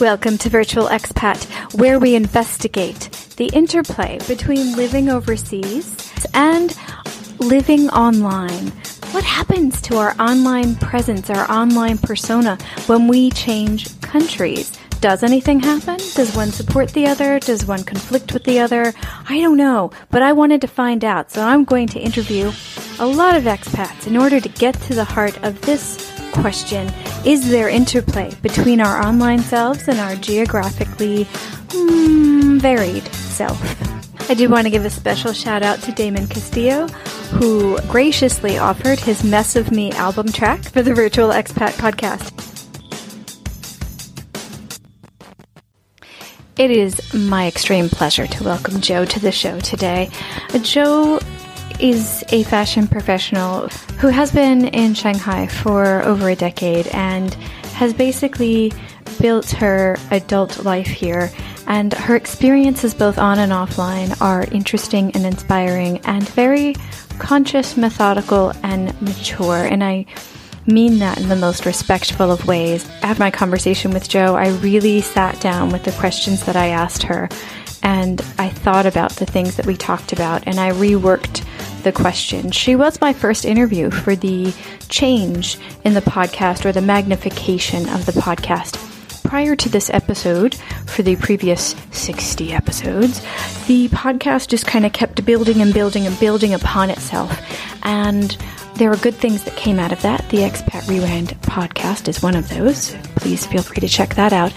Welcome to Virtual Expat, where we investigate the interplay between living overseas and living online. What happens to our online presence, our online persona, when we change countries? Does anything happen? Does one support the other? Does one conflict with the other? I don't know, but I wanted to find out, so I'm going to interview a lot of expats in order to get to the heart of this question Is there interplay between our online selves and our geographically mm, varied self? I do want to give a special shout out to Damon Castillo, who graciously offered his Mess of Me album track for the Virtual Expat podcast. It is my extreme pleasure to welcome Jo to the show today. Jo is a fashion professional who has been in Shanghai for over a decade and has basically built her adult life here. And her experiences, both on and offline, are interesting and inspiring and very conscious, methodical, and mature. And I mean that in the most respectful of ways. After my conversation with Jo, I really sat down with the questions that I asked her and I thought about the things that we talked about and I reworked the question. She was my first interview for the change in the podcast or the magnification of the podcast. Prior to this episode, for the previous 60 episodes, the podcast just kind of kept building and building and building upon itself. And there were good things that came out of that. The Expat Rewind podcast is one of those. Please feel free to check that out.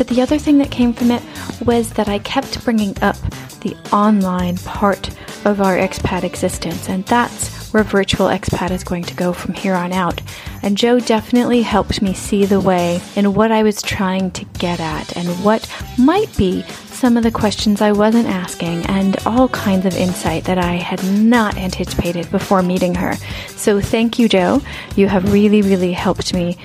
But the other thing that came from it was that I kept bringing up the online part of our expat existence, and that's where virtual expat is going to go from here on out. And Jo definitely helped me see the way in what I was trying to get at and what might be some of the questions I wasn't asking and all kinds of insight that I had not anticipated before meeting her. So thank you, Jo. You have really, really helped me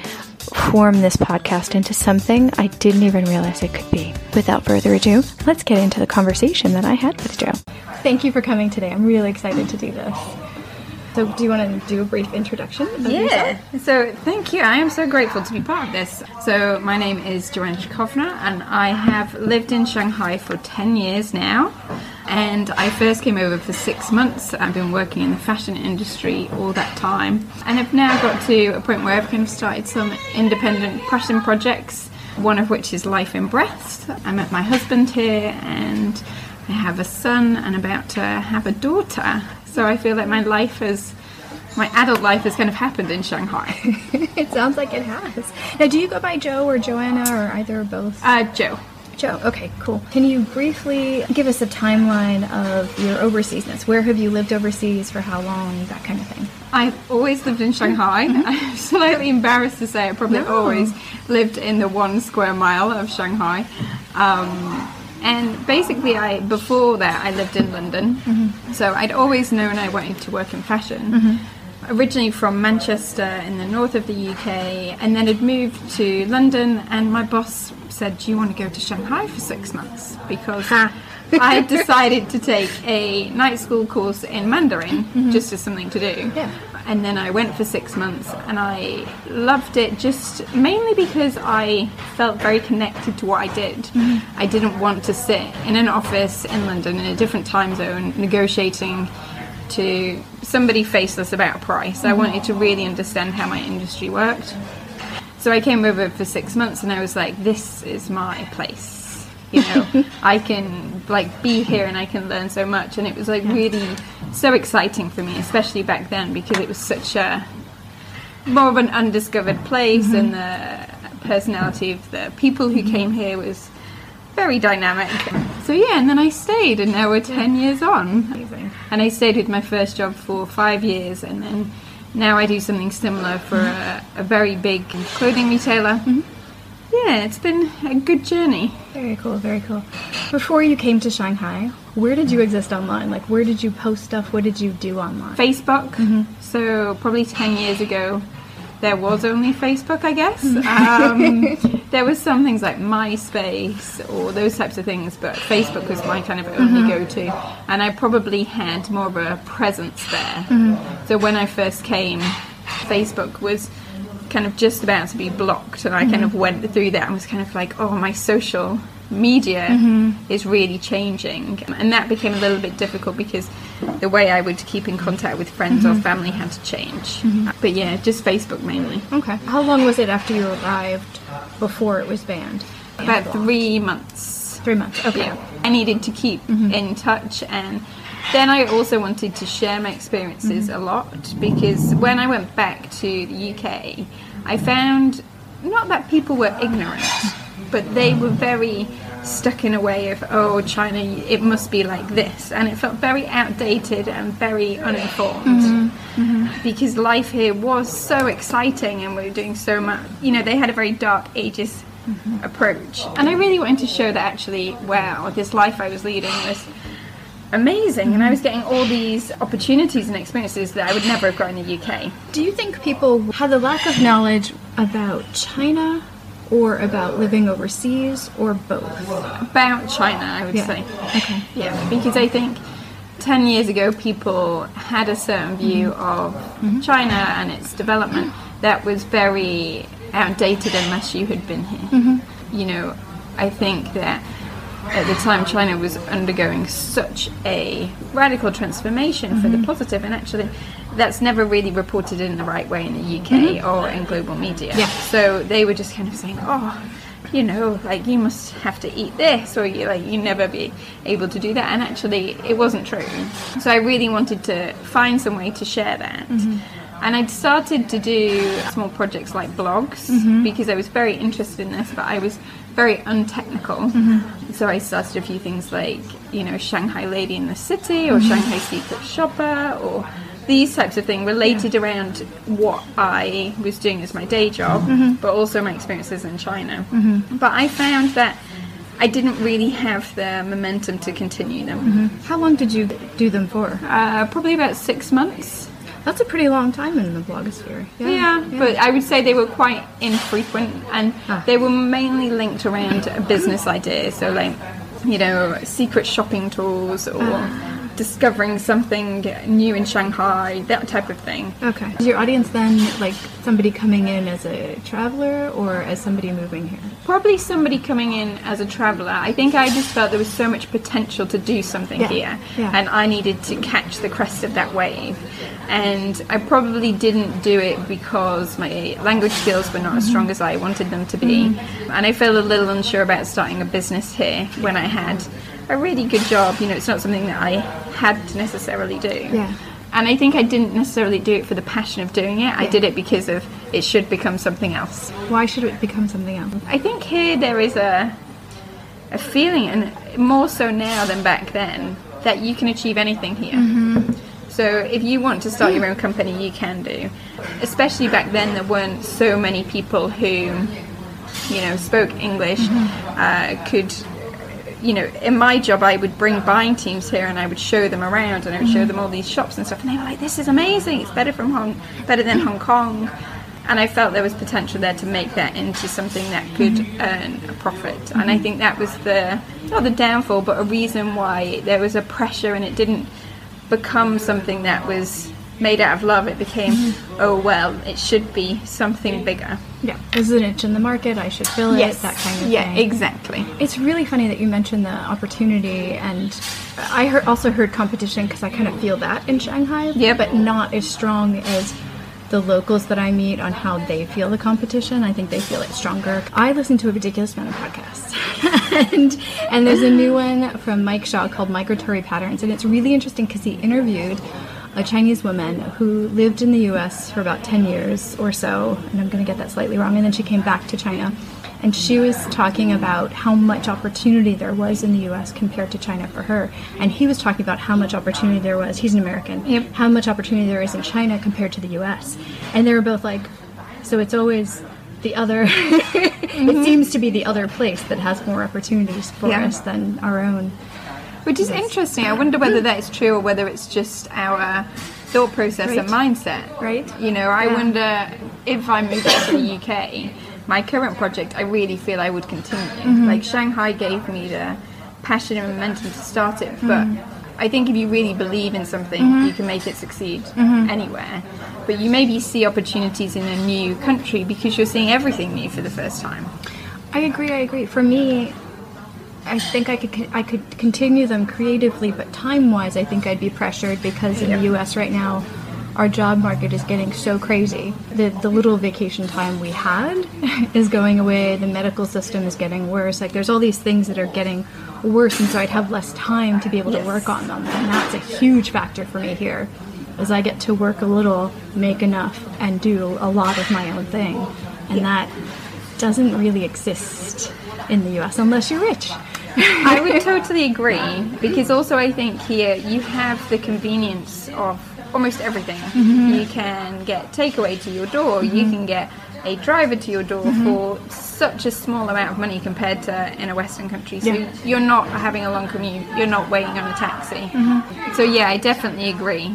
form this podcast into something I didn't even realize it could be. Without further ado, let's get into the conversation that I had with Jo. Thank you for coming today. I'm really excited to do this. So, do you want to do a brief introduction? Yeah. Yourself? So, thank you. I am so grateful to be part of this. So, my name is Joanna Chkovna, and I have lived in Shanghai for 10 years now. And I first came over for six months. I've been working in the fashion industry all that time. And I've now got to a point where I've kind of started some independent passion projects, one of which is Life in Breaths. I met my husband here and I have a son and about to have a daughter. So I feel like my life has my adult life has kind of happened in Shanghai. it sounds like it has. Now, do you go by Jo or Joanna or either or both? Uh, Jo. Jo, okay, cool. Can you briefly give us a timeline of your overseasness? Where have you lived overseas for how long, that kind of thing? I've always lived in Shanghai. Mm-hmm. I'm slightly embarrassed to say I probably no. always lived in the one square mile of Shanghai. Um, and basically, I before that I lived in London, mm-hmm. so I'd always known I wanted to work in fashion. Mm-hmm. Originally from Manchester in the north of the UK, and then had moved to London. And my boss said, "Do you want to go to Shanghai for six months?" Because I decided to take a night school course in Mandarin mm-hmm. just as something to do. Yeah and then I went for six months and I loved it just mainly because I felt very connected to what I did. Mm-hmm. I didn't want to sit in an office in London in a different time zone negotiating to somebody faceless about price. I wanted to really understand how my industry worked. So I came over for six months and I was like, this is my place you know i can like be here and i can learn so much and it was like really so exciting for me especially back then because it was such a more of an undiscovered place mm-hmm. and the personality of the people who came here was very dynamic so yeah and then i stayed and now we're 10 years on Amazing. and i stayed with my first job for five years and then now i do something similar for a, a very big clothing retailer mm-hmm yeah, it's been a good journey. Very cool, very cool. Before you came to Shanghai, where did you exist online? Like, where did you post stuff? What did you do online? Facebook. Mm-hmm. So, probably 10 years ago, there was only Facebook, I guess. Um, there was some things like MySpace or those types of things, but Facebook was my kind of only mm-hmm. go-to, and I probably had more of a presence there. Mm-hmm. So when I first came, Facebook was kind of just about to be blocked, and I kind of went through that and was kind of like, oh, my social media mm-hmm. is really changing, and that became a little bit difficult because the way I would keep in contact with friends or mm-hmm. family had to change. Mm-hmm. But yeah, just Facebook mainly. Okay. How long was it after you arrived before it was banned? About three months. Three months. Okay. Yeah. I needed to keep in touch and then I also wanted to share my experiences a lot because when I went back to the UK, I found not that people were ignorant, but they were very stuck in a way of oh China it must be like this. And it felt very outdated and very uninformed. Mm-hmm. Mm-hmm. Because life here was so exciting and we were doing so much you know they had a very dark ages mm-hmm. approach. And I really wanted to show that actually wow this life I was leading was amazing. And I was getting all these opportunities and experiences that I would never have got in the UK Do you think people had a lack of knowledge about China or about living overseas or both? about China I would Yeah. say Okay. Yeah, because I think 10 years ago people had a certain mm-hmm. view of mm-hmm. China and its development that was very outdated unless you had been here. Mm-hmm. You know, I think that at the time China was undergoing such a radical transformation for the positive and actually that's never really reported in the right way in the UK mm-hmm. or in global media. Yeah. So they were just kind of saying, "Oh, you know, like you must have to eat this, or you like you never be able to do that." And actually, it wasn't true. So I really wanted to find some way to share that. Mm-hmm. And I'd started to do small projects like blogs mm-hmm. because I was very interested in this, but I was very untechnical. So I started a few things like, you know, Shanghai Lady in the City or Shanghai Secret Shopper or these types of things related around what I was doing as my day job, but also my experiences in China. But I found that I didn't really have the momentum to continue them. How long did you do them for? Uh, probably about six months. That's a pretty long time in the blogosphere. Yeah, but I would say they were quite infrequent and Ah. they were mainly linked around a business ideas. So, like, you know, secret shopping tours or Ah. Discovering something new in Shanghai, that type of thing. Okay. Is your audience then like somebody coming in as a traveler or as somebody moving here? Probably somebody coming in as a traveller. I think I just felt there was so much potential to do something Yeah, here, yeah. and I needed to catch the crest of that wave. And I probably didn't do it because my language skills were not as strong mm-hmm. as I wanted them to be, mm-hmm. and I felt a little unsure about starting a business here when I had a really good job. You know, it's not something that I had to necessarily do. Yeah. And I think I didn't necessarily do it for the passion of doing it. I did it because of it should become something else. Why should it become something else? I think here there is a a feeling, and more so now than back then, that you can achieve anything here. So if you want to start your own company, you can do. Especially back then, there weren't so many people who, you know, spoke English, uh, could. You know, in my job, I would bring buying teams here, and I would show them around, and I would show mm-hmm. them all these shops and stuff, and they were like, "This is amazing! It's better from Hong, better than Hong Kong." and I felt there was potential there to make that into something that could mm-hmm. earn a profit. And I think that was the not the downfall, but a reason why there was a pressure, and it didn't become something that was made out of love. It became, mm-hmm. oh well, it should be something bigger. Yeah. There's an itch in the market, I should fill it, Yes. that kind of yeah, thing. Yeah, exactly. It's really funny that you mentioned the opportunity, and I heard, also heard competition because I kind of feel that in Shanghai, Yeah. but not as strong as the locals that I meet on how they feel the competition. I think they feel it stronger. I listen to a ridiculous amount of podcasts, and and there's a new one from Mike Shaw called Migratory Patterns, and it's really interesting because he interviewed a Chinese woman who lived in the U.S. for about 10 years or so, and I'm going to get that slightly wrong, and then she came back to China. And she was talking about how much opportunity there was in the US compared to China for her. And he was talking about how much opportunity there was, he's an American, Yep. how much opportunity there is in China compared to the US. And they were both like, so it's always the other, it mm-hmm. seems to be the other place that has more opportunities for Yeah. us than our own. Which is interesting. I wonder whether that is true or whether it's just our thought process and mindset. Right. You know, I Yeah. wonder if I moved to the UK, my current project, I really feel I would continue. Mm-hmm. Like Shanghai gave me the passion and momentum to start it, but I think if you really believe in something, Mm-hmm. you can make it succeed anywhere. But you maybe see opportunities in a new country because you're seeing everything new for the first time. I agree. I agree. For me, I think I could I could continue them creatively, but time wise, I think I'd be pressured because in the U.S. right now, our job market is getting so crazy. The the little vacation time we had is going away. The medical system is getting worse. Like there's all these things that are getting worse, and so I'd have less time to be able to Yes. work on them, and that's a huge factor for me here. Is I get to work a little, make enough, and do a lot of my own thing, and that doesn't really exist in the US unless you're rich. I would totally agree because also I think here you have the convenience of almost everything. Mm-hmm. You can get takeaway to your door. You mm-hmm. can get a driver to your door mm-hmm. for such a small amount of money compared to in a Western country. So Yeah. you're not having a long commute. You're not waiting on a taxi. So yeah, I definitely agree.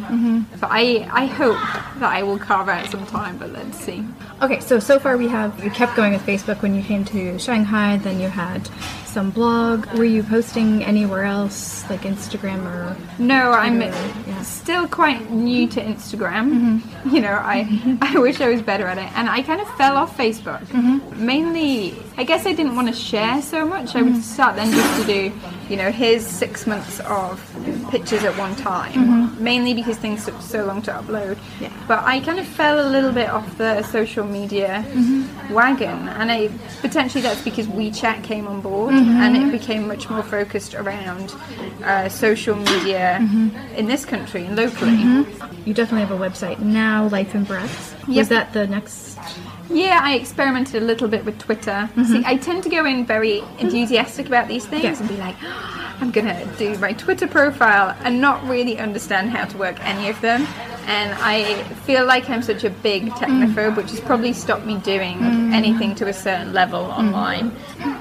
But I I hope that I will carve out some time. But let's see. Okay, so so far we have you kept going with Facebook when you came to Shanghai, then you had some blog. Were you posting anywhere else, like Instagram or No, I'm yeah. still quite new to Instagram. Mm-hmm. You know, I I wish I was better at it, and I kind of fell off Facebook. Mm-hmm. Mainly, I guess I didn't want to share so much. I would mm-hmm. start then just to do, you know, here's six months of pictures at one time. Mm-hmm. Mainly because things took so long to upload. Yeah. But I kind of fell a little bit off the social media wagon, and I potentially that's because WeChat came on board, and it became much more focused around uh, social media in this country and locally. you definitely have a website now, Life in Breaths. Yep. Was that the next Yeah, I experimented a little bit with Twitter. Mm-hmm. See, I tend to go in very enthusiastic about these things Yeah. and be like, ah, I'm gonna do my Twitter profile and not really understand how to work any of them. And I feel like I'm such a big mm. technophobe, which has probably stopped me doing mm. anything to a certain level mm. online.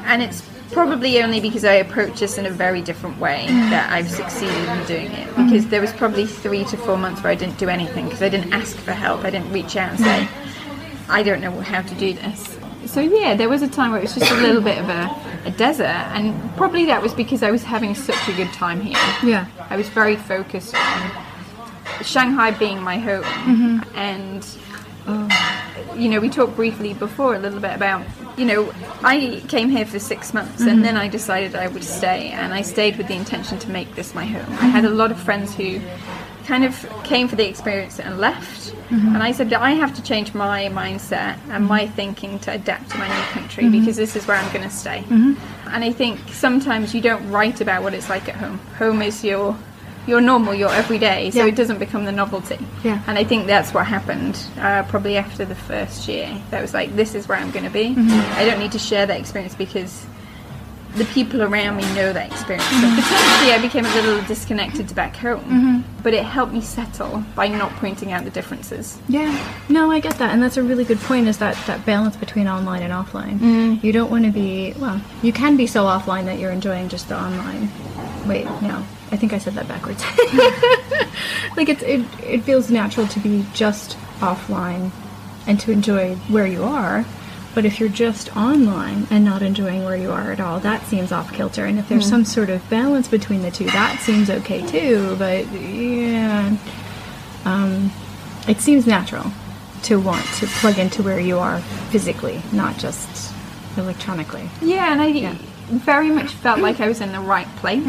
And it's probably only because I approach this in a very different way that I've succeeded in doing it. Because there was probably three to four months where I didn't do anything because I didn't ask for help. I didn't reach out and say, I don't know how to do this. So yeah, there was a time where it was just a little bit of a, a desert, and probably that was because I was having such a good time here. Yeah. I was very focused on Shanghai being my home, mm-hmm. and oh. You know, we talked briefly before a little bit about, you know, I came here for six months and mm-hmm. then I decided I would stay, and I stayed with the intention to make this my home. I had a lot of friends who kind of came for the experience and left, mm-hmm. and I said that I have to change my mindset and my thinking to adapt to my new country mm-hmm. because this is where I'm going to stay. And I think sometimes you don't write about what it's like at home. Home is your your normal, your everyday, so Yeah. it doesn't become the novelty. Yeah. And I think that's what happened uh, probably after the first year. That was like, this is where I'm going to be. Mm-hmm. I don't need to share that experience because the people around me know that experience. Mm-hmm. So potentially I became a little disconnected to back home, mm-hmm. but it helped me settle by not pointing out the differences. Yeah, no, I get that, and that's a really good point. Is that that balance between online and offline? Mm. You don't want to be well. You can be so offline that you're enjoying just the online. Wait, no, I think I said that backwards. like it's it it feels natural to be just offline and to enjoy where you are. But if you're just online and not enjoying where you are at all, that seems off kilter. And if there's some sort of balance between the two, that seems okay too. But yeah, um, it seems natural to want to plug into where you are physically, not just electronically. Yeah, and I very much felt like I was in the right place.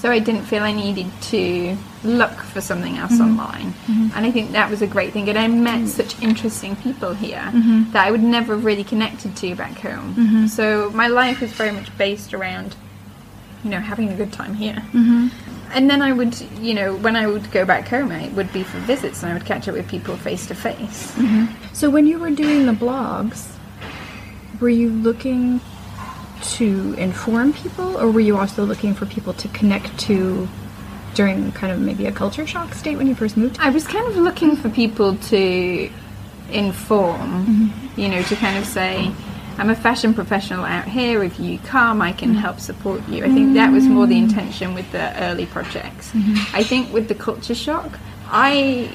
So I didn't feel I needed to look for something else mm-hmm. online. Mm-hmm. And I think that was a great thing. And I met such interesting people here mm-hmm. that I would never have really connected to back home. So my life was very much based around, you know, having a good time here. And then I would, you know, when I would go back home, it would be for visits and I would catch up with people face to face. So when you were doing the blogs, were you looking to inform people, or were you also looking for people to connect to during kind of maybe a culture shock state when you first moved? I was kind of looking for people to inform, mm-hmm. you know, to kind of say, I'm a fashion professional out here. If you come, I can mm-hmm. help support you. I think that was more the mm. intention with the early projects. Mm-hmm. I think with the culture shock, I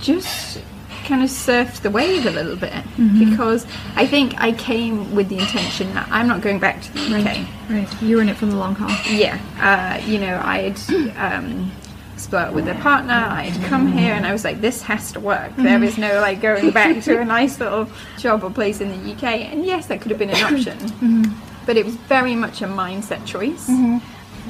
just kind of surfed the wave a little bit because I think I came with the intention that I'm not going back to the UK. Right, you were in it for the long haul. Yeah, uh, you know, I'd um, split with a partner. I'd come here and I was like, this has to work. There is no like going back to a nice little job or place in the UK. And yes, that could have been an option, but it was very much a mindset choice.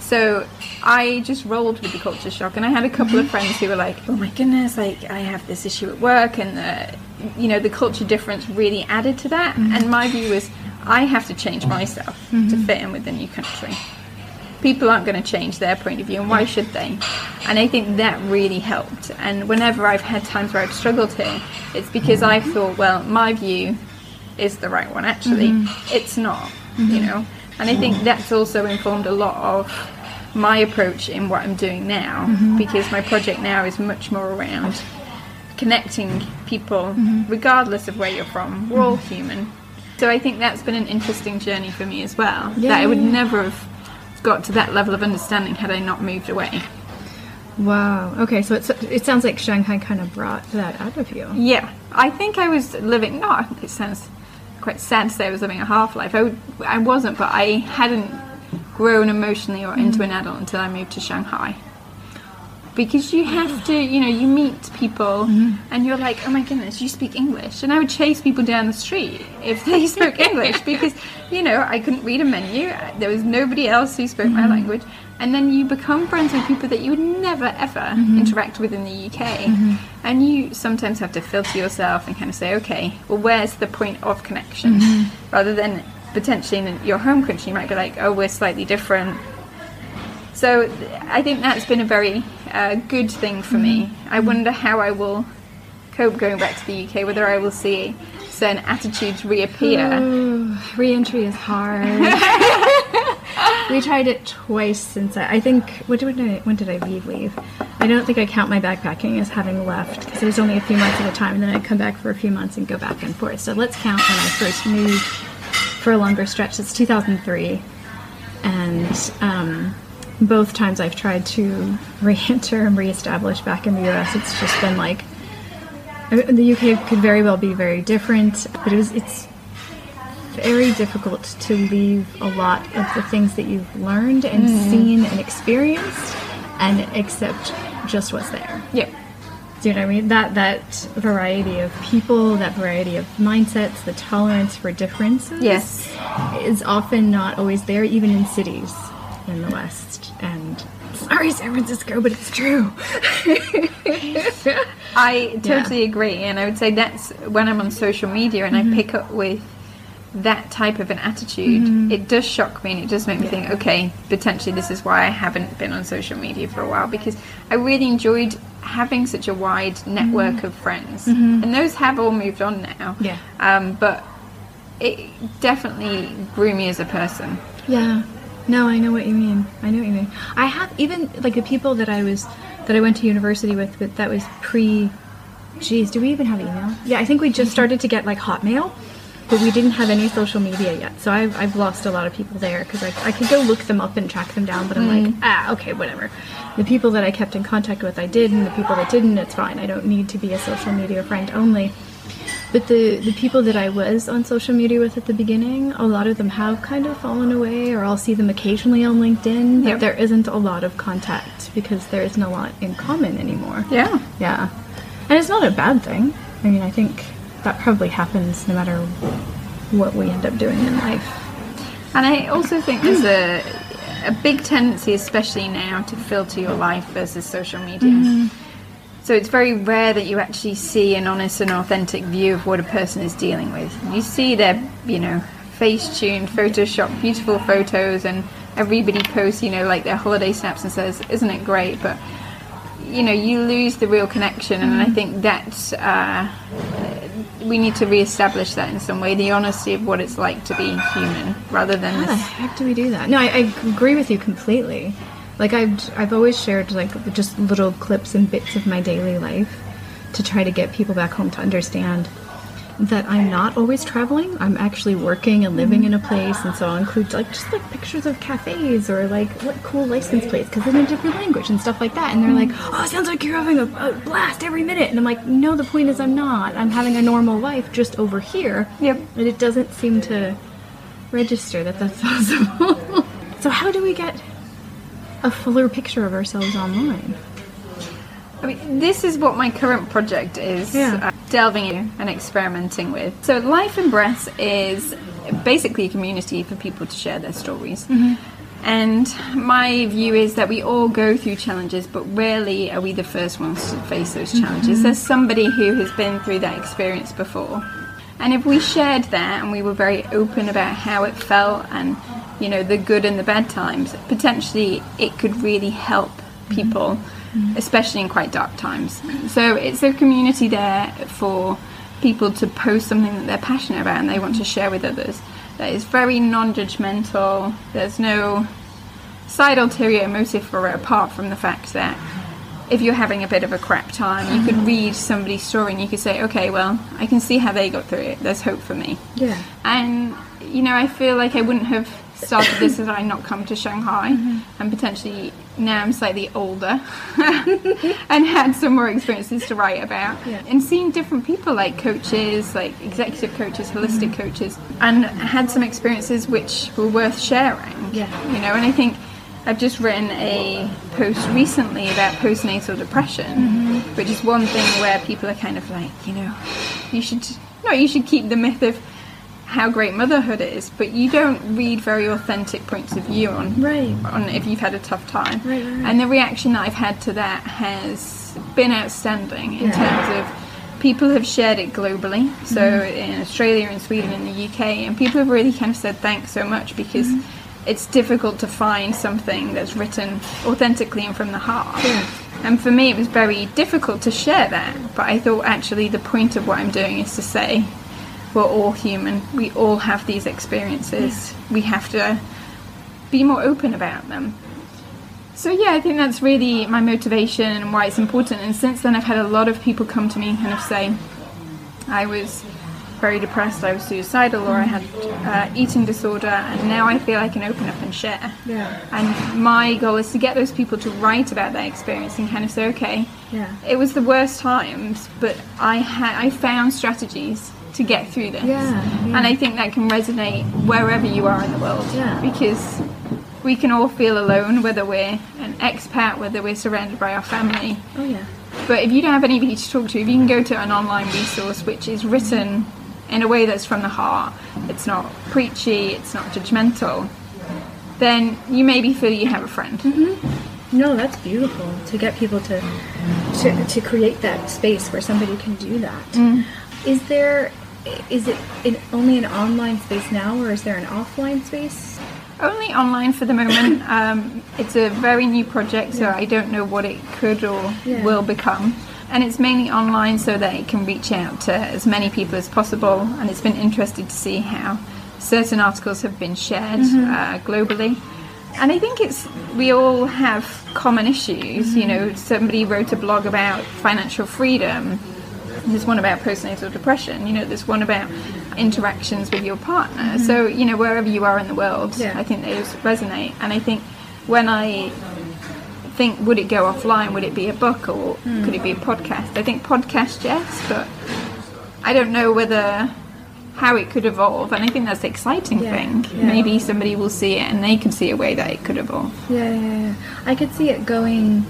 So I just rolled with the culture shock, and I had a couple of mm-hmm. friends who were like, "Oh my goodness, like I have this issue at work," and the, you know, the culture difference really added to that. Mm-hmm. And my view was, I have to change myself to mm-hmm. fit in with the new country. People aren't going to change their point of view, and why should they? And I think that really helped. And whenever I've had times where I've struggled here, it's because I thought, well, my view is the right one. Actually, it's not, you know. And I think that's also informed a lot of my approach in what I'm doing now, mm-hmm. because my project now is much more around connecting people, mm-hmm. regardless of where you're from. We're all mm-hmm. human. So I think that's been an interesting journey for me as well. that I would Yeah. never have got to that level of understanding had I not moved away. Wow. Okay, so it's, it sounds like Shanghai kind of brought that out of you. Yeah, I think I was living. No, it sounds quite sad to say I was living a half life. I, I wasn't, but I hadn't grown emotionally or into an mm. adult until I moved to Shanghai. Because you have to, you know, you meet people mm-hmm. and you're like, oh my goodness, you speak English. And I would chase people down the street if they spoke English because, you know, I couldn't read a menu. There was nobody else who spoke my mm-hmm. language. And then you become friends with people that you would never ever mm-hmm. interact with in the UK. Mm-hmm. And you sometimes have to filter yourself and kind of say, okay, well, where's the point of connection? Mm-hmm. Rather than potentially in your home country, you might be like, oh, we're slightly different. So I think that's been a very uh, good thing for me. I wonder how I will cope going back to the UK, whether I will see certain attitudes reappear. Ooh, re-entry is hard. we tried it twice since I, I think what did I, when did I leave? Leave. I don't think I count my backpacking as having left because it was only a few months at a time, and then I'd come back for a few months and go back and forth. So let's count when I first moved for a longer stretch. It's 2003, and um, both times I've tried to re-enter and re-establish back in the U.S. It's just been like mean, the UK could very well be very different, but it was it's very difficult to leave a lot of the things that you've learned and mm-hmm. seen and experienced and accept just what's there. Yeah. Do you know what I mean? That that variety of people, that variety of mindsets, the tolerance for differences Yes. is often not always there, even in cities in the West. And sorry, San Francisco, but it's true. I totally agree, and I would say that's when I'm on social media and I mm-hmm. pick up with that type of an attitude. Mm-hmm. It does shock me, and it does make me think, okay, potentially this is why I haven't been on social media for a while because I really enjoyed having such a wide mm-hmm. network of friends, mm-hmm. and those have all moved on now. Yeah. Um, but it definitely grew me as a person. Yeah. No, I know what you mean. I know what you mean. I have even like the people that I was that I went to university with, but that was pre. Geez, do we even have email? Yeah, I think we just started to get like Hotmail, but we didn't have any social media yet. So I've, I've lost a lot of people there because I, I could go look them up and track them down, but I'm like, ah, okay, whatever. The people that I kept in contact with, I did, and the people that didn't, it's fine. I don't need to be a social media friend only. But the, the people that I was on social media with at the beginning, a lot of them have kind of fallen away, or I'll see them occasionally on LinkedIn. But Yep. there isn't a lot of contact because there isn't a lot in common anymore. Yeah. Yeah. And it's not a bad thing. I mean, I think that probably happens no matter what we end up doing in life. And I also think there's a a big tendency, especially now, to filter your life versus social media. So it's very rare that you actually see an honest and authentic view of what a person is dealing with. You see their, you know, face-tuned, Photoshop, beautiful photos, and everybody posts, you know, like their holiday snaps and says, "Isn't it great?" But you know, you lose the real connection, and I think that's uh, we need to re-establish that in some way the honesty of what it's like to be human rather than How the heck do we do that? No, I, I agree with you completely. Like I've I've always shared like just little clips and bits of my daily life to try to get people back home to understand that I'm not always traveling. I'm actually working and living in a place, and so I'll include like just like pictures of cafes or like what cool license plates because in a different language and stuff like that. And they're like, "Oh, it sounds like you're having a, a blast every minute," and I'm like, "No, the point is I'm not. I'm having a normal life just over here." Yep. And it doesn't seem to register that that's possible. so how do we get a fuller picture of ourselves online? I mean, this is what my current project is Yeah. uh, delving in and experimenting with. So, Life in Breaths is basically a community for people to share their stories. Mm-hmm. And my view is that we all go through challenges, but rarely are we the first ones to face those mm-hmm. challenges. There's somebody who has been through that experience before. And if we shared that and we were very open about how it felt and, you know, the good and the bad times, potentially it could really help mm-hmm. people, Mm-hmm. especially in quite dark times. So it's a community there for people to post something that they're passionate about and they want to mm-hmm. share with others. That is very non judgmental. There's no side ulterior motive for it apart from the fact that if you're having a bit of a crap time, you could mm-hmm. read somebody's story and you could say, okay, well, I can see how they got through it. There's hope for me. Yeah. And, you know, I feel like I wouldn't have started this had I not come to Shanghai. Mm-hmm. And potentially now I'm slightly older and had some more experiences to write about. Yeah. And seeing different people like coaches, like executive coaches, holistic Mm-hmm. coaches, and had some experiences which were worth sharing. Yeah. You know, and I think I've just written a post recently about postnatal depression, Mm-hmm. which is one thing where people are kind of like, you know, you should no, you should keep the myth of how great motherhood is, but you don't read very authentic points of view on Right. on if you've had a tough time. Right, right. And the reaction that I've had to that has been outstanding in Yeah. terms of people have shared it globally. So Mm-hmm. in Australia and Sweden and the UK, and people have really kind of said thanks so much because Mm-hmm. it's difficult to find something that's written authentically and from the heart. And for me, it was very difficult to share that. But I thought actually the point of what I'm doing is to say we're all human. We all have these experiences. We have to be more open about them. So yeah, I think that's really my motivation and why it's important. And since then, I've had a lot of people come to me and kind of say, I was very depressed, I was suicidal, or I had uh, eating disorder, and now I feel I can open up and share. Yeah. And my goal is to get those people to write about their experience and kind of say, okay, Yeah. it was the worst times, but I had I found strategies to get through this. Yeah, yeah. And I think that can resonate wherever you are in the world. Yeah. Because we can all feel alone, whether we're an expat, whether we're surrounded by our family. Oh yeah. But if you don't have anybody to talk to, if you can go to an online resource which is written in a way that's from the heart, it's not preachy, it's not judgmental, then you maybe feel you have a friend. Mm-hmm. No, that's beautiful to get people to to, to create that space where somebody can do that. Mm. Is there is it in, only an online space now, or is there an offline space? Only online for the moment. Um, it's a very new project, so I don't know what it could or Yeah. will become. And it's mainly online so that it can reach out to as many people as possible. And it's been interesting to see how certain articles have been shared uh, globally. And I think it's we all have common issues. You know, somebody wrote a blog about financial freedom. There's one about postnatal depression. You know, there's one about interactions with your partner. Mm-hmm. So you know, wherever you are in the world, Yeah. I think those resonate. And I think when I think, would it go offline? Would it be a book or mm. could it be a podcast? I think podcast, yes, but I don't know whether how it could evolve. And I think that's the exciting Yeah, thing. yeah. Maybe somebody will see it and they can see a way that it could evolve. Yeah, yeah, yeah. I could see it going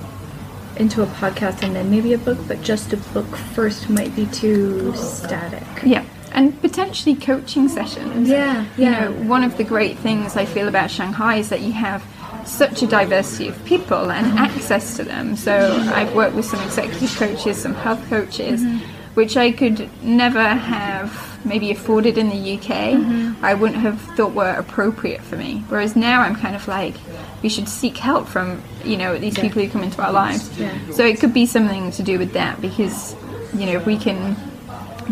into a podcast and then maybe a book, but just a book first might be too static. Yeah. And potentially coaching sessions. Yeah, You yeah. know, one of the great things I feel about Shanghai is that you have such a diversity of people and Mm-hmm. access to them. So I've worked with some executive coaches, some health coaches, Mm-hmm. which I could never have maybe afforded in the UK. Mm-hmm. I wouldn't have thought were appropriate for me. Whereas now I'm kind of like, we should seek help from, you know, these people who come into our lives. Yeah. So it could be something to do with that because, you know, if we can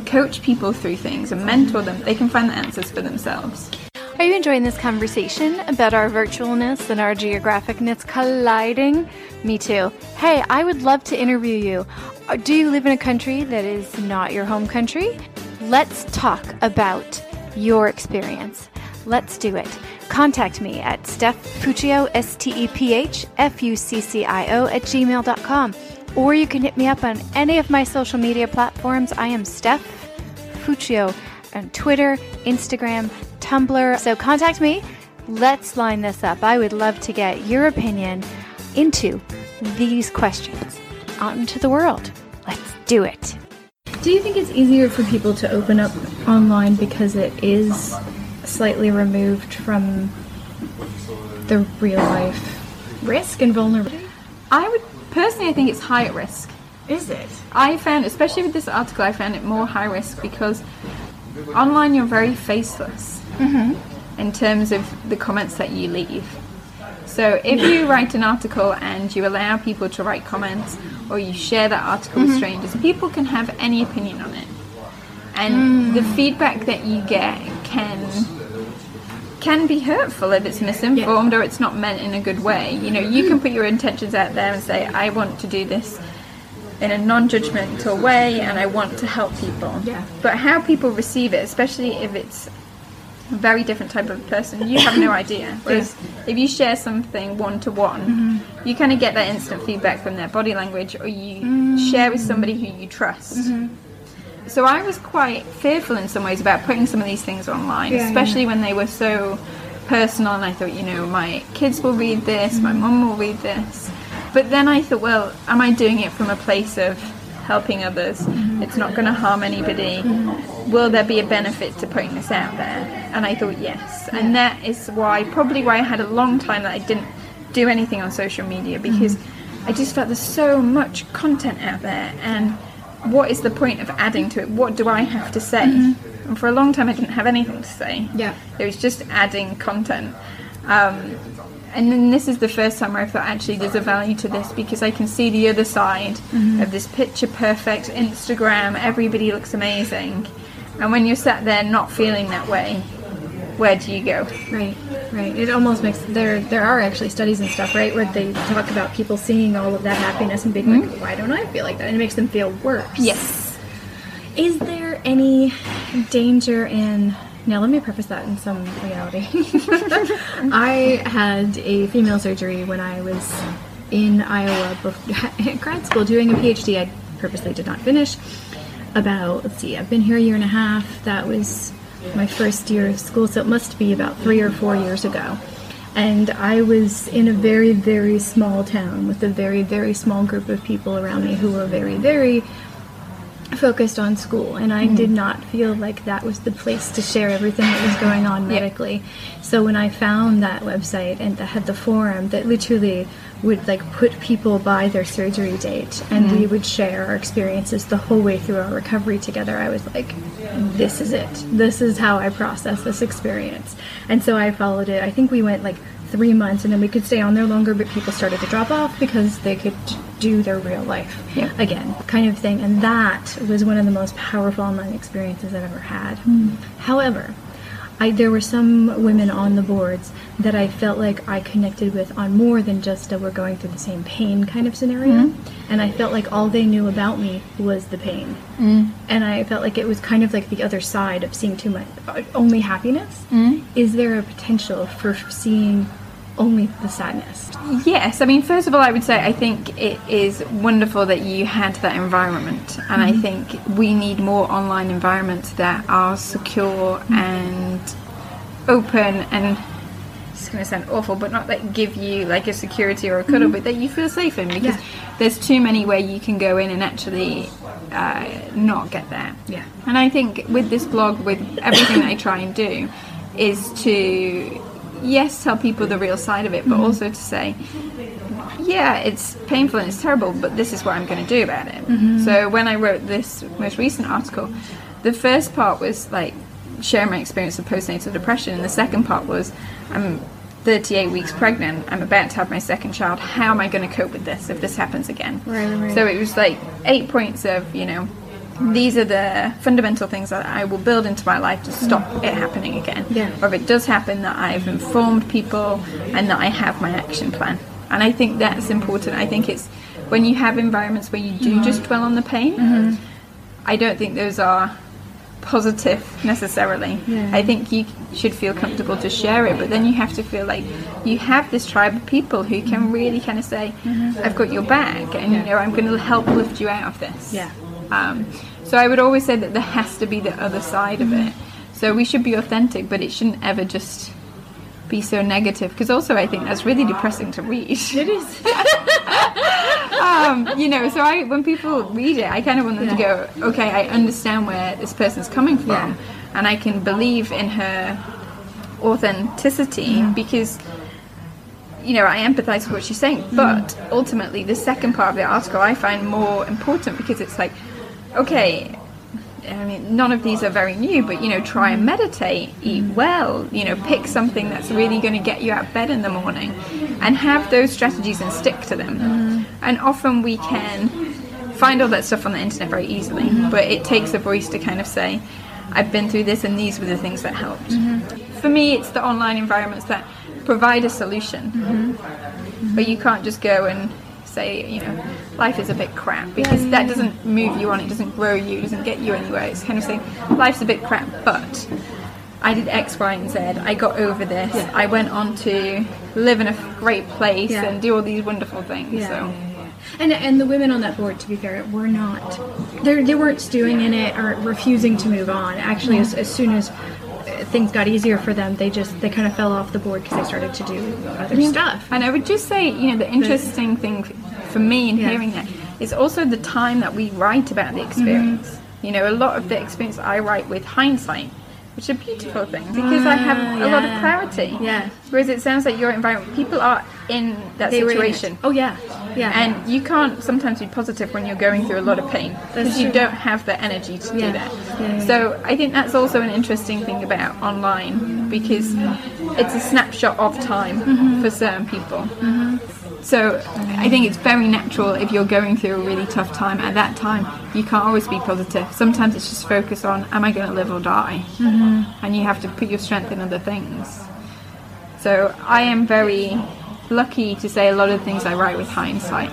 coach people through things and mentor them, they can find the answers for themselves. Are you enjoying this conversation about our virtualness and our geographicness colliding? Me too. Hey, I would love to interview you. Uh, Do you live in a country that is not your home country? Let's talk about your experience. Let's do it. Contact me at Steph Fuccio, S T E P H F U C C I O, at gmail.com. Or you can hit me up on any of my social media platforms. I am Steph Fuccio on Twitter, Instagram, Tumblr. So contact me. Let's line this up. I would love to get your opinion into these questions. out into the world. Let's do it. Do you think it's easier for people to open up online because it is slightly removed from the real life risk and vulnerability? I would personally, I think it's high at risk. Is it? I found, especially with this article, I found it more high risk because online you're very faceless mm-hmm. in terms of the comments that you leave. So if you write an article and you allow people to write comments or you share that article with mm-hmm. strangers, people can have any opinion on it. And mm. the feedback that you get can can be hurtful if it's misinformed or it's not meant in a good way. You know, you can put your intentions out there and say, I want to do this in a non-judgmental way and I want to help people. Yeah. But how people receive it, especially if it's very different type of person, you have no idea. Whereas if you share something one to one, you kind of get that instant feedback from their body language or you mm-hmm. share with somebody who you trust. Mm-hmm. So I was quite fearful in some ways about putting some of these things online, Yeah, especially when they were so personal. And I thought, you know, my kids will read this, my mm-hmm. mum will read this. But then I thought, well, am I doing it from a place of helping others? Mm-hmm. It's not going to harm anybody. Mm-hmm. Will there be a benefit to putting this out there? And I thought, yes. And that is why, probably why I had a long time that I didn't do anything on social media because mm-hmm. I just felt there's so much content out there and what is the point of adding to it? What do I have to say? And for a long time, I didn't have anything to say. Yeah. It was just adding content. Um, and then this is the first time where I thought actually there's a value to this because I can see the other side mm-hmm. of this picture perfect Instagram, everybody looks amazing. And when you're sat there not feeling that way, where do you go? Right, right. It almost makes there there are actually studies and stuff, right, where they talk about people seeing all of that happiness and being like, hmm? why don't I feel like that? And it makes them feel worse. Yes. Is there any danger in now let me preface that in some reality. I had a female surgery when I was in Iowa bef- at grad school doing a PhD I purposely did not finish. About let's see, I've been here a year and a half. That was my first year of school, so it must be about three or four years ago. And I was in a very, very small town with a very, very small group of people around me who were very, very focused on school and I did hmm. not feel like that was the place to share everything that was going on medically. So when I found that website and that had the forum that literally would like put people by their surgery date and we hmm. would share our experiences the whole way through our recovery together, I was like, this is it. This is how I process this experience. And so I followed it. I think we went like three months and then we could stay on there longer but people started to drop off because they could do their real life Yeah. again kind of thing and that was one of the most powerful online experiences i've ever had hmm. however I, there were some women on the boards that I felt like I connected with on more than just a we're going through the same pain kind of scenario. Hmm. And I felt like all they knew about me was the pain. Hmm. And I felt like it was kind of like the other side of seeing too much, uh, only happiness. Is there a potential for seeing only the sadness? Yes, I mean, first of all, I would say I think it is wonderful that you had that environment, and I think we need more online environments that are secure and open and. It's going to sound awful, but not that give you like a security or a cuddle, but that you feel safe in because Yeah. there's too many where you can go in and actually uh, not get there. Yeah. And I think with this blog, with everything that I try and do, is to yes tell people the real side of it, but mm-hmm. also to say, yeah, it's painful and it's terrible, but this is what I'm going to do about it. Mm-hmm. So when I wrote this most recent article, the first part was like sharing my experience of postnatal depression, and the second part was I'm 38 weeks pregnant. I'm about to have my second child. How am I going to cope with this if this happens again? Right, right. So it was like eight points of you know. These are the fundamental things that I will build into my life to stop it happening again. Yeah. Or if it does happen, that I've informed people and that I have my action plan. And I think that's important. I think it's when you have environments where you do mm-hmm. just dwell on the pain, mm-hmm. I don't think those are positive necessarily. Yeah. I think you should feel comfortable to share it, but then you have to feel like you have this tribe of people who can really kind of say, mm-hmm. I've got your back and you know, I'm going to help lift you out of this. Yeah. Um, so I would always say that there has to be the other side of it. So we should be authentic, but it shouldn't ever just be so negative. Because also I think that's really depressing to read. It is. um, you know, so I when people read it, I kind of want them to go, okay, I understand where this person's coming from, Yeah. and I can believe in her authenticity Mm-hmm. because you know, I empathize with what she's saying, Mm-hmm. but ultimately, the second part of the article I find more important because it's like, okay, I mean, none of these are very new, but you know, try and meditate, eat mm-hmm. well, you know, pick something that's really going to get you out of bed in the morning and have those strategies and stick to them. Mm-hmm. And often we can find all that stuff on the internet very easily, mm-hmm. but it takes a voice to kind of say, I've been through this and these were the things that helped. For me, it's the online environments that provide a solution. But you can't just go and say, you know, life is a bit crap because that doesn't move you on, it doesn't grow you, it doesn't get you anywhere. It's kind of saying, life's a bit crap, but I did X, Y, and Z. I got over this. I went on to live in a great place Yeah. and do all these wonderful things. Yeah, so. yeah, yeah. And and the women on that board, to be fair, were not they they weren't stewing in it or refusing to move on. Actually, as, as soon as things got easier for them, they just they kind of fell off the board because they started to do other stuff. And I would just say, you know, the interesting thing for me in Yeah. hearing that is also the time that we write about the mm-hmm. experience. You know, a lot of the experience I write with hindsight, which is a beautiful thing because I have a lot of clarity. Yeah. Whereas it sounds like your environment, people are in that They were in situation. Oh yeah, yeah. And you can't sometimes be positive when you're going through a lot of pain because you don't have the energy to Yeah. do that. Yeah, so I think that's also an interesting thing about online because it's a snapshot of time Mm-hmm. for certain people. So I think it's very natural if you're going through a really tough time at that time. You can't always be positive. Sometimes it's just focus on, am I going to live or die? Mm-hmm. And you have to put your strength in other things. So I am very lucky to say a lot of things I write with hindsight.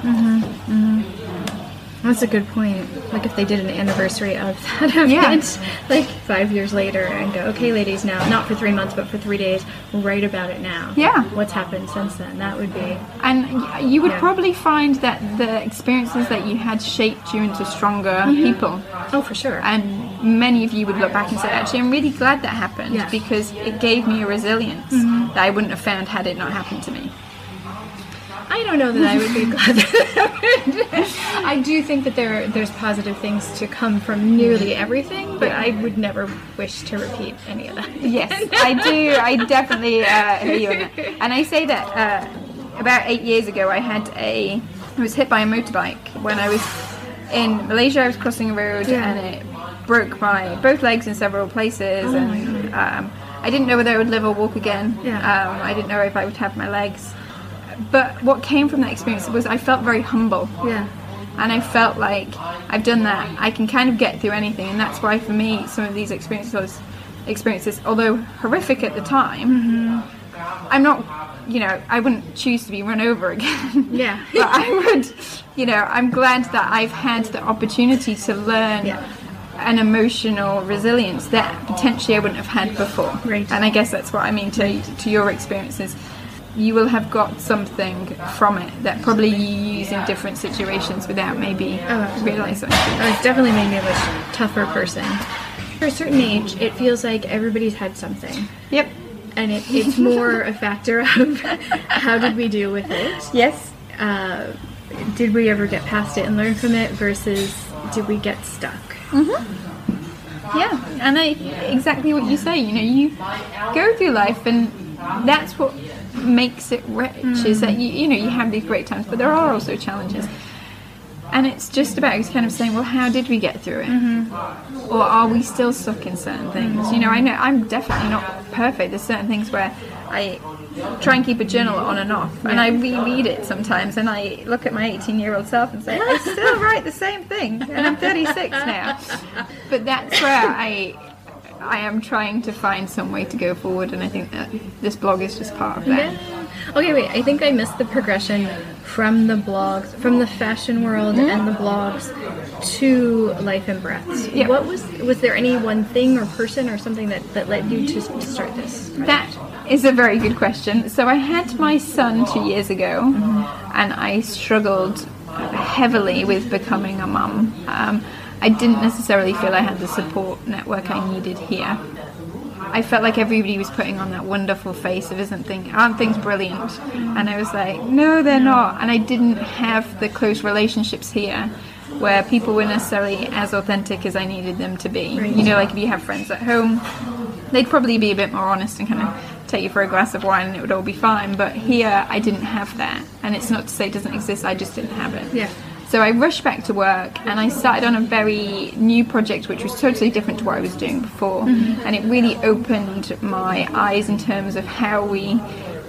That's a good point. Like if they did an anniversary of that event, Yeah. like five years later, and go, okay, ladies, now not for three months, but for three days, write about it now. Yeah. What's happened since then? That would be. And you would Yeah. probably find that the experiences that you had shaped you into stronger mm-hmm. people. Oh, for sure. And many of you would look back and say, actually, I'm really glad that happened Yeah. because it gave me a resilience mm-hmm. that I wouldn't have found had it not happened to me. I don't know that I would be glad. that I do think that there there's positive things to come from nearly everything, but I would never wish to repeat any of that. Yes, I do. I definitely uh, hear you on that. And I say that uh, about eight years ago, I had a. I was hit by a motorbike when I was in Malaysia. I was crossing a road Yeah. and it broke my both legs in several places, and um, I didn't know whether I would live or walk again. Yeah. Um, I didn't know if I would have my legs. But what came from that experience was I felt very humble Yeah. and I felt like I've done that. I can kind of get through anything, and that's why for me, some of these experiences, experiences, although horrific at the time, mm-hmm. I'm not, you know, I wouldn't choose to be run over again. Yeah. but I would, you know, I'm glad that I've had the opportunity to learn. Yeah. An emotional resilience that potentially I wouldn't have had before, Right. and I guess that's what I mean to to your experiences. You will have got something from it that probably you use in different situations without maybe absolutely. realizing. Oh, it's definitely made me a much tougher person. For a certain age, it feels like everybody's had something. Yep. And it, it's more a factor of how did we deal with it? Yes. Uh, did we ever get past it and learn from it versus did we get stuck? Yeah, and I, exactly what you say. You know, you go through life, and that's what makes it rich. Is that you, you know, you have these great times, but there are also challenges. And it's just about kind of saying, well, how did we get through it? Mm-hmm. Or are we still stuck in certain things? You know, I know I'm definitely not perfect. There's certain things where I try and keep a journal on and off, and I reread it sometimes, and I look at my 18 year old self and say, I still write the same thing, and I'm 36 now. But that's where I. I am trying to find some way to go forward, and I think that this blog is just part of that. Yeah. Okay, wait. I think I missed the progression from the blogs, from the fashion world hmm? and the blogs to Life in Breaths. Yeah. What was was there any one thing or person or something that, that led you to, to start this? That is a very good question. So I had my son two years ago, mm-hmm. and I struggled heavily with becoming a mum. Um, I didn't necessarily feel I had the support network I needed here. I felt like everybody was putting on that wonderful face of isn't thing aren't things brilliant? And I was like, no, they're not. And I didn't have the close relationships here where people were necessarily as authentic as I needed them to be. You know, like if you have friends at home, they'd probably be a bit more honest and kind of take you for a glass of wine and it would all be fine. But here, I didn't have that. And it's not to say it doesn't exist, I just didn't have it. Yeah. So I rushed back to work and I started on a very new project which was totally different to what I was doing before. Mm-hmm. And it really opened my eyes in terms of how we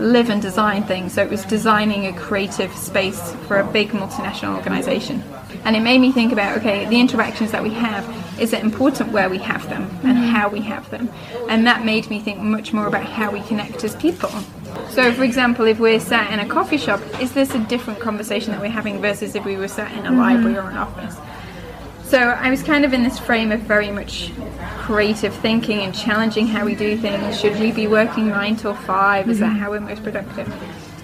live and design things. So it was designing a creative space for a big multinational organization. And it made me think about okay, the interactions that we have, is it important where we have them and mm-hmm. how we have them? And that made me think much more about how we connect as people. So, for example, if we're sat in a coffee shop, is this a different conversation that we're having versus if we were sat in a mm-hmm. library or an office? So I was kind of in this frame of very much creative thinking and challenging how we do things. Should we be working nine till five? Is that mm-hmm. how we're most productive?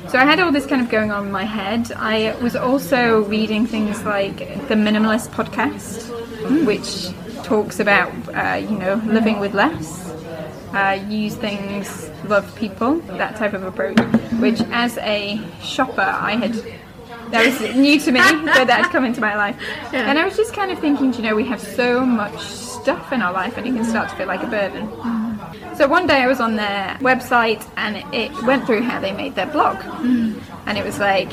So I had all this kind of going on in my head. I was also reading things like the Minimalist podcast, mm. which talks about uh, you know living with less, uh, use things, love people, that type of approach. Which, as a shopper, I had that was new to me, but that had come into my life. Yeah. And I was just kind of thinking, you know, we have so much stuff in our life, and it can start to feel like a burden. So one day I was on their website and it went through how they made their blog. And it was like,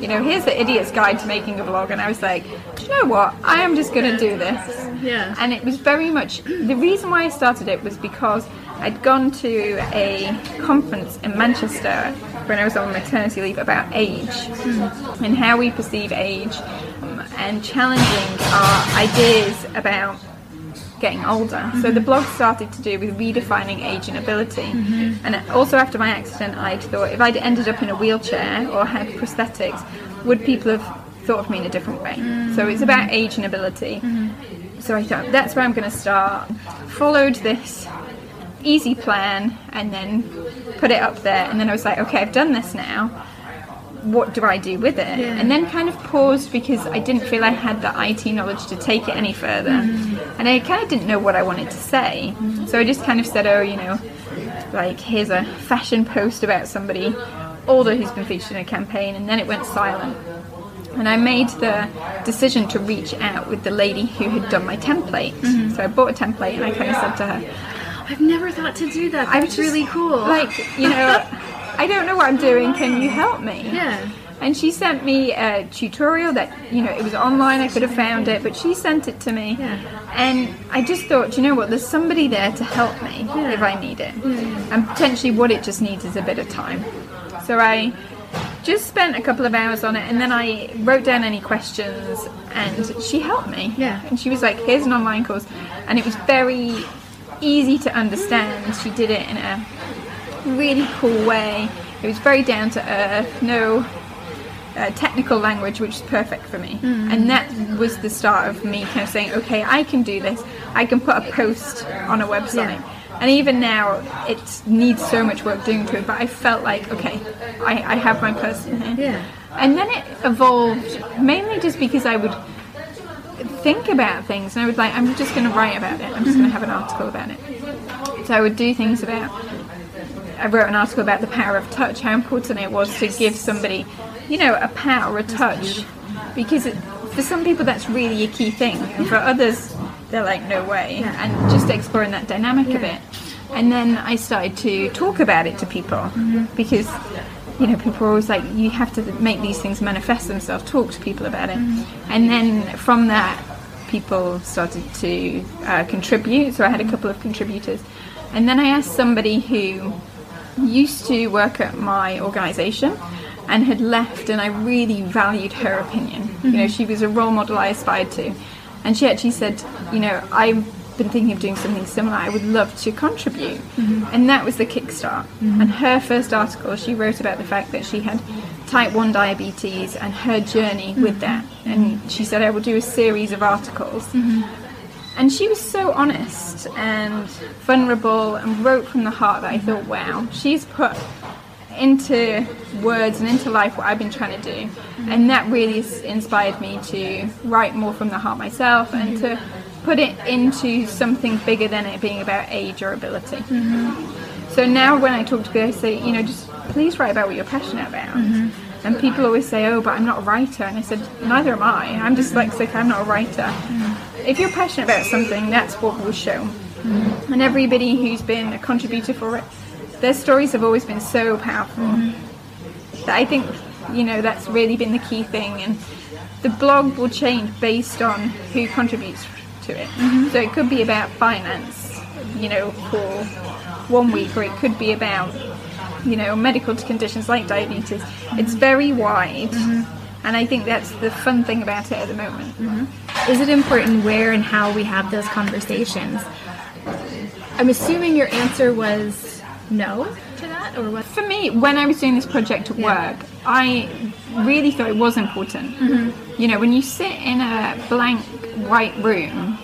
you know, here's the idiot's guide to making a blog. And I was like, do you know what? I am just going to do this. Yeah. And it was very much the reason why I started it was because I'd gone to a conference in Manchester when I was on maternity leave about age and how we perceive age um, and challenging our ideas about getting older. So the blog started to do with redefining age and ability. Mm-hmm. And also after my accident, I thought if I'd ended up in a wheelchair or had prosthetics, would people have thought of me in a different way? Mm. So it's about age and ability. Mm-hmm. So I thought that's where I'm going to start. Followed this easy plan and then put it up there. And then I was like, okay, I've done this now what do I do with it? And then kind of paused because I didn't feel I had the IT knowledge to take it any further. Mm. And I kind of didn't know what I wanted to say. So I just kind of said, oh, you know, like here's a fashion post about somebody older who's been featured in a campaign. And then it went silent. And I made the decision to reach out with the lady who had done my template. Mm-hmm. So I bought a template and I kind of said to her, I've never thought to do that. I That's was really cool. Like, you know, I don't know what I'm doing. Can you help me? yeah. And she sent me a tutorial that, you know, it was online, I could have found it, but she sent it to me. Yeah. And I just thought, you know what, there's somebody there to help me if I need it. Mm. And potentially what it just needs is a bit of time. So I just spent a couple of hours on it and then I wrote down any questions and she helped me. Yeah. And she was like, here's an online course. And it was very easy to understand. She did it in a really cool way. It was very down to earth, no uh, technical language, which is perfect for me. And that was the start of me kind of saying, okay, I can do this. I can put a post on a website. Yeah. And even now, it needs so much work doing to it, but I felt like, okay, I, I have my person here. Yeah. And then it evolved mainly just because I would think about things and I would like, I'm just going to write about it. I'm just going to have an article about it. So I would do things about. I wrote an article about the power of touch, how important it was to give somebody, you know, a pat or a touch, because it, for some people that's really a key thing, and for others they're like, no way, and just exploring that dynamic a bit. And then I started to talk about it to people because you know, people are always like, you have to make these things manifest themselves, talk to people about it. And then from that, people started to uh, contribute. So I had a couple of contributors. And then I asked somebody who used to work at my organisation and had left, and I really valued her opinion. You know, mm-hmm. she was a role model I aspired to. And she actually said, you know, I've been thinking of doing something similar. I would love to contribute. Mm-hmm. And that was the kickstart. Mm-hmm. And her first article, she wrote about the fact that she had type 1 diabetes and her journey with that. And she said, I will do a series of articles. And she was so honest and vulnerable and wrote from the heart that I thought, wow, she's put into words and into life what I've been trying to do. And that really inspired me to write more from the heart myself and to put it into something bigger than it being about age or ability. Mm-hmm. So now when I talk to people, I say, you know, just please write about what you're passionate about. Mm-hmm. And people always say, oh, but I'm not a writer. And I said, neither am I. I'm dyslexic, I'm not a writer. If you're passionate about something, that's what will show. Mm-hmm. And everybody who's been a contributor for it, their stories have always been so powerful. Mm-hmm. That I think, you know, that's really been the key thing. And the blog will change based on who contributes to it. Mm-hmm. So it could be about finance, you know, for one week, or it could be about, you know, medical conditions like diabetes. It's very wide. Mm-hmm. And I think that's the fun thing about it at the moment. Mm-hmm. Is it important where and how we have those conversations? I'm assuming your answer was no to that, or what? For me, when I was doing this project at Yeah. work, I really thought it was important. Mm-hmm. You know, when you sit in a blank white room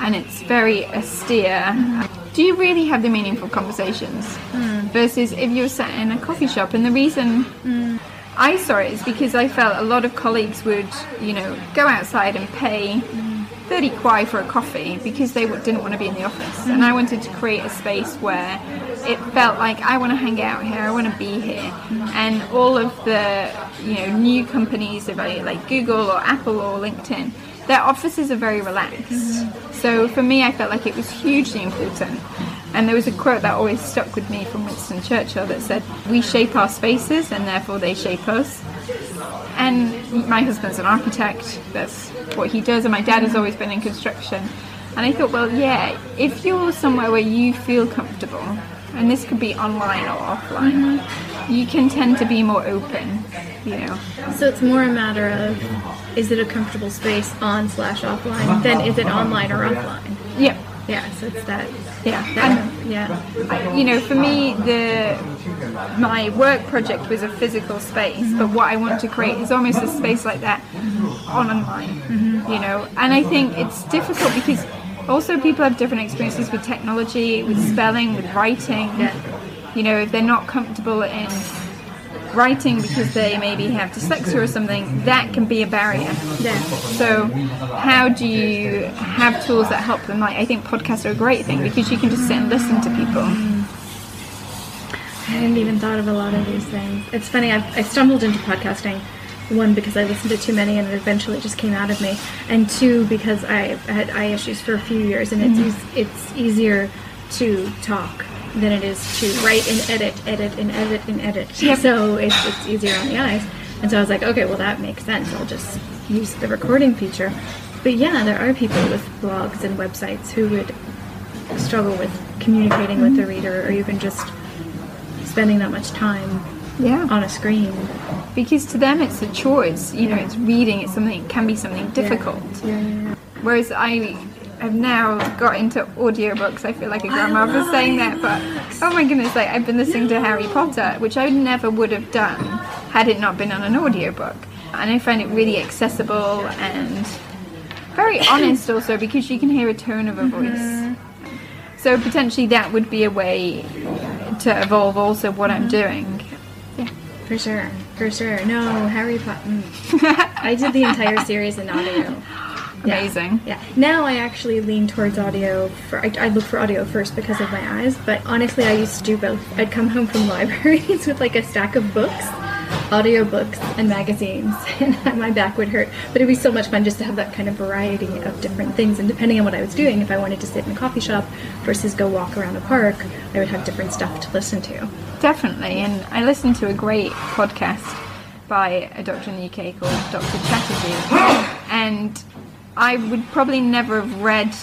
and it's very austere, do you really have the meaningful conversations? Hmm. Versus if you're sat in a coffee shop, and the reason hmm. I saw it is because I felt a lot of colleagues would, you know, go outside and pay hmm. 30 kuai for a coffee because they didn't want to be in the office. And I wanted to create a space where it felt like I want to hang out here, I want to be here. And all of the, you know, new companies, I, like Google or Apple or LinkedIn, their offices are very relaxed. So for me, I felt like it was hugely important. And there was a quote that always stuck with me from Winston Churchill that said, We shape our spaces and therefore they shape us. And my husband's an architect, that's what he does, and my dad has always been in construction. And I thought, well, yeah, if you're somewhere where you feel comfortable, and this could be online or offline, mm-hmm. you can tend to be more open, you know. So it's more a matter of is it a comfortable space on slash offline than is it online or offline? Yeah, Yeah, so it's that. yeah. that And yeah. I- you know, for me, the my work project was a physical space, but what I want to create is almost a space like that on online. Mm-hmm. You know, and I think it's difficult because also people have different experiences with technology, with spelling, with writing. You know, if they're not comfortable in writing because they maybe have dyslexia or something, that can be a barrier. Yeah. So, how do you have tools that help them? Like, I think podcasts are a great thing because you can just sit and listen to people. I hadn't even thought of a lot of these things. It's funny, I've, I stumbled into podcasting. One, because I listened to too many and it eventually just came out of me. And two, because I had eye issues for a few years and it's, mm. eas- it's easier to talk than it is to write and edit, edit and edit and edit. Yep. So it's, it's easier on the eyes. And so I was like, okay, well, that makes sense. I'll just use the recording feature. But yeah, there are people with blogs and websites who would struggle with communicating with the mm-hmm. reader or even just spending that much time Yeah. on a screen. Because to them it's a choice, you know, it's reading, it's something, it can be something difficult. Yeah. yeah. Whereas I have now got into audiobooks, I feel like a grandma for saying that, but oh my goodness, like I've been listening to Harry Potter, which I never would have done had it not been on an audiobook. And I find it really accessible and very honest also because you can hear a tone of a mm-hmm. voice. So potentially that would be a way to evolve also what I'm mm-hmm. doing. For sure, for sure. No, Harry Potter. Mm. I did the entire series in audio. Yeah. Amazing. Yeah. Now I actually lean towards audio. For I, I look for audio first because of my eyes. But honestly, I used to do both. I'd come home from libraries with like a stack of books, audio books, and magazines, and my back would hurt. But it'd be so much fun just to have that kind of variety of different things. And depending on what I was doing, if I wanted to sit in a coffee shop versus go walk around a park, I would have different stuff to listen to. Definitely, and I listened to a great podcast by a doctor in the UK called Dr. Chatterjee, and I would probably never have read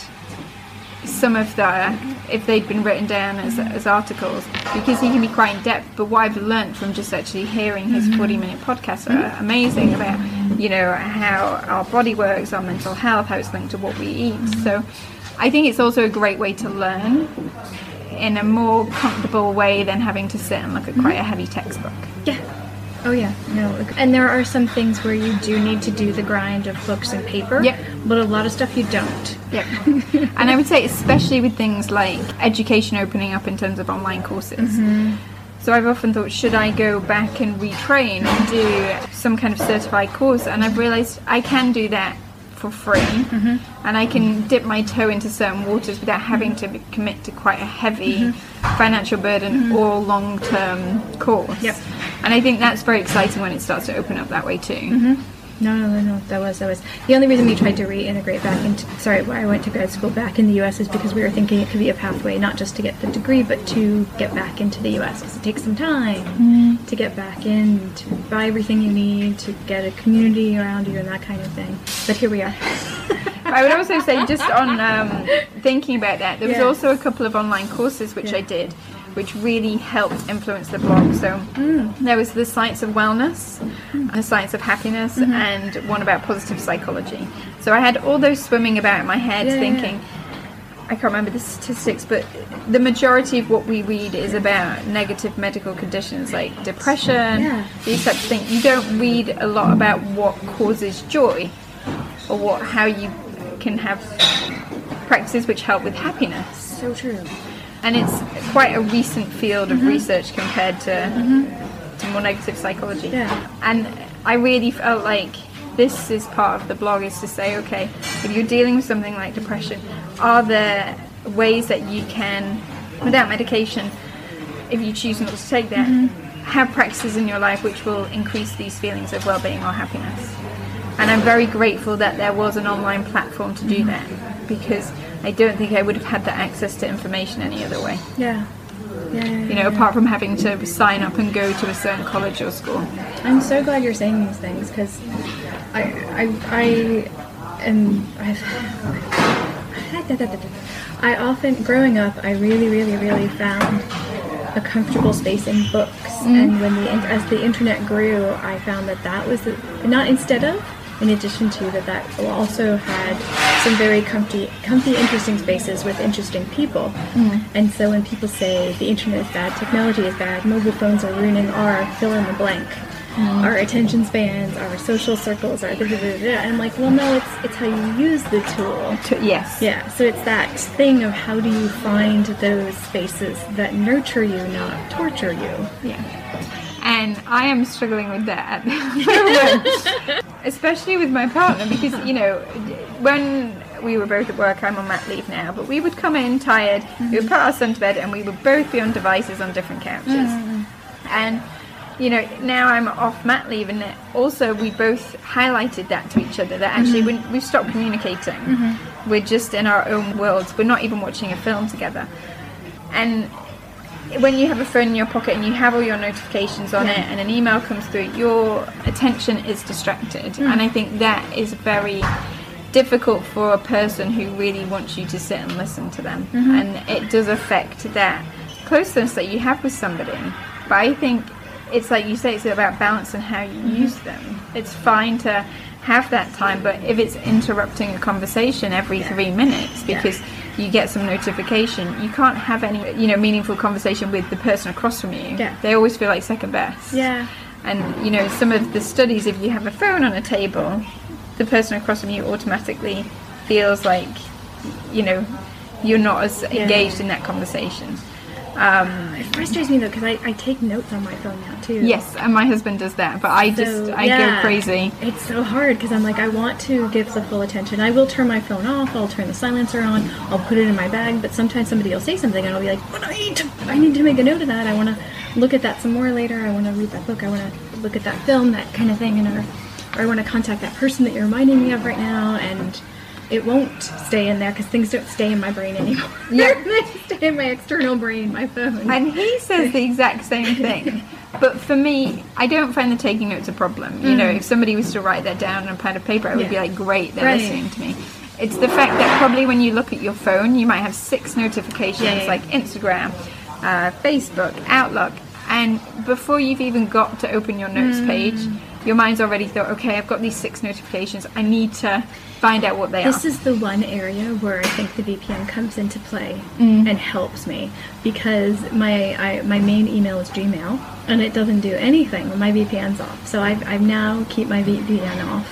some of the if they'd been written down as, as articles because he can be quite in depth. But what I've learned from just actually hearing his 40 minute podcasts are amazing about you know how our body works, our mental health, how it's linked to what we eat. So I think it's also a great way to learn in a more comfortable way than having to sit and look at quite a heavy textbook. Yeah. Oh yeah. No. And there are some things where you do need to do the grind of books and paper. Yep. But a lot of stuff you don't. Yep. and I would say, especially with things like education opening up in terms of online courses. Mm-hmm. So I've often thought, should I go back and retrain and do some kind of certified course? And I've realized I can do that for free, mm-hmm. and I can dip my toe into certain waters without having to commit to quite a heavy mm-hmm. financial burden mm-hmm. or long term course. Yep. And I think that's very exciting when it starts to open up that way too. No, no, no, no. That was that was the only reason we tried to reintegrate back into. Sorry, why I went to grad school back in the U.S. is because we were thinking it could be a pathway not just to get the degree, but to get back into the U.S. because it takes some time to get back in, to buy everything you need, to get a community around you, and that kind of thing. But here we are. I would also say, just on um, thinking about that, there was Yeah. also a couple of online courses which I did, which really helped influence the blog. So mm, there was the science of wellness, mm-hmm. the science of happiness, mm-hmm. and one about positive psychology. So I had all those swimming about in my head, Yeah, yeah, thinking. I can't remember the statistics, but the majority of what we read is about negative medical conditions like depression, Yeah. these types of things. You don't read a lot about what causes joy or what how you can have practices which help with happiness. So true. And it's oh, quite a recent field of mm-hmm. research compared to mm-hmm. to more negative psychology. Yeah. And I really felt like this is part of the blog is to say, okay, if you're dealing with something like depression, are there ways that you can, without medication, if you choose not to take that, mm-hmm. have practices in your life which will increase these feelings of well-being or happiness. And I'm very grateful that there was an online platform to do that because I don't think I would have had that access to information any other way. Yeah. Yeah, yeah, You know, apart from having to sign up and go to a certain college or school. I'm so glad you're saying these things because I, I, I am. I've, I often, growing up, I really, really, really found a comfortable space in books. Mm-hmm. And when the as the internet grew, I found that that was the, not instead of, in addition to that, that also had some very comfy, comfy, interesting spaces with interesting people. Mm-hmm. And so when people say the internet is bad, technology is bad, mobile phones are ruining our fill in the blank, mm-hmm. our attention spans, our social circles, our da, da, da. and I'm like, well, no, it's it's how you use the tool. To, yes. Yeah, so it's that thing of how do you find those spaces that nurture you, not torture you. Yeah. And I am struggling with that at the moment. Especially with my partner because, you know, when we were both at work, I'm on mat leave now, but we would come in tired, we would put our son to bed, and we would both be on devices on different couches. Mm. And, you know, now I'm off mat leave, and also we both highlighted that to each other that actually mm-hmm. we, we've stopped communicating. Mm-hmm. We're just in our own worlds, we're not even watching a film together. And when you have a phone in your pocket and you have all your notifications on it and an email comes through, your attention is distracted. And mm. I think that is very difficult for a person who really wants you to sit and listen to them. Mm-hmm. And it does affect that closeness that you have with somebody. But I think it's like you say, it's about balance and how you mm-hmm. use them. It's fine to have that time, but if it's interrupting a conversation every three minutes because you get some notification, you can't have any, you know, meaningful conversation with the person across from you. Yeah. They always feel like second best. Yeah. And you know, some of the studies, if you have a phone on a table, the person across from you automatically feels like, you know, you're not as engaged in that conversation. Um, It frustrates me though because I, I take notes on my phone now too. yes, and my husband does that, but I just I yeah. go crazy. It's so hard because I'm like, I want to give the full attention. I will turn my phone off. I'll turn the silencer on. I'll put it in my bag. But sometimes somebody will say something, and I'll be like, but I need to, I need to make a note of that. I want to look at that some more later. I want to read that book. I want to look at that film, that kind of thing, and or, or I want to contact that person that you're reminding me of right now, and it won't stay in there because things don't stay in my brain anymore. Yeah. they stay in my external brain, my phone. And he says the exact same thing. But for me, I don't find the taking notes a problem. You know, if somebody was to write that down on a pad of paper, I would be like, great, they're Right. listening to me. It's the fact that probably when you look at your phone, you might have six notifications Yeah, yeah. like Instagram, uh, Facebook, Outlook, and before you've even got to open your notes Mm. page, your mind's already thought, okay, I've got these six notifications. I need to find out what they This are. This is the one area where I think the VPN comes into play Mm. and helps me because my I, my main email is Gmail and it doesn't do anything when my VPN's off. So I've, I've now keep my VPN off,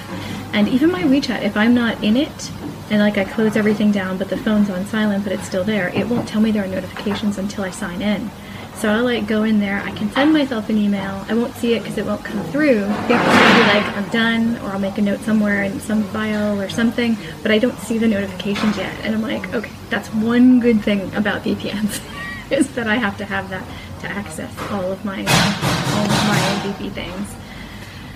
and even my WeChat. If I'm not in it and like I close everything down, but the phone's on silent, but it's still there, it won't tell me there are notifications until I sign in. So I'll like go in there. I can send myself an email. I won't see it because it won't come through. Yeah. I'll be like, I'm done, or I'll make a note somewhere in some file or something, but I don't see the notifications yet. And I'm like, okay, that's one good thing about VPNs is that I have to have that to access all of my all of my VP things.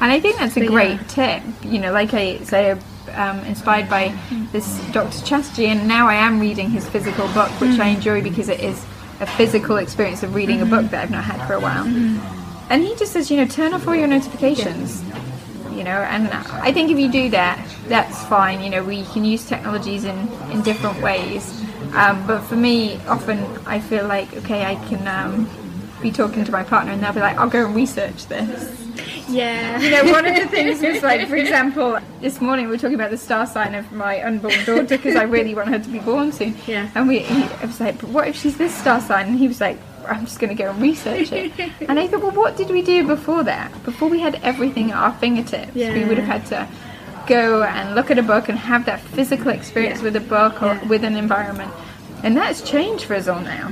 And I think that's a But great yeah. tip. You know, like I say, um, inspired by this Dr. Chatterjee, and now I am reading his physical book, which I enjoy because it is a physical experience of reading a book that I've not had for a while. And he just says, you know, turn off all your notifications. You know, and I think if you do that, that's fine. You know, we can use technologies in, in different ways. Um, but for me, often I feel like, okay, I can um, be talking to my partner and they'll be like, I'll go and research this Yeah. you know, one of the things was like, for example, this morning we were talking about the star sign of my unborn daughter because I really want her to be born soon. Yeah. And we, he, I was like, but what if she's this star sign? And he was like, I'm just going to go and research it. and I thought, well, what did we do before that? Before we had everything at our fingertips, we would have had to go and look at a book and have that physical experience Yeah. with a book or Yeah. with an environment. And that's changed for us all now.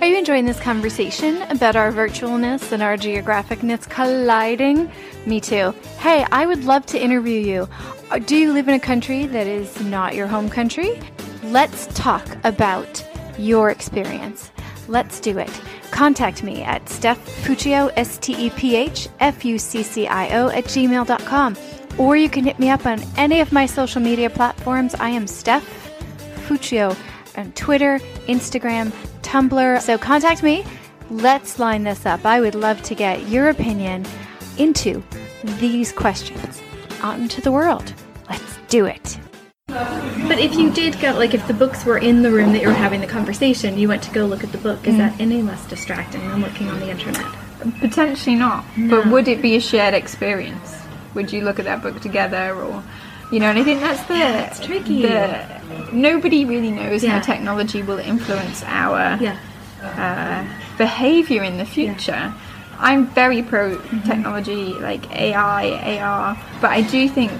Are you enjoying this conversation about our virtualness and our geographicness colliding? Me too. Hey, I would love to interview you. Uh, Do you live in a country that is not your home country? Let's talk about your experience. Let's do it. Contact me at Steph Fuccio, S T E P H F U C C I O, at gmail.com. Or you can hit me up on any of my social media platforms. I am Steph Fuccio on Twitter, Instagram, Tumblr. So contact me. Let's line this up. I would love to get your opinion into these questions out into the world. Let's do it. But if you did go, like if the books were in the room that you were having the conversation, you went to go look at the book, is mm. that any less distracting than looking on the internet? Potentially not. But would it be a shared experience? Would you look at that book together or you know, and I think that's the it's tricky. the- nobody really knows how technology will influence our Yeah. uh, behavior in the future. I'm very pro technology, like AI, AR, but I do think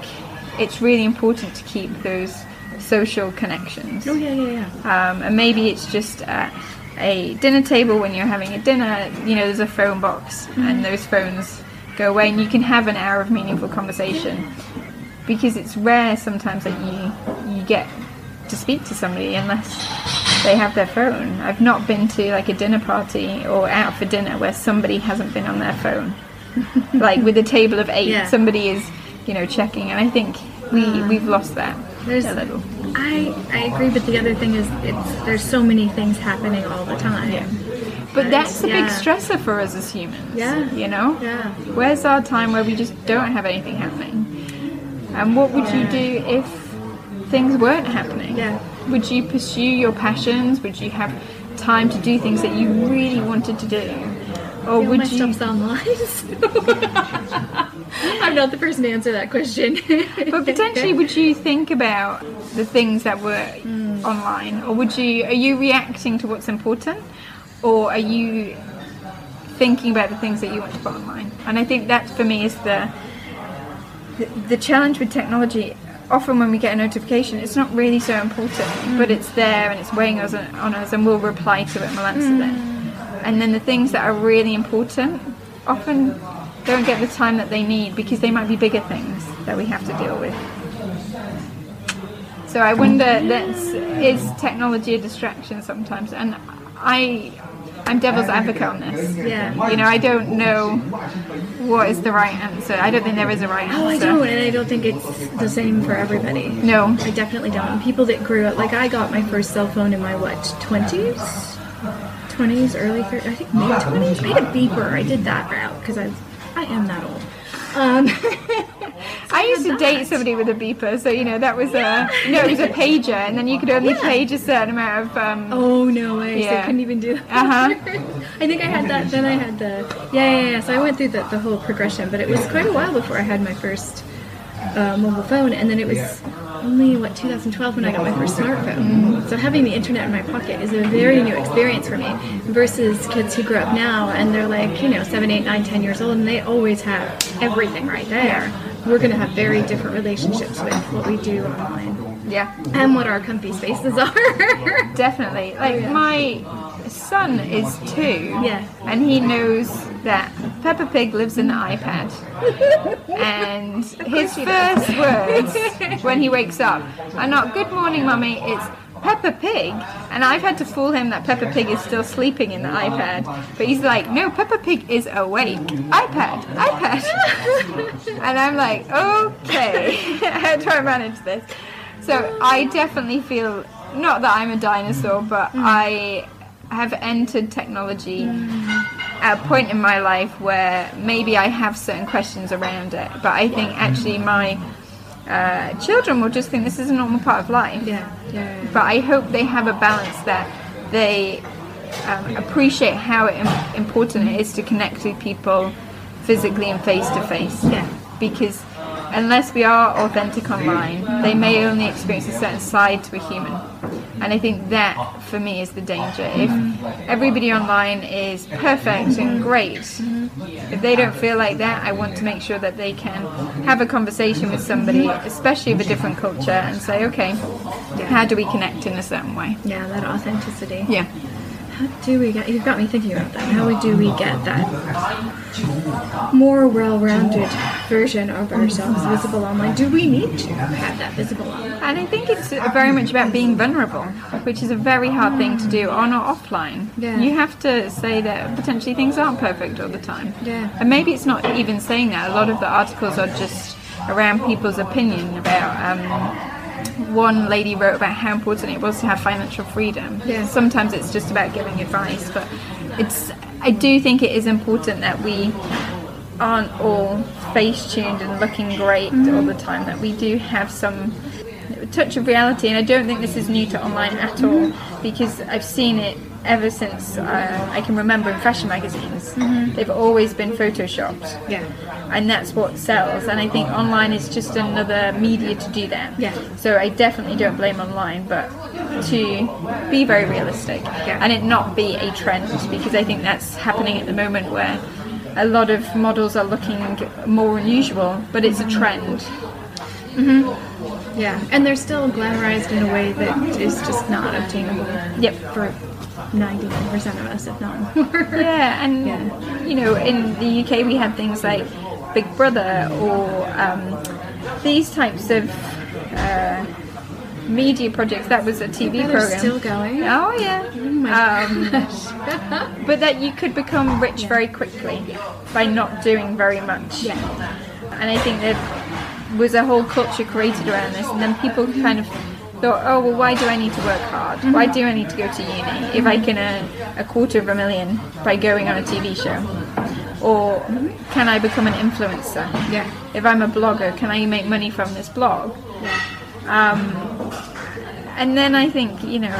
it's really important to keep those social connections. Oh yeah, yeah, yeah. Um, and maybe it's just at a dinner table when you're having a dinner, you know, there's a phone box and those phones go away and you can have an hour of meaningful conversation. Because it's rare sometimes that you you get to speak to somebody unless they have their phone. I've not been to like a dinner party or out for dinner where somebody hasn't been on their phone. like with a table of eight, Yeah. somebody is, you know, checking and I think we, mm. we've lost that There's- a little. I I agree, but the other thing is, it's there's so many things happening all the time. Yeah. But that's a big stressor for us as humans. Yeah. You know? Yeah. Where's our time where we just don't have anything happening? And what would you do if things weren't happening? Yeah. Would you pursue your passions? Would you have time to do things that you really wanted to do? Or would my you stuff's online. I'm not the person to answer that question. but potentially would you think about the things that were Hmm. online or would you are you reacting to what's important or are you thinking about the things that you want to put online and i think that for me is the the, the challenge with technology often when we get a notification it's not really so important Hmm. but it's there and it's weighing us on us and we'll reply to it and we'll answer Hmm. them and then the things that are really important often don't get the time that they need because they might be bigger things that we have to deal with so I wonder that's is technology a distraction sometimes and I I'm devil's advocate on this. Yeah. You know, I don't know what is the right answer. I don't think there is a right answer. Oh, I don't, and I don't think it's the same for everybody. No. I definitely don't. People that grew up, like I got my first cell phone in my what twenties, twenties, early 30s, I think mid twenties. I had a beeper. I did that route because I, I am that old. Um, I used to date somebody with a beeper, so you know that was a no, it was a pager, and then you could only page a certain amount of. Um, oh no way! So I couldn't even do that. Uh-huh. I think I had that. Then I had the yeah, yeah, yeah. So I went through the, the whole progression, but it was quite a while before I had my first uh, mobile phone, and then it was only what 2012 when I got my first smartphone. So having the internet in my pocket is a very new experience for me versus kids who grow up now and they're like you know seven, eight, nine, ten years old, and they always have everything right there. We're going to have very different relationships with what we do online yeah, and what our comfy spaces are. definitely. Like my son is two. Yeah. And he knows that Peppa Pig lives in the iPad. and his first words when he wakes up are not "Good morning, mummy." It's Peppa Pig, and I've had to fool him that Peppa Pig is still sleeping in the iPad. But he's like, no, Peppa Pig is awake. iPad, iPad. and I'm like, okay, how do I manage this? So I definitely feel not that I'm a dinosaur, but I have entered technology at a point in my life where maybe I have certain questions around it, but I think actually my uh, children will just think this is a normal part of life. Yeah, yeah. But I hope they have a balance that they um, appreciate how im- important it is to connect with people physically and face to face. Yeah. Because unless we are authentic online, they may only experience a certain side to a human. And I think that, for me, is the danger. If everybody online is perfect and great, if they don't feel like that, I want to make sure that they can have a conversation with somebody, especially of a different culture, and say, okay, how do we connect in a certain way? Yeah, that authenticity. Yeah. How do we get? You've got me thinking about that. How do we get that more well-rounded version of ourselves visible online? Do we need to have that visible online? And I think it's very much about being vulnerable, which is a very hard thing to do on or offline. Yeah. You have to say that potentially things aren't perfect all the time. Yeah. And maybe it's not even saying that. A lot of the articles are just around people's opinion about. Um, one lady wrote about how important it was to have financial freedom. Yeah. Sometimes it's just about giving advice, but it's. I do think it is important that we aren't all face tuned and looking great mm-hmm. all the time. That we do have some touch of reality, and I don't think this is new to online at all mm-hmm. because I've seen it ever since uh, I can remember in fashion magazines. They've always been photoshopped, Yeah. and that's what sells. And I think online is just another media to do that. Yeah. So I definitely don't blame online, but to be very realistic Yeah. and it not be a trend because I think that's happening at the moment where a lot of models are looking more unusual, but it's a trend. Yeah, and they're still glamorized in a way that is just not obtainable. Yep. For 99% of us, if not more. Yeah, and Yeah. you know, in the UK we have things like Big Brother or um, these types of uh, media projects. That was a TV They're program. still going. Oh yeah. my um, but that you could become rich very quickly by not doing very much. Yeah. And I think there was a whole culture created around this, and then people kind of thought, oh well, why do I need to work hard? Why do I need to go to uni if I can earn a quarter of a million by going on a TV show? Or can I become an influencer? Yeah. If I'm a blogger, can I make money from this blog? Um, and then I think, you know,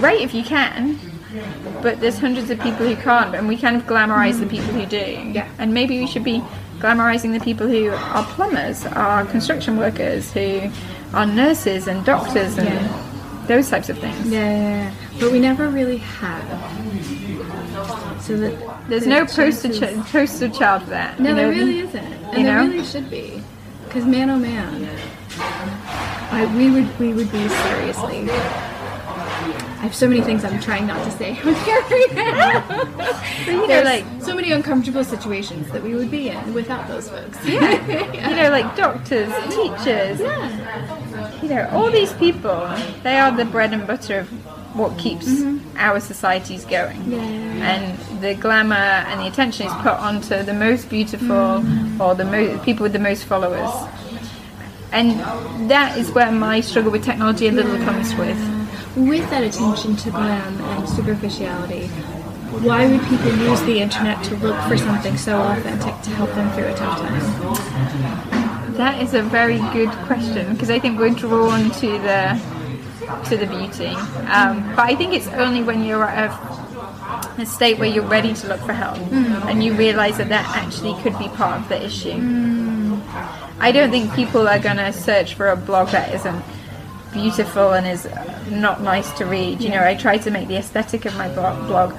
great if you can, but there's hundreds of people who can't, and we kind of glamorize the people who do. Yeah. And maybe we should be glamorizing the people who are plumbers, are construction workers, who are nurses and doctors and Yeah. those types of things. Yeah, yeah, yeah. but we never really have. So that There's the no poster poster child for that. No, you there really isn't, and you there know? really should be, because man, oh man, I, we would we would be seriously. I have so many things I'm trying not to say on here right now. you There's like so many uncomfortable situations that we would be in without those folks. you know, like doctors, teachers, you know, all these people, they are the bread and butter of what keeps our societies going. Mm-hmm. Yeah. And the glamour and the attention is put onto the most beautiful Mm-hmm. or the mo- people with the most followers. And that is where my struggle with technology a little comes with. With that attention to glam and superficiality, why would people use the internet to look for something so authentic to help them through a tough time? That is a very good question because I think we're drawn to the to the beauty, um, but I think it's only when you're at a, a state where you're ready to look for help and you realise that that actually could be part of the issue. I don't think people are going to search for a blog that isn't beautiful and is not nice to read. You know, I try to make the aesthetic of my blog, blog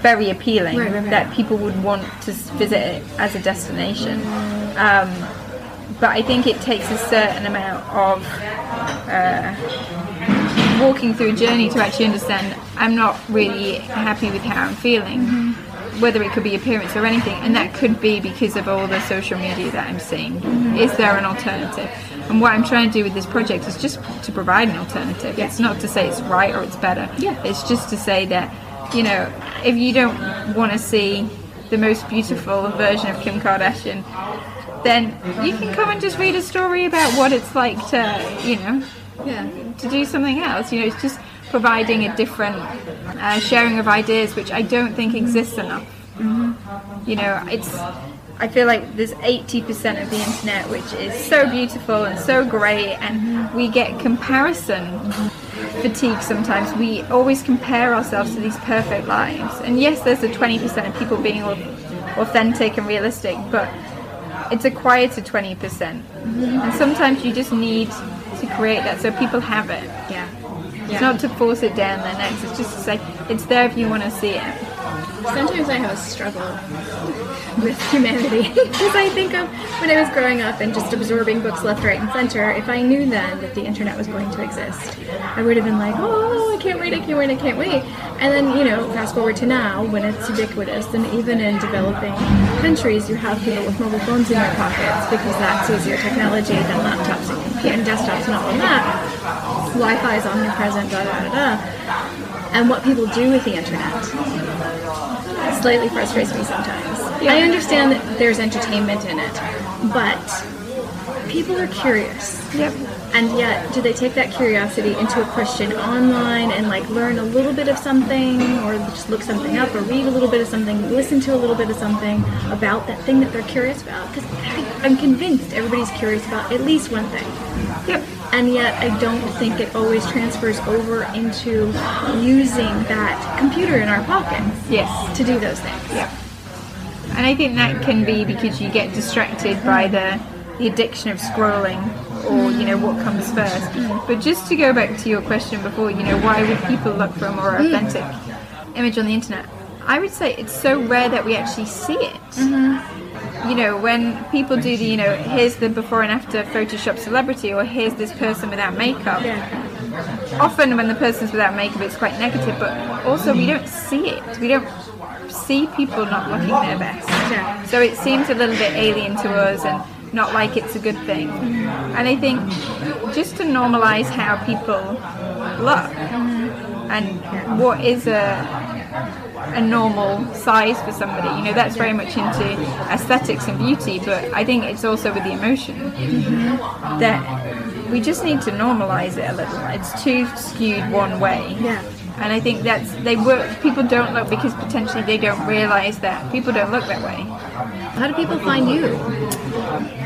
very appealing Right, right, right. that people would want to visit it as a destination. Um, but I think it takes a certain amount of uh, walking through a journey to actually understand I'm not really happy with how I'm feeling. Mm-hmm. Whether it could be appearance or anything, and that could be because of all the social media that I'm seeing. Mm-hmm. Is there an alternative? And what I'm trying to do with this project is just to provide an alternative. It's not to say it's right or it's better. Yeah. It's just to say that, you know, if you don't want to see the most beautiful version of Kim Kardashian, then you can come and just read a story about what it's like to, you know, Yeah. to do something else. You know, it's just providing a different uh, sharing of ideas, which I don't think exists enough. You know, it's. I feel like there's 80% of the internet which is so beautiful and so great, and we get comparison fatigue sometimes. We always compare ourselves to these perfect lives. And yes, there's the 20% of people being authentic and realistic, but it's a quieter 20%. And sometimes you just need to create that so people have it. Yeah. It's not to force it down their necks, it's just to say it's there if you want to see it. Sometimes I have a struggle with humanity because I think of when I was growing up and just absorbing books left, right, and center. If I knew then that the internet was going to exist, I would have been like, "Oh, I can't wait! I can't wait! I can't wait!" And then you know, fast forward to now when it's ubiquitous, and even in developing countries, you have people with mobile phones in their pockets because that's easier technology than laptops and, desktops and all of that. Wi-Fi is omnipresent. Da da da da. And what people do with the internet slightly frustrates me sometimes. I understand that there's entertainment in it, but people are curious. Yep. And yet, do they take that curiosity into a question online and like learn a little bit of something, or just look something up, or read a little bit of something, listen to a little bit of something about that thing that they're curious about? Because I'm convinced everybody's curious about at least one thing Yep. and yet I don't think it always transfers over into using that computer in our pockets Yes. to do those things. Yeah. And I think that can be because you get distracted by the, the addiction of scrolling or, you know, what comes first. Mm. But just to go back to your question before, you know, why would people look for a more mm. authentic image on the internet? I would say it's so rare that we actually see it. Mm-hmm. You know, when people do the, you know, here's the before and after Photoshop celebrity or here's this person without makeup. Often when the person's without makeup it's quite negative, but also we don't see it. We don't see people not looking their best. Yeah. So it seems a little bit alien to us and not like it's a good thing. And I think just to normalize how people look and what is a a normal size for somebody. You know, that's very much into aesthetics and beauty, but I think it's also with the emotion that we just need to normalize it a little. It's too skewed one way. Yeah. And I think that's they work. People don't look because potentially they don't realize that people don't look that way. How do people find you?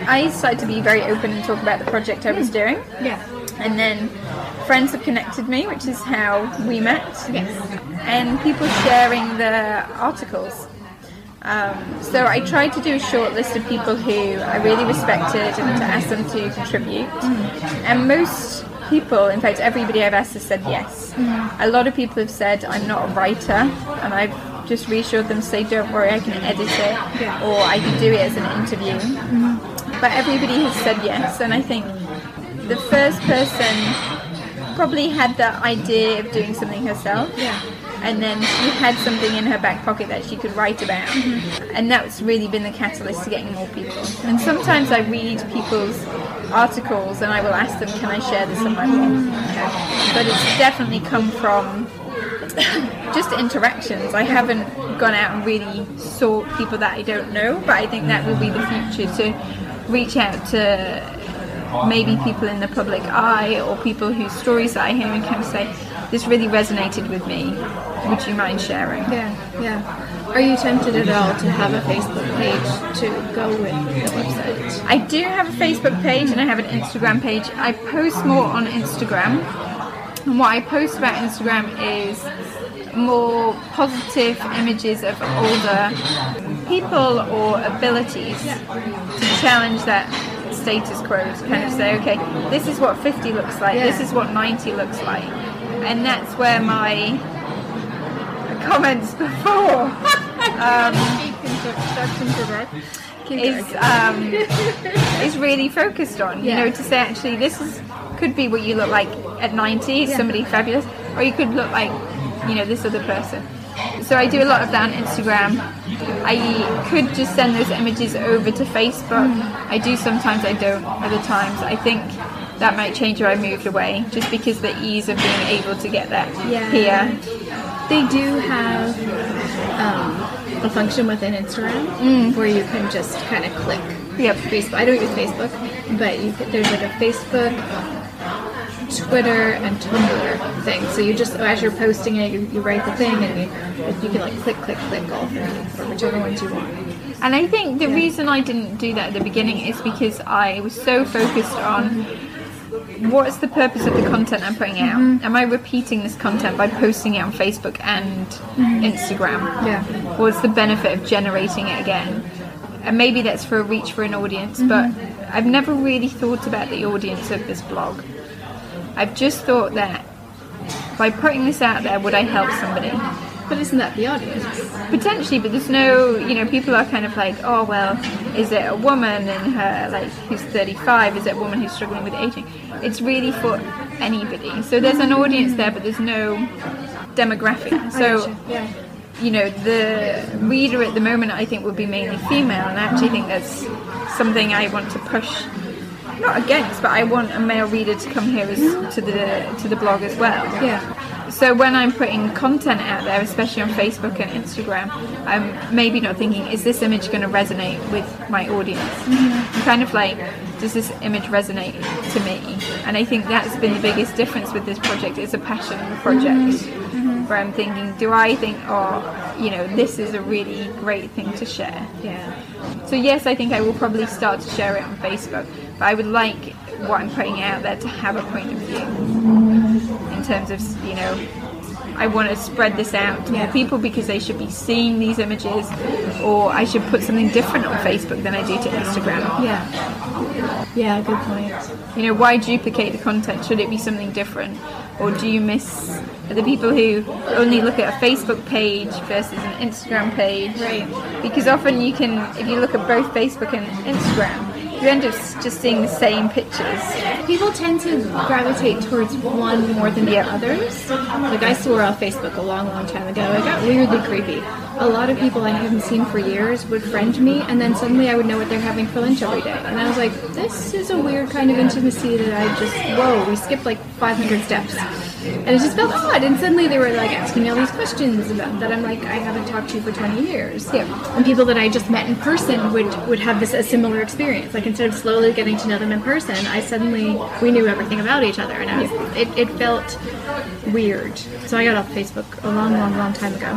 I started to be very open and talk about the project I was doing, Yeah. and then friends have connected me, which is how we met. Yes. And people sharing the articles. Um, so I tried to do a short list of people who I really respected and to ask them to contribute. And most people, in fact, everybody I've asked has said yes. Mm. A lot of people have said I'm not a writer, and I've just reassured them, say don't worry, I can edit it, or I can do it as an interview. Mm. But everybody has said yes, and I think the first person probably had the idea of doing something herself. Yeah. And then she had something in her back pocket that she could write about. Mm-hmm. And that's really been the catalyst to getting more people. And sometimes I read people's articles and I will ask them, can I share this on my blog? But it's definitely come from just interactions. I haven't gone out and really sought people that I don't know, but I think that will be the future to reach out to maybe people in the public eye or people whose stories I hear and kind of say, this really resonated with me. Would you mind sharing? Yeah. Yeah. Are you tempted at all to have a Facebook page to go with the website? I do have a Facebook page and I have an Instagram page. I post more on Instagram. And what I post about Instagram is more positive images of older people or abilities to challenge that status quo to kind of say, okay, this is what 50 looks like, Yeah. this is what 90 looks like. And that's where my comments before is um, is really focused on. You Yeah. know, to say actually this is could be what you look like at 90 somebody fabulous, or you could look like you know this other person. So I do a lot of that on Instagram. I could just send those images over to Facebook. I do sometimes. I don't. Other times, I think that might change if I moved away, just because the ease of being able to get that Yeah. here. They do have um, a function within Instagram where you can just kind of click. Yep. Facebook. I don't use Facebook, but you there's like a Facebook, Twitter, and Tumblr thing. So you just as you're posting it, you, you write the thing, and you you can like click, click, click all three for whichever ones you want. And I think the reason I didn't do that at the beginning is because I was so focused on what's the purpose of the content I'm putting out? Mm-hmm. Am I repeating this content by posting it on Facebook and mm-hmm. Instagram? Yeah. What's the benefit of generating it again? And maybe that's for a reach for an audience, but mm-hmm. I've never really thought about the audience of this blog. I've just thought that by putting this out there, would I help somebody? But isn't that the audience? Potentially, but there's no, you know, people are kind of like, oh, well, is it a woman in her, like, who's 35? Is it a woman who's struggling with aging? It's really for anybody. So there's an audience there, but there's no demographic. So, yeah. you know, the reader at the moment, I think, would be mainly female, and I actually think that's something I want to push. Not against, but I want a male reader to come here as, to the to the blog as well. Yeah. So when I'm putting content out there, especially on Facebook and Instagram, I'm maybe not thinking, is this image going to resonate with my audience? I'm kind of like, does this image resonate to me? And I think that's been the biggest difference with this project. It's a passion project mm-hmm. Mm-hmm. where I'm thinking, do I think, oh, you know, this is a really great thing to share? Yeah. So yes, I think I will probably start to share it on Facebook, but I would like what I'm putting out there to have a point of view in terms of you know. I want to spread this out to more people because they should be seeing these images, or I should put something different on Facebook than I do to Instagram. Yeah. Yeah, good point. You know, why duplicate the content? Should it be something different? Or do you miss the people who only look at a Facebook page versus an Instagram page? Right. Because often you can, if you look at both Facebook and Instagram, you end up just seeing the same pictures. People tend to gravitate towards one more than the Yeah. others. Like I swore off Facebook a long, long time ago. It got weirdly creepy. A lot of people I hadn't seen for years would friend me, and then suddenly I would know what they're having for lunch every day. And I was like, this is a weird kind of intimacy that I just, whoa, we skipped like 500 steps. And it just felt odd. And suddenly they were like asking me all these questions about that. I'm like, I haven't talked to you for 20 years. Yeah. And people that I just met in person would, would have this a similar experience. Like instead of slowly getting to know them in person, I suddenly we knew everything about each other, and I was, it, it felt weird. So I got off Facebook a long, long, long time ago.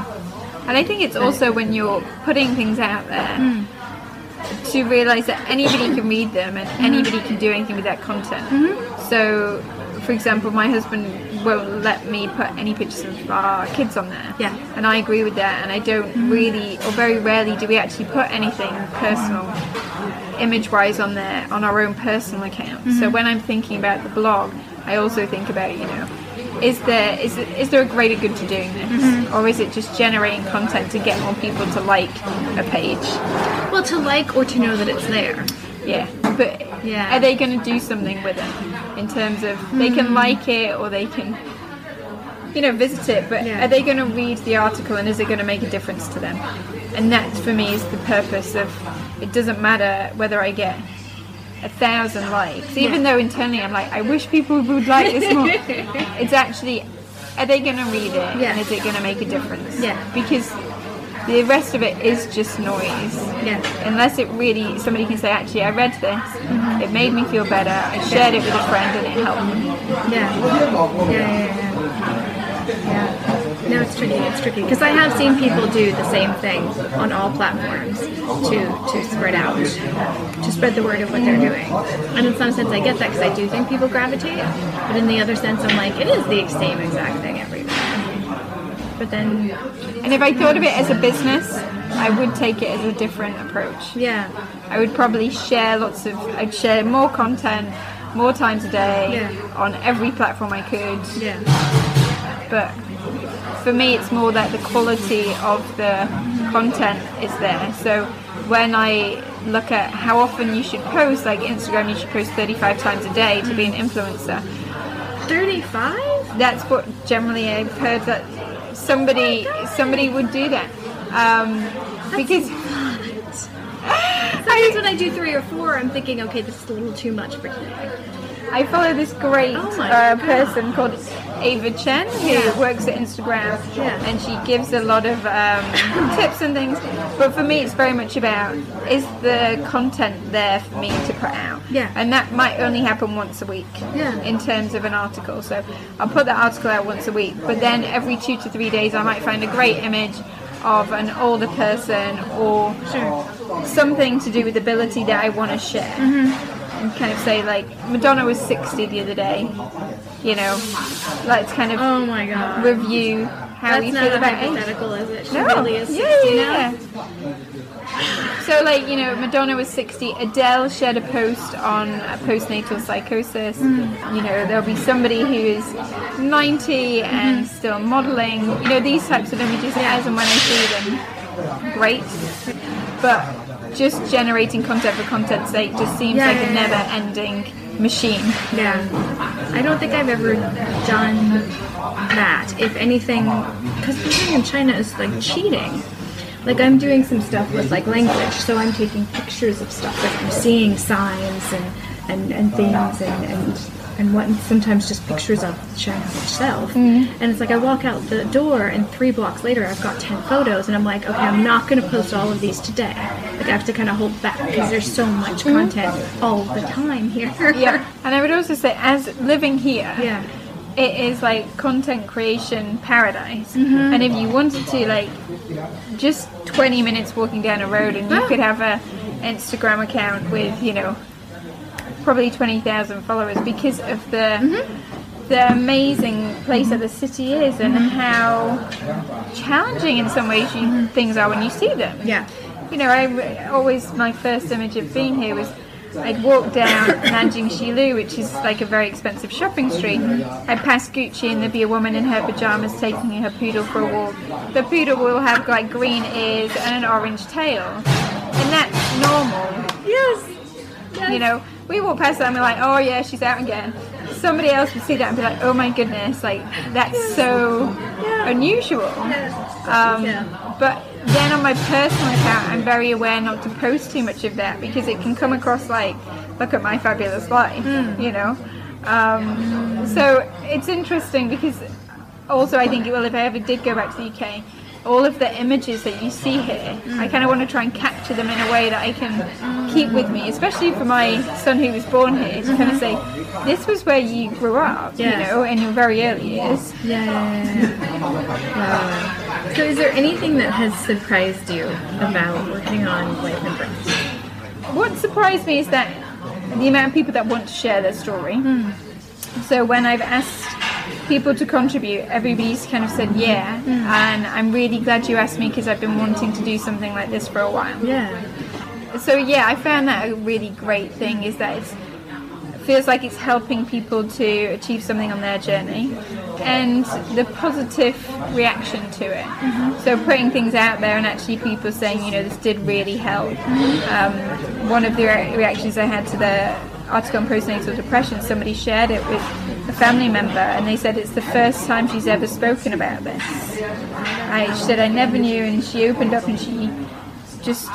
And I think it's also when you're putting things out there hmm. to realize that anybody can read them and mm-hmm. anybody can do anything with that content. Mm-hmm. So, for example, my husband won't let me put any pictures of our kids on there. Yeah. And I agree with that. And I don't really, or very rarely, do we actually put anything personal, image wise, on there on our own personal account. So mm-hmm. when I'm thinking about the blog, I also think about, you know, is there is is there a greater good to doing this, mm-hmm. or is it just generating content to get more people to like a page? Well, to like or to know that it's there. Yeah, but Yeah. are they going to do something with it in terms of they can hmm. like it or they can, you know, visit it? But Yeah. are they going to read the article and is it going to make a difference to them? And that for me is the purpose of. It doesn't matter whether I get a thousand likes, even though internally I'm like, I wish people would like this more. it's actually, are they going to read it Yeah. and is it going to make a difference? Yeah. Because the rest of it is just noise Yeah. unless it really somebody can say actually i read this mm-hmm. it made me feel better i shared it with a friend and it helped me Yeah. Yeah, yeah, yeah. Yeah. No, it's tricky. It's tricky because I have seen people do the same thing on all platforms to to spread out, to spread the word of what they're doing. And in some sense, I get that because I do think people gravitate. But in the other sense, I'm like, it is the same exact thing everywhere. But then, and if i thought of it as a business i would take it as a different approach. Yeah, i would probably share lots of i'd share more content more times a day Yeah. on every platform i could. Yeah, but for me it's more that the quality of the content is there. So when i look at how often you should post like instagram you should post 35 times a day to be an mm. influencer. 35? That's what generally I've heard that somebody somebody would do that. Um, because Sometimes when I do three or four, I'm thinking, okay, this is a little too much for today. I follow this great Oh uh, person called Ava Chen who Yeah. works at Instagram Yeah. and she gives a lot of um, tips and things. But for me, it's very much about is the content there for me to put out? Yeah. And that might only happen once a week Yeah. in terms of an article. So I'll put that article out once a week, but then every two to three days, I might find a great image of an older person or something to do with ability that I want to share. Mm-hmm. And kind of say, like, Madonna was 60 the other day, you know, let's kind of Oh my god. review how That's not feel about age. hypothetical, is it? She No. really is 60 yeah, now? yeah. So, like, you know, Madonna was 60. Adele shared a post on postnatal psychosis. Mm. You know, there'll be somebody who is 90 and Mm-hmm. still modeling. You know, these types of images, as and when I see them, great. But just generating content for content's sake just seems Yeah, like yeah, a never ending machine. Yeah. I don't think I've ever done that. If anything, because living in China is like cheating. Like I'm doing some stuff with like language, so I'm taking pictures of stuff. Like I'm seeing signs and and, and things and and and what and sometimes just pictures of Shanghai itself. Mm-hmm. And it's like I walk out the door and three blocks later I've got ten photos and I'm like, okay, I'm not going to post all of these today. Like I have to kind of hold back because there's so much mm-hmm. content all the time here. Yeah. And I would also say, as living here, Yeah. it is like content creation paradise. Mm-hmm. And if you wanted to, like, just 20 minutes walking down a road, and you could have a Instagram account with, you know, probably 20,000 followers because of the. The amazing place that the city is, and how challenging in some ways you, things are when you see them. Yeah. You know, I always my first image of being here was I'd walk down Nanjing Xilu, which is like a very expensive shopping street. I'd pass Gucci and there'd be a woman in her pajamas taking her poodle for a walk. The poodle will have like green ears and an orange tail. And that's normal. Yes. You know, we walk past that and we're like, oh yeah, she's out again. Somebody else would see that and be like, oh my goodness, like that's so unusual. Um, But then on my personal account, I'm very aware not to post too much of that because it can come across like, look at my fabulous life, you know. Um, so it's interesting because also I think well, if I ever did go back to the UK, all of the images that you see here, I kind of want to try and capture them in a way that I can keep with me, especially for my son who was born here, to kind of say, this was where you grew up, Yeah. you know, in your very early years. Yeah, yeah, yeah, yeah. Wow. So, is there anything that has surprised you about working on Life in Breaths? What surprised me is that the amount of people that want to share their story. Hmm. So when I've asked people to contribute, everybody's kind of said yeah, mm. and I'm really glad you asked me because I've been wanting to do something like this for a while. Yeah. So yeah, I found that a really great thing is that it's feels like it's helping people to achieve something on their journey and the positive reaction to it. Mm-hmm. So putting things out there and actually people saying, you know, this did really help. Mm-hmm. Um, one of the re- reactions I had to the article on postnatal depression, somebody shared it with a family member and they said it's the first time she's ever spoken about this. I she said I never knew and she opened up and she just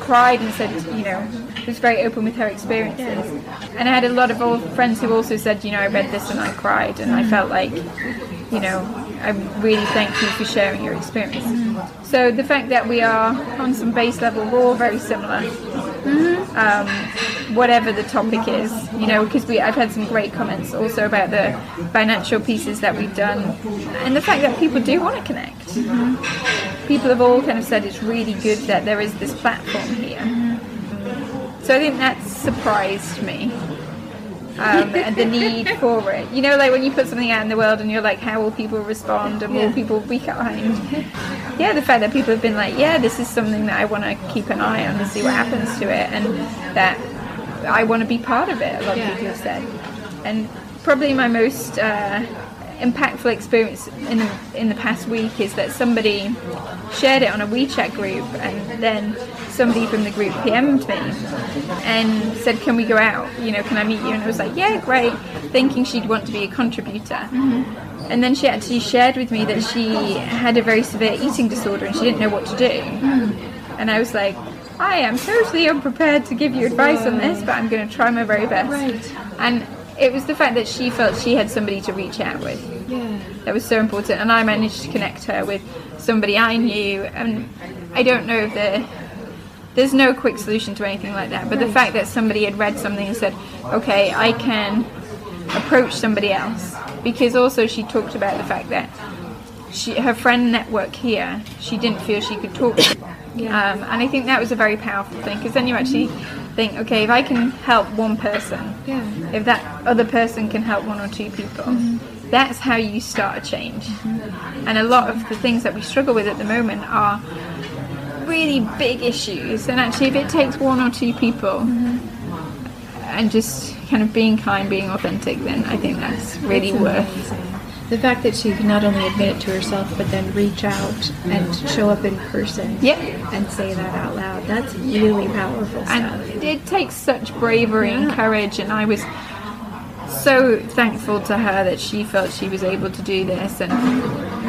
cried and said, you know, was very open with her experiences. And I had a lot of old friends who also said, you know, I read this and I cried and I felt like, you know, I really thank you for sharing your experience. So the fact that we are on some base level, we're all very similar. Mm-hmm. Um, whatever the topic is, you know, because we I've had some great comments also about the financial pieces that we've done, and the fact that people do want to connect. Mm-hmm. People have all kind of said it's really good that there is this platform here. Mm-hmm. So I think that surprised me. Um, and the need for it. You know, like when you put something out in the world and you're like, how will people respond and will people be kind? Yeah, the fact that people have been like, yeah, this is something that I want to keep an eye on to see what happens to it and that I want to be part of it, a lot of Yeah. people have said. And probably my most uh, impactful experience in the, in the past week is that somebody shared it on a WeChat group and then somebody from the group PM'd me and said, can we go out? You know, can I meet you? And I was like, yeah, great. thinking she'd want to be a contributor. Mm-hmm. And then she actually shared with me that she had a very severe eating disorder and she didn't know what to do. Mm-hmm. And I was like, I am totally unprepared to give you advice on this, but I'm going to try my very best. Right. And it was the fact that she felt she had somebody to reach out with Yeah. that was so important and I managed to connect her with somebody I knew and I don't know if there there's no quick solution to anything like that but the fact that somebody had read something and said okay I can approach somebody else because also she talked about the fact that she her friend network here she didn't feel she could talk to Yeah. um, and I think that was a very powerful thing because then you actually think okay if I can help one person Yeah. if that other person can help one or two people, mm-hmm. that's how you start a change. Mm-hmm. And a lot of the things that we struggle with at the moment are really big issues. And actually, if it takes one or two people mm-hmm. and just kind of being kind, being authentic, then I think that's really worth. The fact that she can not only admit it to herself, but then reach out and show up in person Yep. and say that out loud. That's really powerful stuff. And it takes such bravery and courage, and I was so thankful to her that she felt she was able to do this, and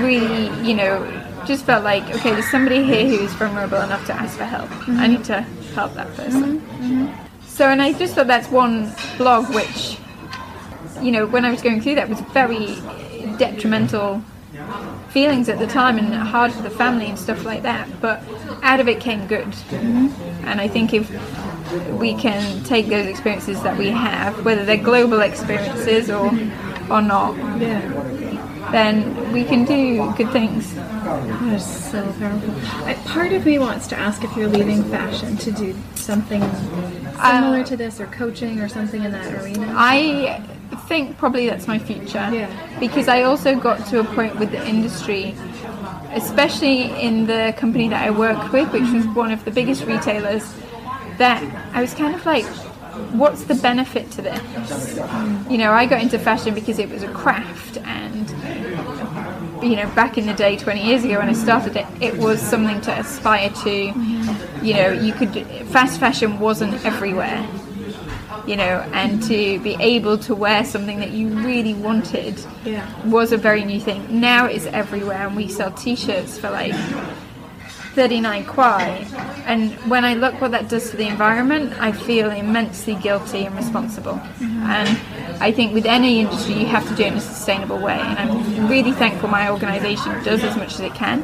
really, you know, just felt like okay, there's somebody here who's vulnerable enough to ask for help. I mm-hmm. need to help that person. Mm-hmm. Mm-hmm. So, and I just thought that's one blog which, you know, when I was going through that was very detrimental feelings at the time and hard for the family and stuff like that. But out of it came good. Mm-hmm. And I think if we can take those experiences that we have, whether they're global experiences or or not, yeah. then we can do good things. That's so powerful. I, part of me wants to ask if you're leaving fashion to do something um, similar to this or coaching or something in that arena. I think probably that's my future. Yeah. Because I also got to a point with the industry, especially in the company that I work with, which was mm-hmm. one of the biggest retailers, that I was kind of like, what's the benefit to this? Mm. You know, I got into fashion because it was a craft and you know, back in the day, 20 years ago when I started it, it was something to aspire to. Mm-hmm. You know, you could, fast fashion wasn't everywhere. You know, and to be able to wear something that you really wanted Yeah. was a very new thing. Now it's everywhere, and we sell t shirts for like 39 kuai. And when I look what that does to the environment, I feel immensely guilty and responsible. Mm-hmm. And I think with any industry, you have to do it in a sustainable way. And I'm really thankful my organisation does as much as it can.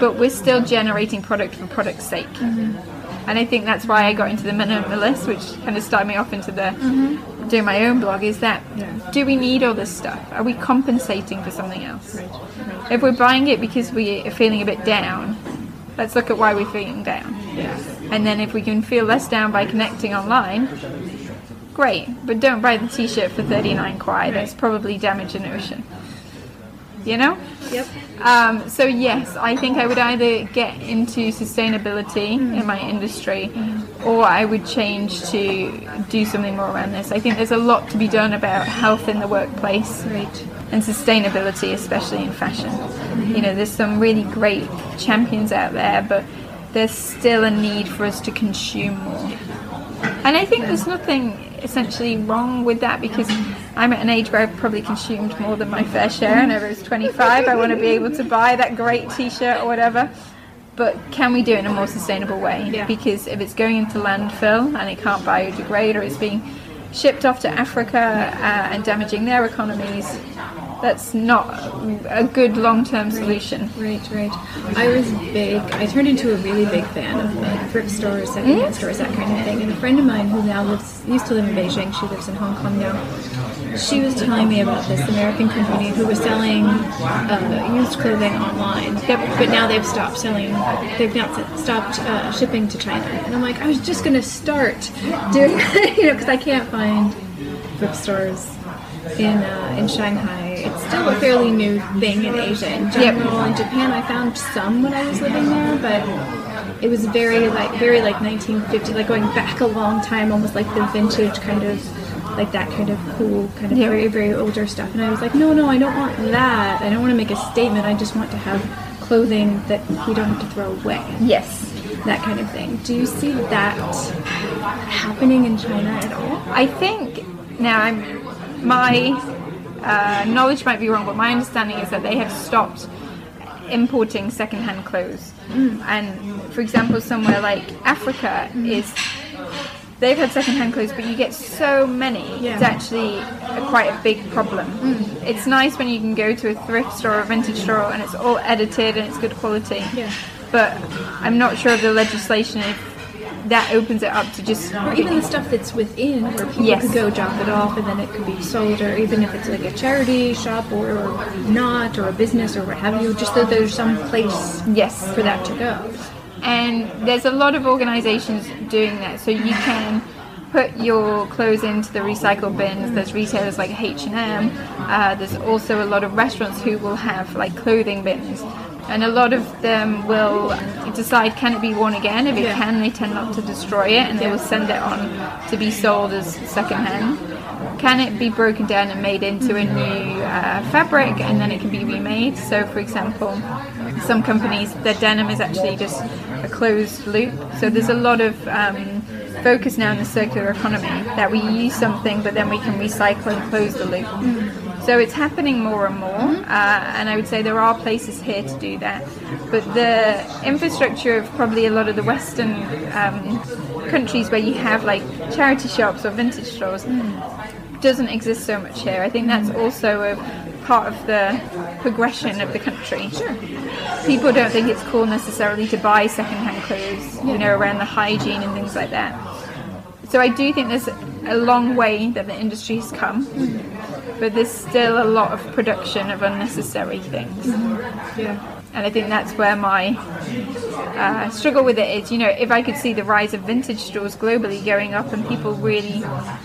But we're still generating product for product's sake. Mm-hmm. And I think that's why I got into the minimalist, which kind of started me off into the mm-hmm. doing my own blog. Is that do we need all this stuff? Are we compensating for something else? If we're buying it because we are feeling a bit down, let's look at why we're feeling down. And then if we can feel less down by connecting online, great. But don't buy the t-shirt for 39 kuai. That's probably damage an ocean. You know? Yep. Um, so yes, I think I would either get into sustainability in my industry, or I would change to do something more around this. I think there's a lot to be done about health in the workplace Right. and sustainability, especially in fashion. You know, there's some really great champions out there, but there's still a need for us to consume more. And I think there's nothing essentially wrong with that because I'm at an age where I've probably consumed more than my fair share, and over was 25, I want to be able to buy that great T-shirt or whatever. But can we do it in a more sustainable way? Yeah. Because if it's going into landfill and it can't biodegrade, or it's being shipped off to Africa uh, and damaging their economies, that's not a good long-term solution. Right, right. I was big. I turned into a really big fan of like thrift stores, secondhand stores, that kind of thing. And a friend of mine who now lives, used to live in Beijing, she lives in Hong Kong now. She was telling me about this American company who was selling uh, used clothing online. Yep. But now they've stopped selling. They've now stopped uh, shipping to China. And I'm like, I was just gonna start doing, you know, because I can't find thrift stores in uh, in Shanghai. It's still a fairly new thing in Asia in general. In Japan, I found some when I was living there, but it was very like very like 1950, like going back a long time, almost like the vintage kind of. Like that kind of cool, kind of Yeah. very, very older stuff. And I was like, no, no, I don't want that. I don't want to make a statement. I just want to have clothing that we don't have to throw away Yes. that kind of thing. Do you see that happening in China at all? I think now I'm my uh, knowledge might be wrong, but my understanding is that they have stopped importing secondhand clothes. Mm. And for example, somewhere like Africa mm. is they've had secondhand clothes, but you get so many. Yeah. It's actually a, quite a big problem. Mm. It's nice when you can go to a thrift store or a vintage store and it's all edited and it's good quality. Yeah. But I'm not sure of the legislation if that opens it up to just Or even the stuff that's within, where people Yes. could go drop it off and then it could be sold, or even if it's like a charity shop or, or not, or a business or what have you, just that there's some place yes. for that to go. and there's a lot of organizations doing that. So you can put your clothes into the recycle bins. There's retailers like h&m uh, there's also a lot of restaurants who will have like clothing bins and a lot of them will decide can it be worn again? If it Yeah. can they tend not to destroy it and they will send it on to be sold as secondhand. Can it be broken down and made into a new uh, fabric and then it can be remade? So for example some companies their denim is actually just a closed loop. So there's a lot of um, focus now in the circular economy that we use something but then we can recycle and close the loop so it's happening more and more uh, and i would say there are places here to do that but the infrastructure of probably a lot of the western um, countries where you have like charity shops or vintage stores doesn't exist so much here. I think that's also a part of the progression of the country. Sure. People don't think it's cool necessarily to buy secondhand clothes, you know, around the hygiene and things like that. So I do think there's a long way that the industry has come, but there's still a lot of production of unnecessary things. Yeah. And I think that's where my uh, struggle with it is. You know, if I could see the rise of vintage stores globally going up and people really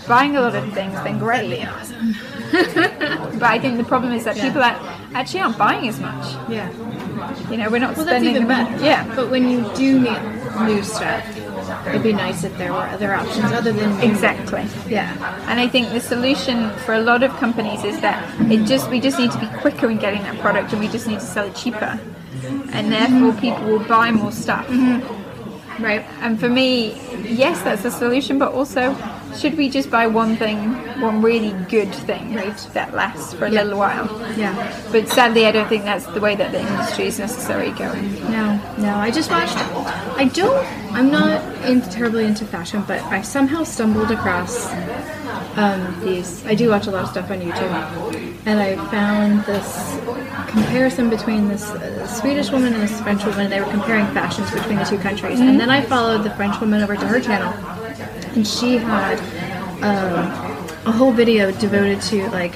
buying a lot of things, then great. but I think the problem is that people are, actually aren't buying as much. Yeah. You know, we're not Well, that's spending even the money. better. Yeah, But when you do need new stuff, it'd be nice if there were other options other than exactly. Yeah. And I think the solution for a lot of companies is that it just we just need to be quicker in getting that product, and we just need to sell it cheaper, and therefore people will buy more stuff. Mm-hmm. Right. And for me, yes, that's the solution, but also, should we just buy one thing, one really good thing Right. that lasts for a little while? Yeah. But sadly, I don't think that's the way that the industry is necessarily going. No, no. I just watched. I don't. I'm not in, terribly into fashion, but I somehow stumbled across um, these. I do watch a lot of stuff on YouTube, and I found this comparison between this uh, Swedish woman and this French woman. They were comparing fashions between the two countries, and then I followed the French woman over to her channel, and she had um, a whole video devoted to like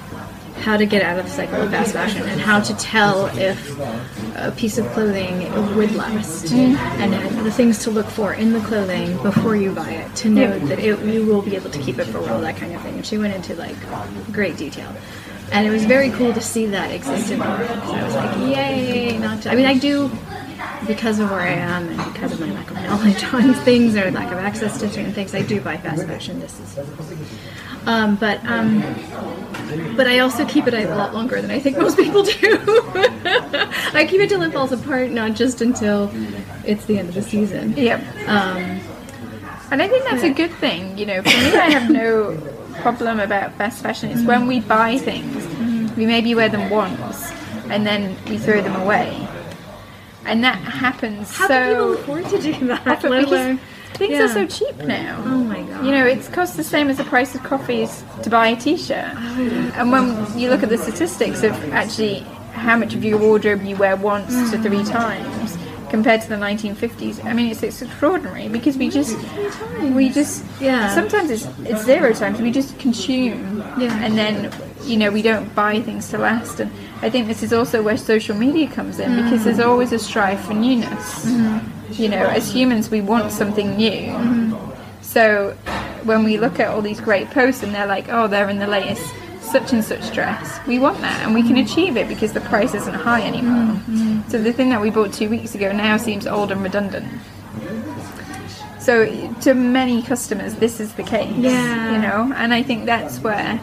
how to get out of the cycle of fast fashion and how to tell if a piece of clothing would last mm-hmm. and the things to look for in the clothing before you buy it to know that it, you will be able to keep it for a while that kind of thing. And she went into like great detail. And it was very cool to see that exist in the world 'cause I was like yay not to, I mean I do because of where I am and because of my lack of knowledge on things or lack of access to certain things I do buy fast fashion. This is um, but um, but I also keep it a lot longer than I think most people do. I keep it till it falls apart, not just until it's the end of the season. Yep. Um, And I think that's a good thing. You know, for me, I have no problem about fast fashion. It's when we buy things, we maybe wear them once, and then we throw them away, and that happens. So. How so can people afford to do that? let alone- things Yeah. are so cheap now. Oh my god. You know, it's cost the same as the price of coffee is to buy a T-shirt. Oh. And when you look at the statistics of actually how much of your wardrobe you wear once to mm. three times compared to the 1950s, I mean, it's, it's extraordinary because we just we just Yeah. Sometimes it's it's zero times. We just consume, Yeah. and then you know we don't buy things to last. And I think this is also where social media comes in because mm. there's always a strive for newness. Mm-hmm. You know, as humans, we want something new. So when we look at all these great posts and they're like, oh, they're in the latest such and such dress, we want that and we can achieve it because the price isn't high anymore. So the thing that we bought two weeks ago now seems old and redundant. So to many customers, this is the case. Yeah. You know, and I think that's where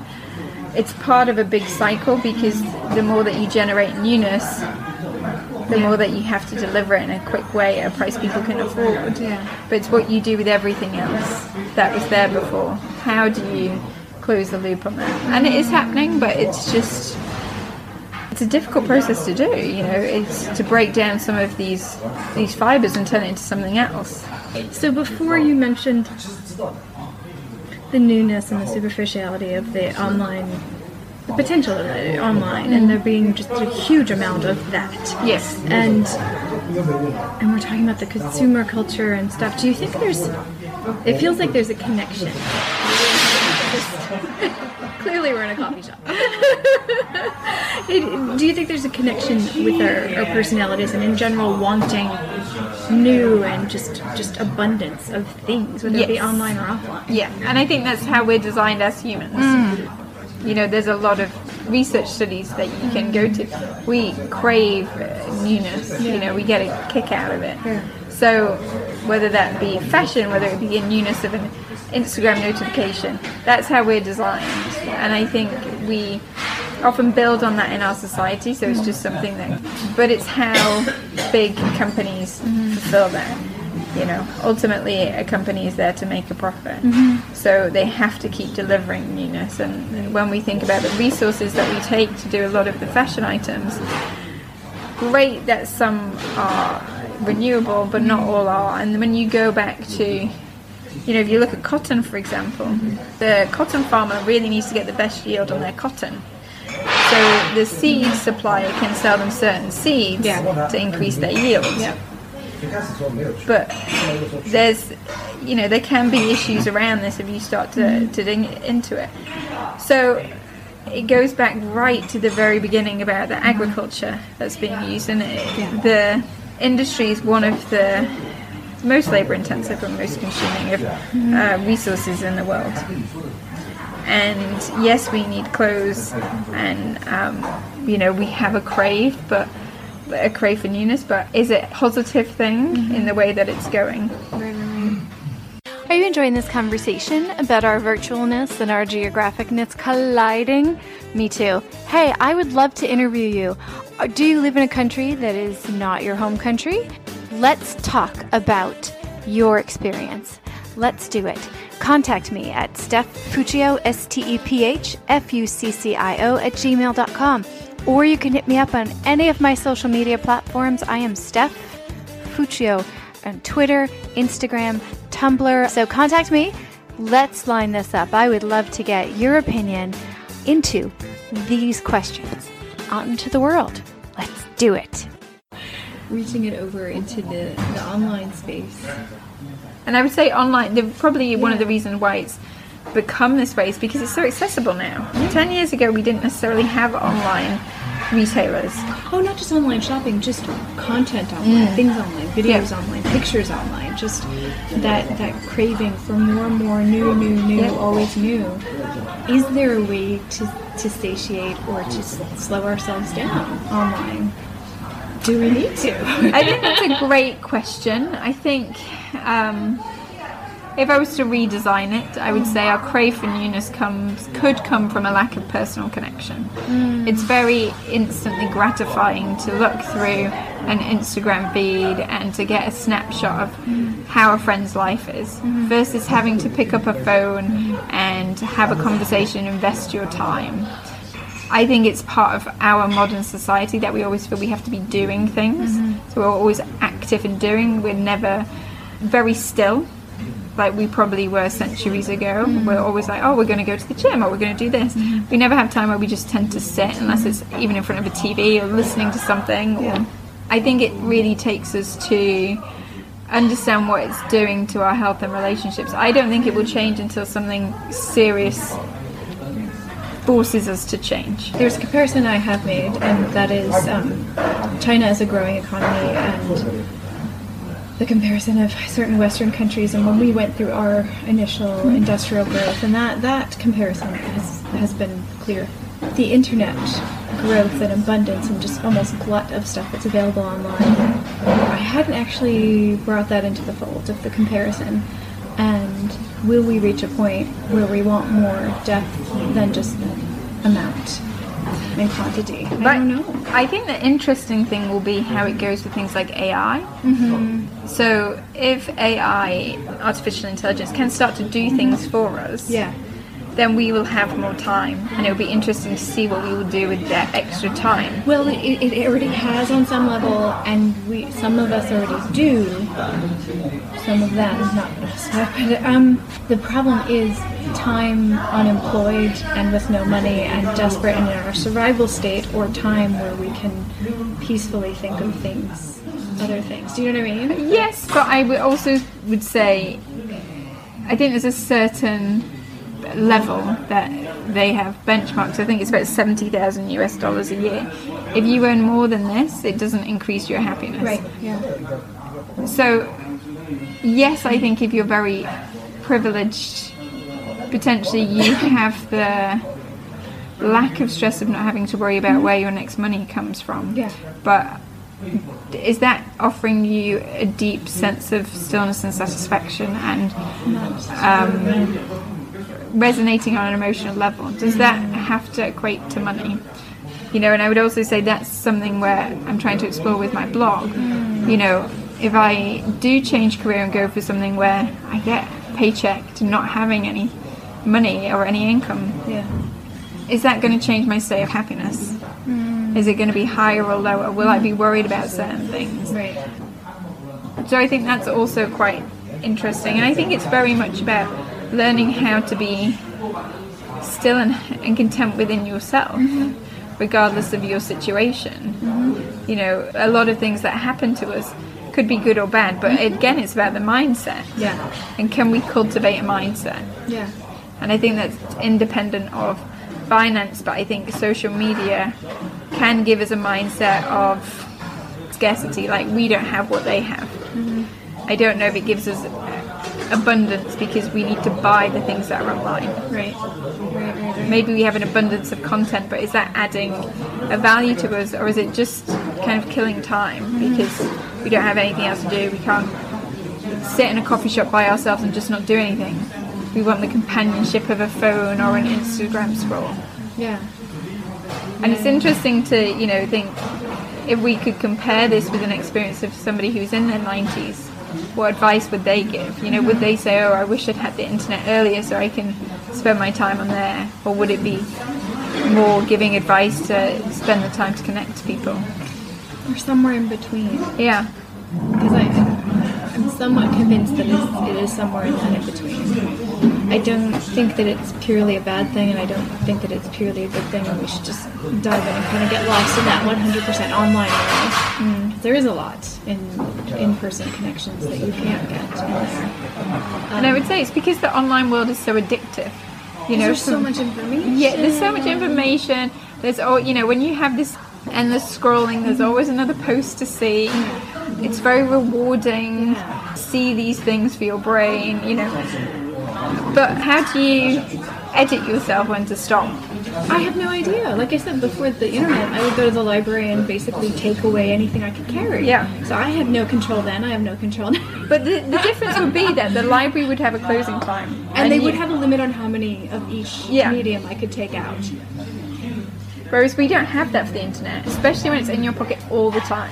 it's part of a big cycle because the more that you generate newness, the more that you have to deliver it in a quick way at a price people can afford. Yeah. But it's what you do with everything else that was there before. How do you close the loop on that. And it is happening, but it's just it's a difficult process to do. You know, it's to break down some of these these fibers and turn it into something else. So before you mentioned the newness and the superficiality of the online, the potential of it online, and there being just a huge amount of that. Yes. And and we're talking about the consumer culture and stuff. Do you think there's? It feels like there's a connection. Clearly, we're in a coffee shop. It- do you think there's a connection with our, our personalities and in general wanting new and just just abundance of things, whether it be online or offline? Yeah, and I think that's how we're designed as humans. Mm. You know, there's a lot of research studies that you can go to. We crave uh, newness. You know, we get a kick out of it. So whether that be fashion, whether it be a newness of an Instagram notification, that's how we're designed. And I think we often build on that in our society. So it's just something that, but it's how big companies fulfill that you know ultimately a company is there to make a profit. Mm-hmm. So they have to keep delivering newness and when we think about the resources that we take to do a lot of the fashion items great that some are renewable but not mm-hmm. all are. And when you go back to you know if you look at cotton for example mm-hmm. the cotton farmer really needs to get the best yield on their cotton. So the seed supplier can sell them certain seeds to increase their yield but there's you know there can be issues around this if you start to, to dig into it. So it goes back right to the very beginning about the agriculture that's being used and it, the industry is one of the most labor intensive and most consuming of uh, resources in the world. And yes we need clothes and um, you know we have a crave but a crave for newness but is it a positive thing in the way that it's going Are you enjoying this conversation about our virtualness and our geographicness colliding? Me too. Hey, I would love to interview you. Uh, Do you live in a country that is not your home country? Let's talk about your experience. Let's do it. Contact me at Steph Fuccio, S T E P H F U C C I O, at gmail.com. Or you can hit me up on any of my social media platforms. I am Steph Fuccio on Twitter, Instagram, Tumblr. So contact me. Let's line this up. I would love to get your opinion into these questions out into the world. Let's do it. Reaching it over into the, the online space. and i would say online the, probably one of the reasons why it's become this way is because it's so accessible now 10 years ago we didn't necessarily have online retailers Oh, not just online shopping, just content online, things online, videos online, pictures online. Just that that craving for more and more new, new, new, Yeah. always new. Is there a way to to satiate or to slow ourselves down online? Do we need to? I think that's a great question. I think um, if I was to redesign it, I would say our crave for newness comes could come from a lack of personal connection. Hmm. It's very instantly gratifying to look through an Instagram feed and to get a snapshot of how a friend's life is hmm. versus having to pick up a phone and have a conversation, invest your time. I think it's part of our modern society that we always feel we have to be doing things. Hmm. So we're always active and doing. We're never very still, like we probably were centuries ago. We're always like, oh, we're going to go to the gym or we're going to do this. We never have time where we just tend to sit unless it's even in front of a TV or listening to something. Or I think it really takes us to understand what it's doing to our health and relationships. I don't think it will change until something serious forces us to change. There's a comparison I have made, and that is um, China is a growing economy, and the comparison of certain Western countries, and when we went through our initial industrial growth, and that that comparison has has been clear. The internet growth and abundance, and just almost glut of stuff that's available online. I hadn't actually brought that into the fold of the comparison, and will we reach a point where we want more depth than just amount and quantity? I don't know. I think the interesting thing will be how it goes with things like AI. Mm-hmm. So, if AI, artificial intelligence, can start to do things for us, Yeah. Then we will have more time, and it'll be interesting to see what we will do with that extra time. Well, it, it already has on some level, and we some of us already do. Some of that is not us. But um, the problem is time unemployed and with no money and desperate and in our survival state, or time where we can peacefully think of things, other things. Do you know what I mean? Yes, but I would also would say, I think there's a certain level that they have benchmarks. I think it's about seventy thousand US dollars a year. If you earn more than this, it doesn't increase your happiness. Right. Yeah. So, yes, I think if you're very privileged, potentially you have the lack of stress of not having to worry about where your next money comes from. Yeah. But is that offering you a deep sense of stillness and satisfaction and um, resonating on an emotional level? Does that have to equate to money? You know, and I would also say that's something where I'm trying to explore with my blog. Mm. You know, if I do change career and go for something where I get a paycheck to not having any money or any income, Yeah. is that going to change my state of happiness? Mm. Is it going to be higher or lower? Will I be mm. worried about certain things? Right. So I think that's also quite interesting, and I think it's very much about learning how to be still and, and content within yourself, regardless of your situation. You know, a lot of things that happen to us could be good or bad, but mm-hmm. again, it's about the mindset. Yeah. And can we cultivate a mindset? Yeah. And I think that's independent of finance, but I think social media can give us a mindset of scarcity, like we don't have what they have. Mm-hmm. I don't know if it gives us abundance because we need to buy the things that are online. Right. Right. Right. right. Maybe we have an abundance of content, but is that adding a value to us, or is it just kind of killing time because we don't have anything else to do? We can't sit in a coffee shop by ourselves and just not do anything. We want the companionship of a phone or an Instagram scroll. Yeah. And it's interesting to, you know, think if we could compare this with an experience of somebody who's in their 90s, what advice would they give? You know, would they say, oh, I wish I'd had the internet earlier so I can spend my time on there? Or would it be more giving advice to spend the time to connect to people? Or somewhere in between. Yeah. Because I'm somewhat convinced that it's, it is somewhere in that in between. I don't think that it's purely a bad thing, and I don't think that it's purely a good thing, and we should just dive in and kind of get lost in that 100% online world. Mm. There is a lot in in-person connections that you can't get in there. And I would say it's because the online world is so addictive. You know, There's so much information. Yeah, there's so much information. There's all you know when you have this endless scrolling. There's always another post to see. It's very rewarding. Yeah. See these things for your brain, you know. But how do you edit yourself when to stop? I have no idea. Like I said before, the internet, I would go to the library and basically take away anything I could carry. Yeah. So I had no control then. I have no control now. But the, the difference would be that the library would have a closing time, And they you- would have a limit on how many of each Yeah. medium I could take out. Whereas we don't have that for the internet, especially when it's in your pocket all the time.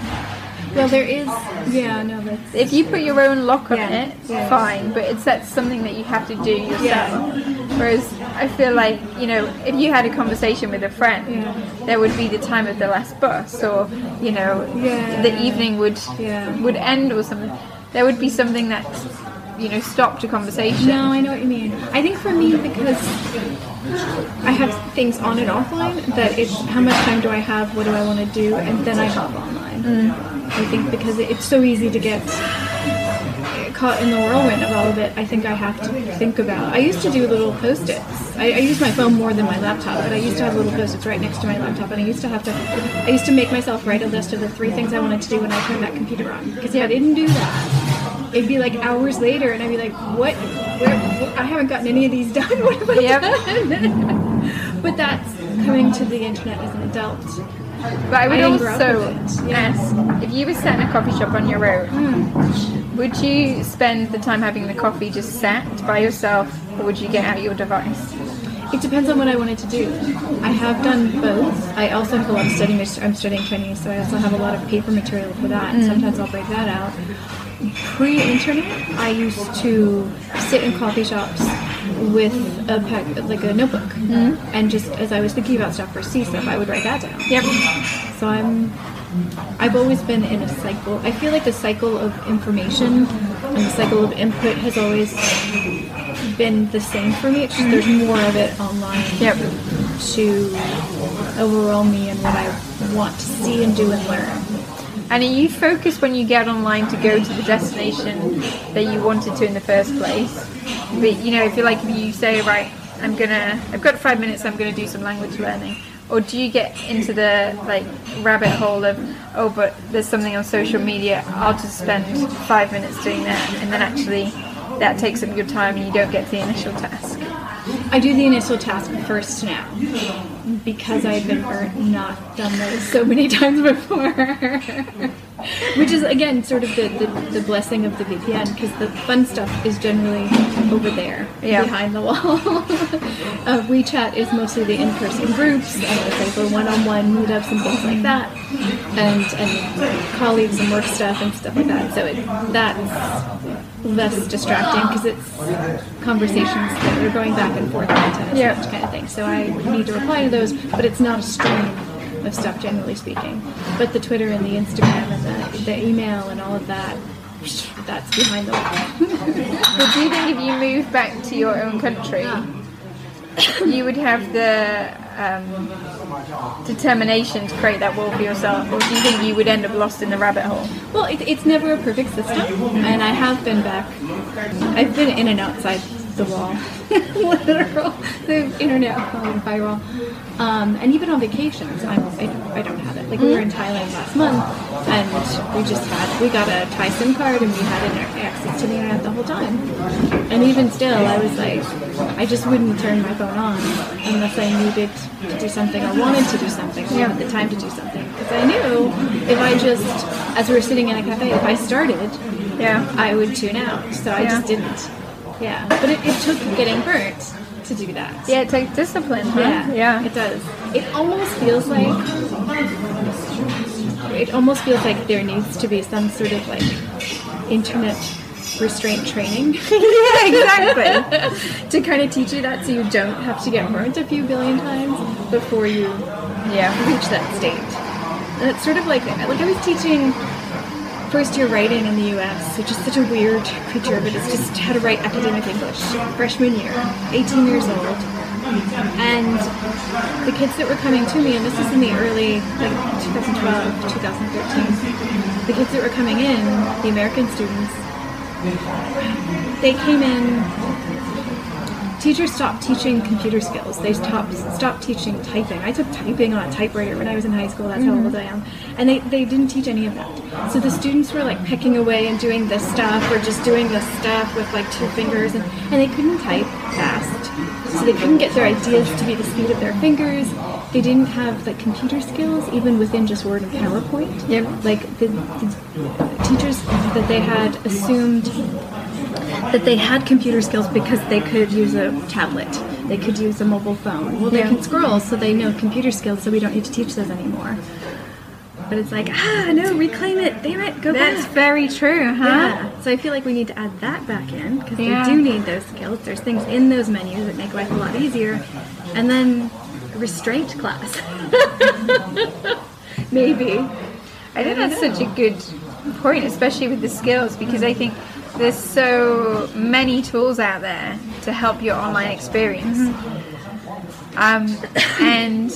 Well, there is. Yeah, no, that's. If you put your own lock on Yeah, it, yeah. fine, but it's that's something that you have to do yourself. Whereas I feel like, you know, if you had a conversation with a friend, Yeah. there would be the time of the last bus or, you know, Yeah. the evening would Yeah. would end or something. There would be something that, you know, stopped a conversation. No, I know what you mean. I think for me, because I have things on and offline, that it's how much time do I have, what do I want to do, and then I hop online. Mm. I think because it- it's so easy to get caught in the whirlwind of all of it, I think I have to think about. I used to do little post-its. I, I use my phone more than my laptop, but I used to have little post-its right next to my laptop, and I used to have to. I used to make myself write a list of the three things I wanted to do when I turned that computer on. Because yeah, I didn't do that, it'd be like hours later, and I'd be like, "What? Where? wh- I haven't gotten any of these done. What have I Yep. done?" but that's coming to the internet as an adult. But I would I didn't grow up also with it, yeah. ask if you were sat in a coffee shop on your own, Hmm. would you spend the time having the coffee just sat by yourself, or would you get out your device? It depends on what I wanted to do. I have done both. I also have a lot of studying. I'm studying Chinese, so I also have a lot of paper material for that. And sometimes I'll break that out. Pre-internet, I used to sit in coffee shops with a pack, like a notebook, mm-hmm. and just as I was thinking about stuff for C stuff, I would write that down. Yep. So I'm I've always been in a cycle. I feel like the cycle of information and the cycle of input has always been the same for me. It's just there's mm-hmm. more of it online Yep. to overwhelm me and what I want to see and do and learn. And are you focused when you get online to go to the destination that you wanted to in the first place? But you know, if you're like if you say, right, I'm gonna, I've got five minutes, I'm gonna do some language learning, or do you get into the like rabbit hole of, oh, but there's something on social media, I'll just spend five minutes doing that, and then actually that takes up your time and you don't get the initial task. I do the initial task first now because I've been not done those so many times before. Which is again sort of the, the, the blessing of the VPN because the fun stuff is generally over there Yeah. behind the wall. uh, WeChat is mostly the in-person groups and it's like for one-on-one meetups and things like that, and and colleagues and work stuff and stuff like that. So it, that's less distracting because it's conversations that are going back and forth on tennis Yeah. kind of thing. So I need to reply to those, but it's not a stream of stuff generally speaking. But the Twitter and the Instagram and the, the email and all of that, that's behind the wall. But do you think if you move back to your own country, you would have the um, determination to create that wall for yourself, or do you think you would end up lost in the rabbit hole? Well, it, it's never a perfect system, and I have been back. I've been in and outside the wall, literal, the internet um, firewall, um, and even on vacations, I'm, I, don't, I don't have it. Like we were in Thailand last month, and we just had we got a Thai SIM card, and we had access to the internet the whole time. And even still, I was like, I just wouldn't turn my phone on unless I needed to do something or wanted to do something, or had the time to do something. Because I knew if I just, as we were sitting in a cafe, if I started, Yeah. I would tune out. So I Yeah. just didn't. Yeah, but it, it took getting burnt to do that. Yeah, it takes discipline, huh? Yeah, Yeah. it does. It almost feels like it almost feels like there needs to be some sort of like internet restraint training yeah, exactly. to kind of teach you that, so you don't have to get burnt a few billion times before you yeah. reach that state. And it's sort of like like I was teaching first year writing in the U.S., which is such a weird creature, but it's just how to write academic English. Freshman year, 18 years old, and the kids that were coming to me, and this is in the early like 2012, 2013. The kids that were coming in, the American students, they came in teachers stopped teaching computer skills. They stopped stopped teaching typing. I took typing on a typewriter when I was in high school. That's how old I am. And they, they didn't teach any of that. So the students were like picking away and doing this stuff or just doing this stuff with like two fingers and, and they couldn't type fast. So they couldn't get their ideas to be the speed of their fingers. They didn't have like computer skills even within just Word and PowerPoint. Yep. Like the, the teachers that they had assumed that they had computer skills because they could use a tablet, they could use a mobile phone. Well, they Yeah. can scroll, so they know computer skills, so we don't need to teach those anymore. But it's like, ah, no, reclaim it, damn it, go That's back. That's very true, huh? Yeah. So I feel like we need to add that back in because Yeah. they do need those skills. There's things in those menus that make life a lot easier, and then restraint class. Maybe. I think that's such a good point, especially with the skills, because I think there's so many tools out there to help your online experience. Um, and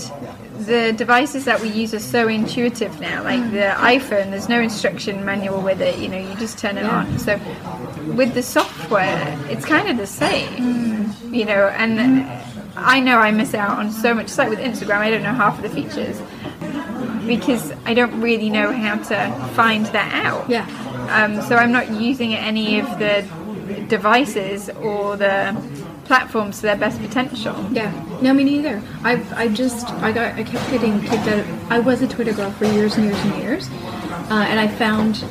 the devices that we use are so intuitive now. Like the iPhone, there's no instruction manual with it. You know, you just turn it on. So with the software, it's kind of the same. You know, and I know I miss out on so much. It's like with Instagram, I don't know half of the features because I don't really know how to find that out. Yeah. Um, so I'm not using any of the devices or the platforms to their best potential. Yeah, no, me neither. I've I just I got I kept getting kicked out. Of, I was a Twitter girl for years and years and years, uh, and I found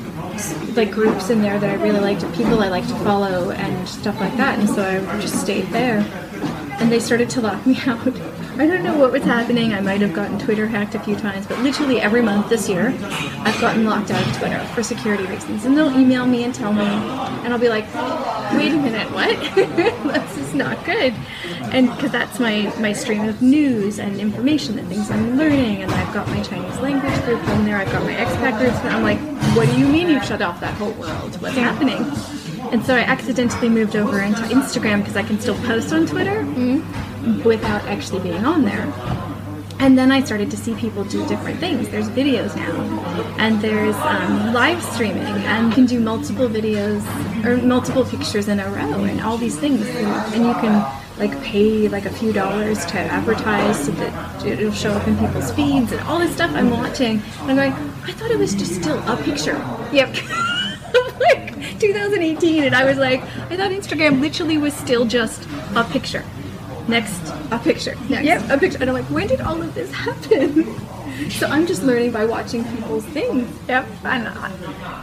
like groups in there that I really liked, people I liked to follow and stuff like that, and so I just stayed there. And they started to lock me out I don't know what was happening. I might have gotten Twitter hacked a few times, but literally every month this year, I've gotten locked out of Twitter for security reasons. And they'll email me and tell me, and I'll be like, wait a minute, what? this is not good. And because that's my, my stream of news and information and things I'm learning, and I've got my Chinese language group in there, I've got my expat groups, and I'm like, what do you mean you've shut off that whole world? What's happening? And so I accidentally moved over into Instagram because I can still post on Twitter without actually being on there. And then I started to see people do different things. There's videos now, and there's um, live streaming, and you can do multiple videos or multiple pictures in a row, and all these things. And, and you can like pay like a few dollars to advertise so that it'll show up in people's feeds and all this stuff I'm watching. And I'm going, I thought it was just still a picture. Yep. like 2018 and I was like I thought Instagram literally was still just a picture next a picture next yep a picture and I'm like when did all of this happen so I'm just learning by watching people's things Yep, and I-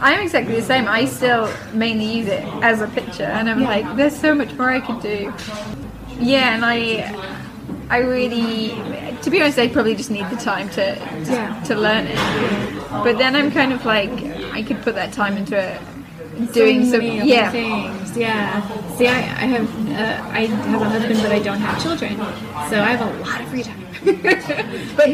I'm exactly the same. I still mainly use it as a picture, and I'm Yeah. like, there's so much more I could do. Yeah, and I, I really, to be honest, I probably just need the time to to, Yeah. to learn it. But then I'm kind of like, I could put that time into it, doing so some, yeah, things yeah see I, I have uh, I have a husband but I don't have children so I have a lot of free time But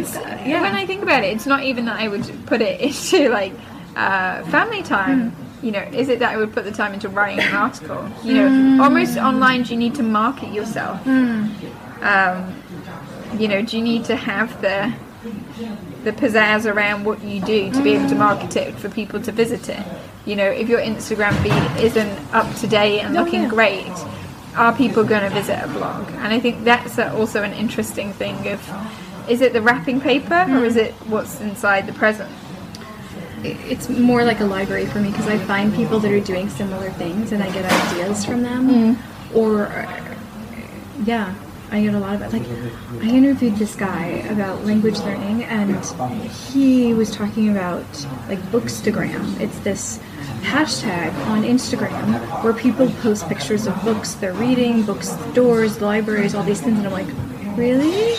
yeah. when I think about it, it's not even that I would put it into like uh, family time. Hmm. You know, is it that I would put the time into writing an article? You know, almost online, do you need to market yourself? Hmm. Um, you know, do you need to have the the pizzazz around what you do to be able to market it for people to visit it? You know, if your Instagram feed isn't up to date and Oh, looking yeah. great, are people going to visit a blog? And I think that's also an interesting thing of is it the wrapping paper or is it what's inside the present? It's more like a library for me because I find people that are doing similar things and I get ideas from them. Or, uh, yeah, I get a lot of it. Like, I interviewed this guy about language learning and he was talking about like Bookstagram. It's this hashtag on Instagram where people post pictures of books they're reading, bookstores, libraries, all these things. And I'm like, really?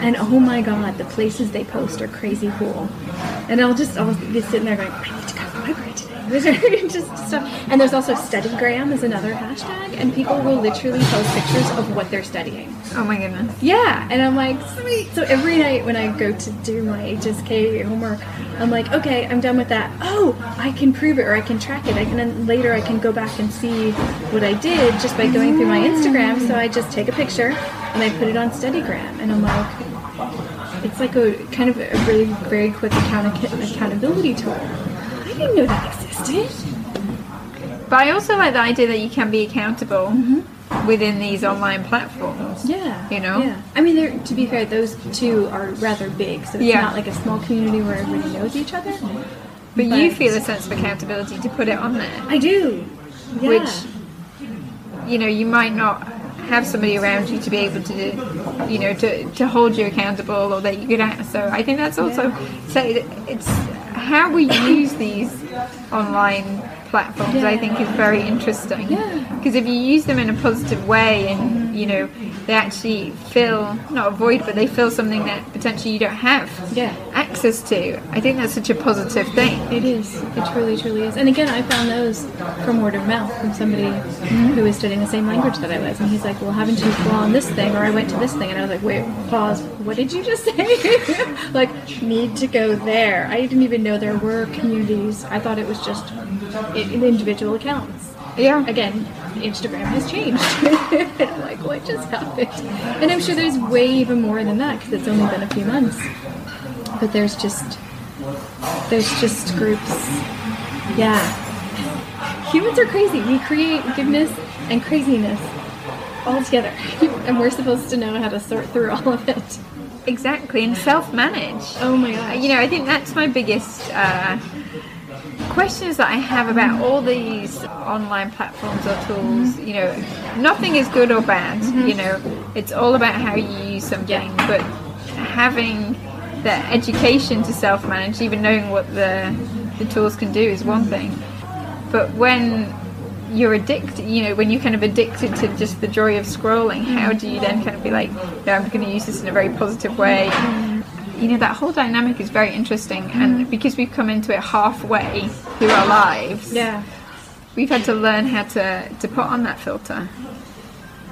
And oh my god, the places they post are crazy cool. And I'll just I'll be sitting there going, just stuff. And there's also StudyGram is another hashtag, and people will literally post pictures of what they're studying. Oh my goodness. Yeah, and I'm like, sweet. So every night when I go to do my HSK homework, I'm like, okay, I'm done with that. Oh, I can prove it or I can track it. I can then later I can go back and see what I did just by going through my Instagram. So I just take a picture and I put it on StudyGram, and I'm like, it's like a kind of a really very quick account- accountability tool. I didn't know that existed. But I also like the idea that you can be accountable mm-hmm. within these online platforms. Yeah. You know? Yeah. I mean, to be fair, those two are rather big, so it's Yeah. not like a small community where everybody knows each other. But you feel a sense of accountability to put it on there. I do. Yeah. which you know you might not have somebody around you to be able to you know to, to hold you accountable or that you could so i think that's also so it's how we use these online platforms i think is very interesting Yeah. because if you use them in a positive way and you know they actually fill not a void but they fill something that potentially you don't have Yeah. access to i think that's such a positive thing It is. It truly, truly is. And again, I found those from word of mouth from somebody who was studying the same language that I was. And he's like, Well, haven't you gone this thing? Or I went to this thing. And I was like, Wait, pause. What did you just say? like, need to go there. I didn't even know there were communities. I thought it was just individual accounts. Yeah Again, Instagram has changed. and I'm like, What just happened? And I'm sure there's way even more than that because it's only been a few months. But there's just there's just groups. Yeah. Humans are crazy. We create goodness and craziness all together. and we're supposed to know how to sort through all of it. exactly and self-manage Oh my god. you know, I think that's my biggest uh, questions that I have about all these online platforms or tools. You know, nothing is good or bad. You mm-hmm. know, it's all about how you use something. But having the education to self-manage, even knowing what the the tools can do, is one thing. But when you're addicted, you know, when you're kind of addicted to just the joy of scrolling, how mm-hmm. do you then kind of be like, no, I'm going to use this in a very positive way? Mm-hmm. You know, that whole dynamic is very interesting, and mm-hmm. because we've come into it halfway through our lives, Yeah. we've had to learn how to, to put on that filter.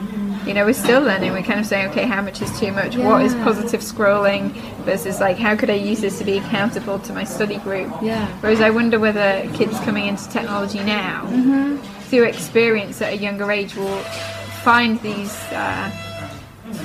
Mm-hmm. You know, we're still learning. We're kind of saying, okay, how much is too much? What is positive scrolling versus like, how could I use this to be accountable to my study group? Yeah. Whereas I wonder whether kids coming into technology now, mm-hmm. through experience at a younger age, will find these uh,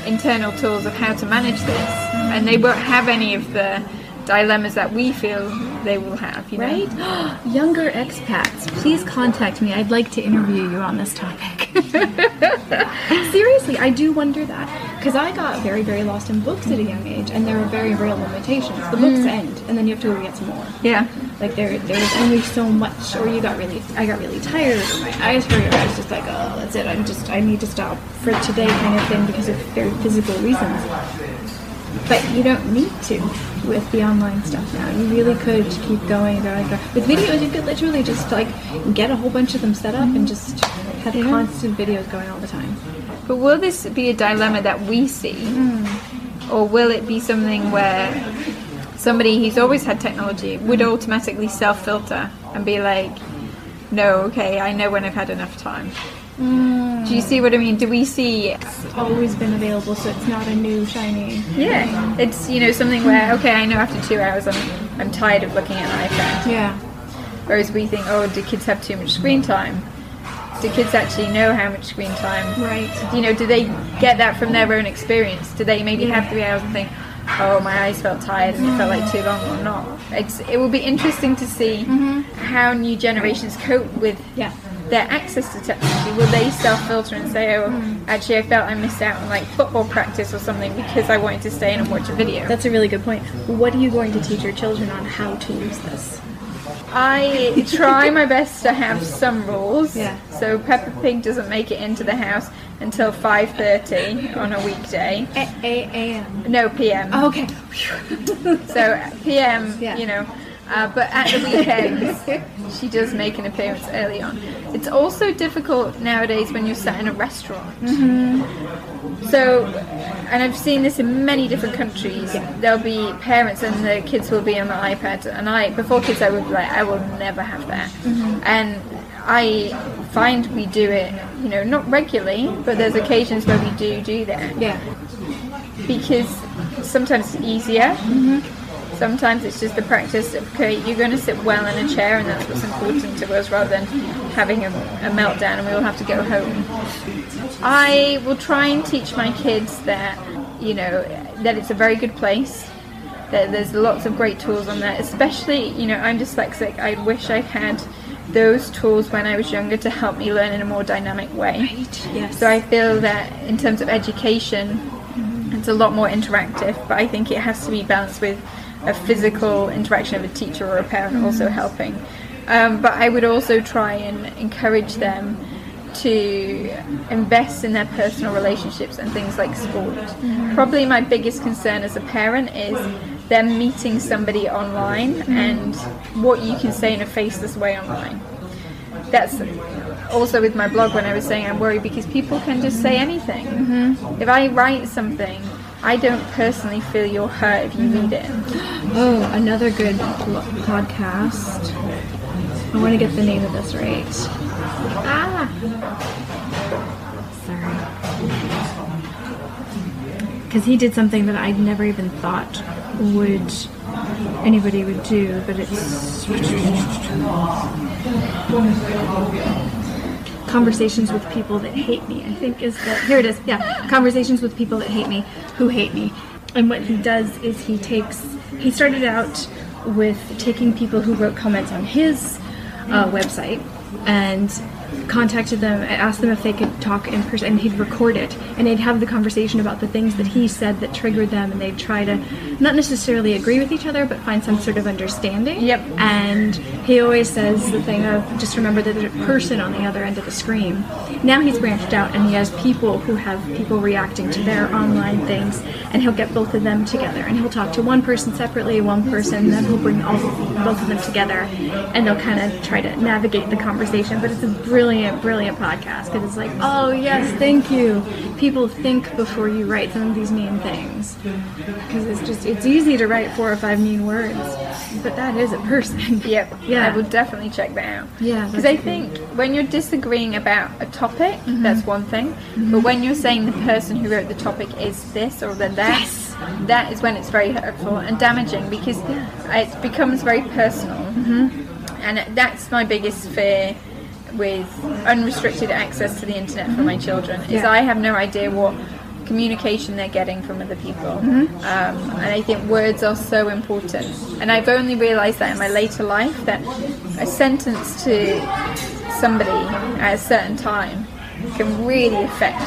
internal tools of how to manage this, and they won't have any of the dilemmas that we feel they will have. You know? Right? Younger expats, please contact me. I'd like to interview you on this topic. Seriously, I do wonder that. Because I got very, very lost in books at a young age, and there are very real limitations. The books mm. end, and then you have to go get some more. Yeah. Like there, there was only so much, or you got really, I got really tired, or my eyes hurt, or I was just like, oh, that's it. I'm just, I need to stop for today, kind of thing, because of very physical reasons. But you don't need to with the online stuff now. You really could keep going. Go, go. With videos, you could literally just like get a whole bunch of them set up and just have constant videos going all the time. But will this be a dilemma that we see, hmm. or will it be something where somebody who's always had technology would automatically self-filter and be like, "No, okay, I know when I've had enough time." Mm. Do you see what I mean? Do we see It's always been available, so it's not a new shiny. Yeah, it's you know something where okay, I know after two hours I'm I'm tired of looking at an iPad. Yeah. Whereas we think, oh, do kids have too much screen time? Do kids actually know how much screen time? Right. You know, do they get that from their own experience? Do they maybe have three hours and think, oh, my eyes felt tired and it felt like too long or not? It's it will be interesting to see mm-hmm. how new generations cope with Yeah. their access to technology. Will they self-filter and say, oh, mm. actually, I felt I missed out on like football practice or something because I wanted to stay in and watch a video? That's a really good point. What are you going to teach your children on how to use this? I try my best to have some rules. Yeah. So Peppa Pig doesn't make it into the house until 5:30 on a weekday. A a.m. No PM. Okay. So PM, Yeah. you know. Uh, but at the weekends, she does make an appearance early on. It's also difficult nowadays when you're sat in a restaurant. So, and I've seen this in many different countries. There'll be parents and the kids will be on the iPad, and I, before kids, I would be like, I will never have that. And I find we do it, you know, not regularly, but there's occasions where we do do that Yeah. because sometimes it's easier. Mm-hmm. Sometimes it's just the practice of okay, you're going to sit well in a chair, and that's what's important to us, rather than having a, a meltdown and we all have to go home. I will try and teach my kids that you know that it's a very good place. That there's lots of great tools on there, especially you know I'm dyslexic. I wish I had those tools when I was younger to help me learn in a more dynamic way. Right. Yes. So I feel that in terms of education, it's a lot more interactive, but I think it has to be balanced with a physical interaction of a teacher or a parent also helping. Um, but I would also try and encourage them to invest in their personal relationships and things like sport. Probably my biggest concern as a parent is them meeting somebody online and what you can say in a faceless way online that's also with my blog when I was saying I'm worried because people can just say anything. If I write something, I don't personally feel you're hurt if you read it. Oh, another good podcast. I want to get the name of this right. Ah, Sorry. Because he did something that I'd never even thought would anybody would do, but it's conversations with people that hate me. I think is the here it is. Yeah, conversations with people that hate me who hate me. And what he does is he takes he started out with taking people who wrote comments on his uh, website and contacted them asked them if they could talk in person and he'd record it and they'd have the conversation about the things that he said that triggered them and they'd try to not necessarily agree with each other but find some sort of understanding Yep. and he always says the thing of just remember that there's a person on the other end of the screen. Now he's branched out and he has people who have people reacting to their online things, and he'll get both of them together and he'll talk to one person separately, one person, then he'll bring all both of them together, and they'll kind of try to navigate the conversation conversation, but it's a brilliant, brilliant brilliant podcast because it's like, oh yes, thank you. People think before you write some of these mean things because it's just it's easy to write four or five mean words, but that is a person. Yep. Yeah. I will definitely check that out. Yeah, Because I think when you're disagreeing about a topic, mm-hmm. that's one thing. But mm-hmm. when you're saying the person who wrote the topic is this or the that, Yes. that is when it's very hurtful and damaging because it becomes very personal. Mm-hmm. And that's my biggest fear with unrestricted access to the internet for my children is Yeah. I have no idea what communication they're getting from other people. Um, and I think words are so important. And I've only realised that in my later life that a sentence to somebody at a certain time can really affect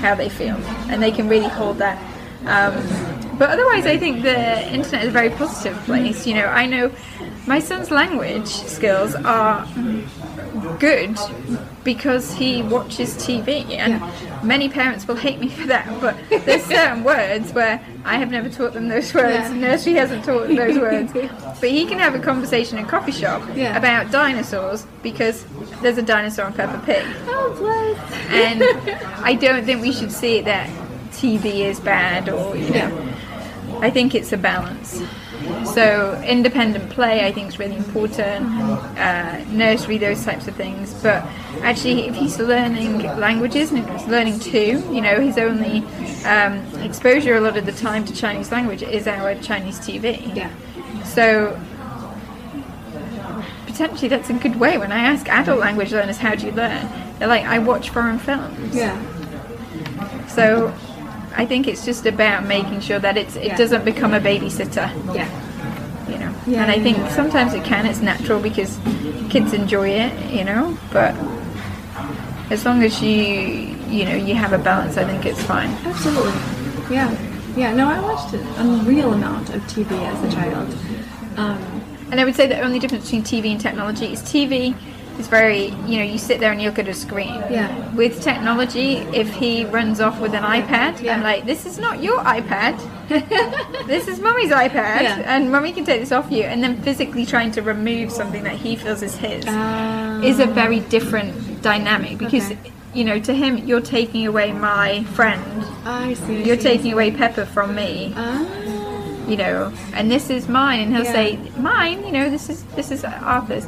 how they feel, and they can really hold that. Um, but otherwise, I think the internet is a very positive place. You know, I know my son's language skills are good because he watches TV, and many parents will hate me for that. But there's certain words where I have never taught them those words. Yeah. Nursery hasn't taught them those words. But he can have a conversation in a coffee shop Yeah. about dinosaurs because there's a dinosaur on Peppa Pig. Oh, bless. And I don't think we should see that TV is bad or you know. I think it's a balance. So independent play, I think, is really important. Uh, nursery, those types of things. But actually, if he's learning languages and he's learning two, you know, his only um, exposure a lot of the time to Chinese language is our Chinese TV. Yeah. So potentially that's a good way. When I ask adult language learners, how do you learn? They're like, I watch foreign films. Yeah. So I think it's just about making sure that it's it Yeah. doesn't become a babysitter. Yeah. You know. Yeah, and I think yeah. sometimes it can. It's natural because kids enjoy it. You know, but as long as you you know you have a balance, I think it's fine. Absolutely. Yeah. Yeah. No, I watched an unreal amount of TV as a child. Um, And I would say the only difference between TV and technology is TV is very, you know, you sit there and you look at a screen. Yeah. With technology, if he runs off with an iPad, Yeah. I'm like, this is not your iPad. this is mummy's iPad, Yeah. and mummy can take this off you. And then physically trying to remove something that he feels is his uh, is a very different dynamic because, Okay. you know, to him, you're taking away my friend. I see. You're taking away Peppa from me Ah. you know, and this is mine, and he'll Yeah. say mine, you know, this is this is Arthur's.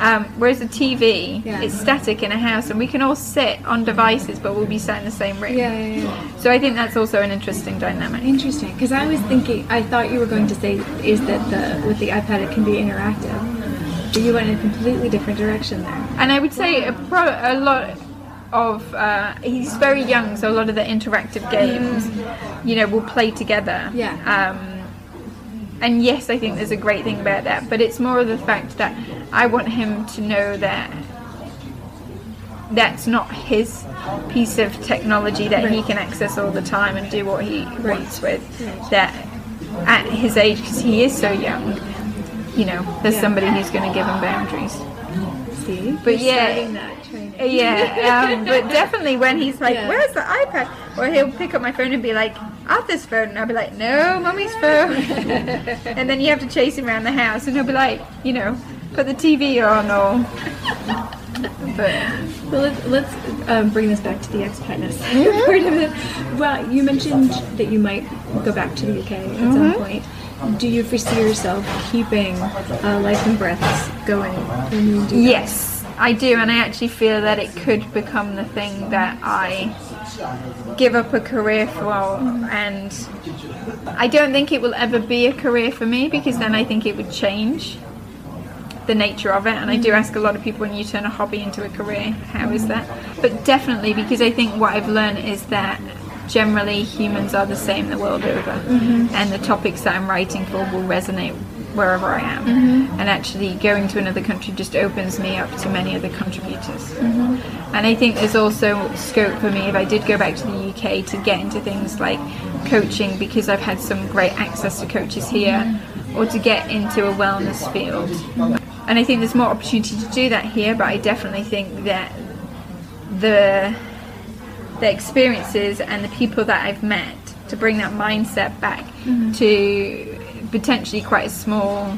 Um, whereas the TV, Yeah. it's static in a house, and we can all sit on devices, but we'll be sat in the same room. Yeah, yeah, yeah. So I think that's also an interesting dynamic. Interesting, because I was thinking, I thought you were going to say is that the with the iPad it can be interactive, but you went in a completely different direction there. And I would say a, pro, a lot of uh, he's very young, so a lot of the interactive games, you know, we'll play together. Yeah. Um, and yes, I think there's a great thing about that, but it's more of the fact that I want him to know that that's not his piece of technology that he can access all the time and do what he wants with. That at his age, because he is so young, you know, there's Yeah. somebody who's going to give him boundaries. See, But You're yeah. starting that training. Yeah, um, but definitely when he's like, Yeah. "Where's the iPad?" or he'll pick up my phone and be like, "Arthur's phone," and I'll be like, "No, mommy's phone." and then you have to chase him around the house, and he'll be like, you know, put the TV on or. But Well, let's, let's um, bring this back to the expatness Mm-hmm. part of it. Well, you mentioned that you might go back to the UK at Mm-hmm. some point. Do you foresee yourself keeping uh, Life in Breaths going when you do that? yes, I do, and I actually feel that it could become the thing that I give up a career for, and I don't think it will ever be a career for me because then I think it would change the nature of it. And I do ask a lot of people when you turn a hobby into a career, how is that? But definitely because I think what I've learned is that generally humans are the same the world over, mm-hmm. and the topics that I'm writing for will resonate wherever I am. Mm-hmm. And actually, going to another country just opens me up to many other contributors. Mm-hmm. And I think there's also scope for me if I did go back to the UK to get into things like coaching because I've had some great access to coaches here, mm-hmm. or to get into a wellness field. And I think there's more opportunity to do that here, but I definitely think that the the experiences and the people that I've met to bring that mindset back to potentially quite a small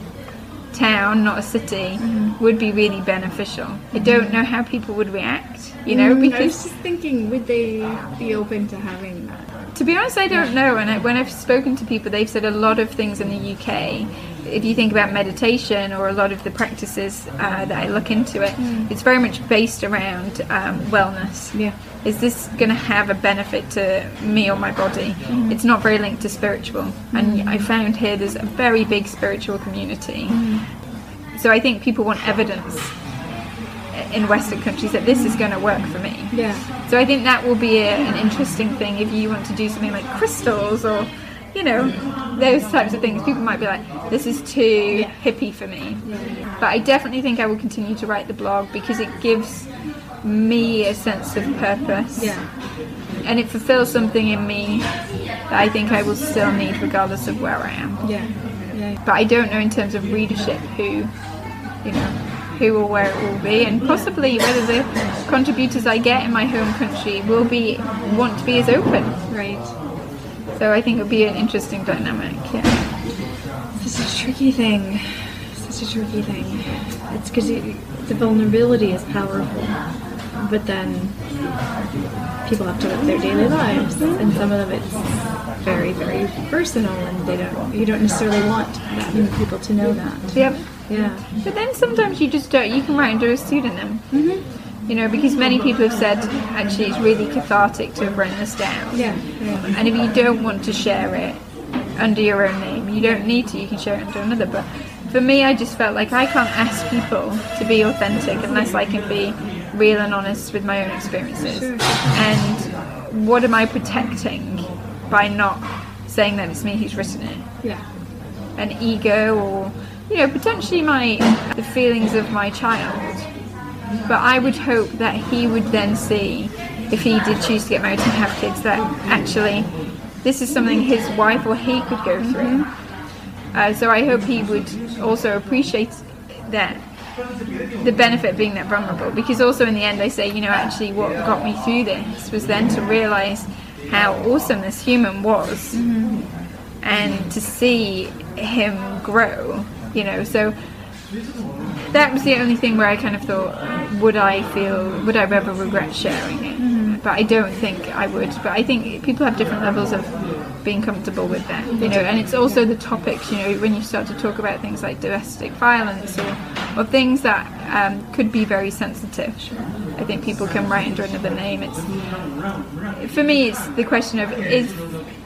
town, not a city, would be really beneficial. I don't know how people would react, you know, Mm, I was because just thinking, would they be open to having that? to be honest, I don't know. And I, when I've spoken to people, they've said a lot of things in the UK. If you think about meditation or a lot of the practices uh, that I look into it, it's very much based around um, wellness. Yeah. Is this going to have a benefit to me or my body? It's not very linked to spiritual. And I found here there's a very big spiritual community. So I think people want evidence in Western countries that this is going to work for me. Yeah. So I think that will be a, an interesting thing if you want to do something like crystals or, you know, those types of things. People might be like, this is too hippie for me. But I definitely think I will continue to write the blog because it gives me a sense of purpose. Yeah. And it fulfills something in me that I think I will still need regardless of where I am. Yeah. Yeah. But I don't know in terms of readership who, you know, who or where it will be, and possibly whether the contributors I get in my home country will be want to be as open. Right. So I think it would be an interesting dynamic. Yeah. Such a tricky thing. It's such a tricky thing. It's because the vulnerability is powerful, but then people have to live their daily lives, and some of them it's very, very personal, and they don't. You don't necessarily want that many people to know that. Yep. Yeah. But then sometimes you just don't. You can write under a pseudonym. Mm-hmm. You know, because many people have said actually it's really cathartic to have written this down. Yeah. yeah. And if you don't want to share it under your own name, you don't need to. You can share it under another. But for me, I just felt like I can't ask people to be authentic unless I can be real and honest with my own experiences. Sure. And what am I protecting by not saying that it's me who's written it? Yeah. An ego or you know potentially my the feelings of my child. But I would hope that he would then see if he did choose to get married and have kids that actually this is something his wife or he could go through. Uh, so I hope he would also appreciate that the benefit of being that vulnerable. Because also in the end I say you know actually what got me through this was then to realize how awesome this human was. And to see him grow you know. So that was the only thing where I kind of thought would I feel would I ever regret sharing it? But I don't think I would. But I think people have different levels of being comfortable with that you know and it's also the topics you know when you start to talk about things like domestic violence or, or things that um, could be very sensitive. I think people can write under another name. It's for me it's the question of is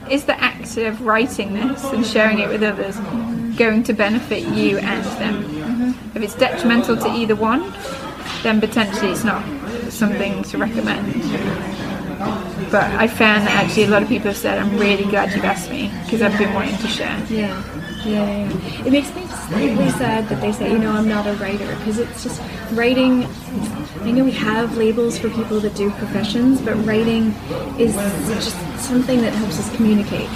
is the act of writing this and sharing it with others going to benefit you and them if it's detrimental to either one then potentially it's not something to recommend but I found that actually a lot of people have said, I'm really glad you've asked me because I've been wanting to share. Yeah. Yeah, yeah. It makes me slightly sad that they say, you know, I'm not a writer because it's just writing. I know we have labels for people that do professions, but writing is just something that helps us communicate,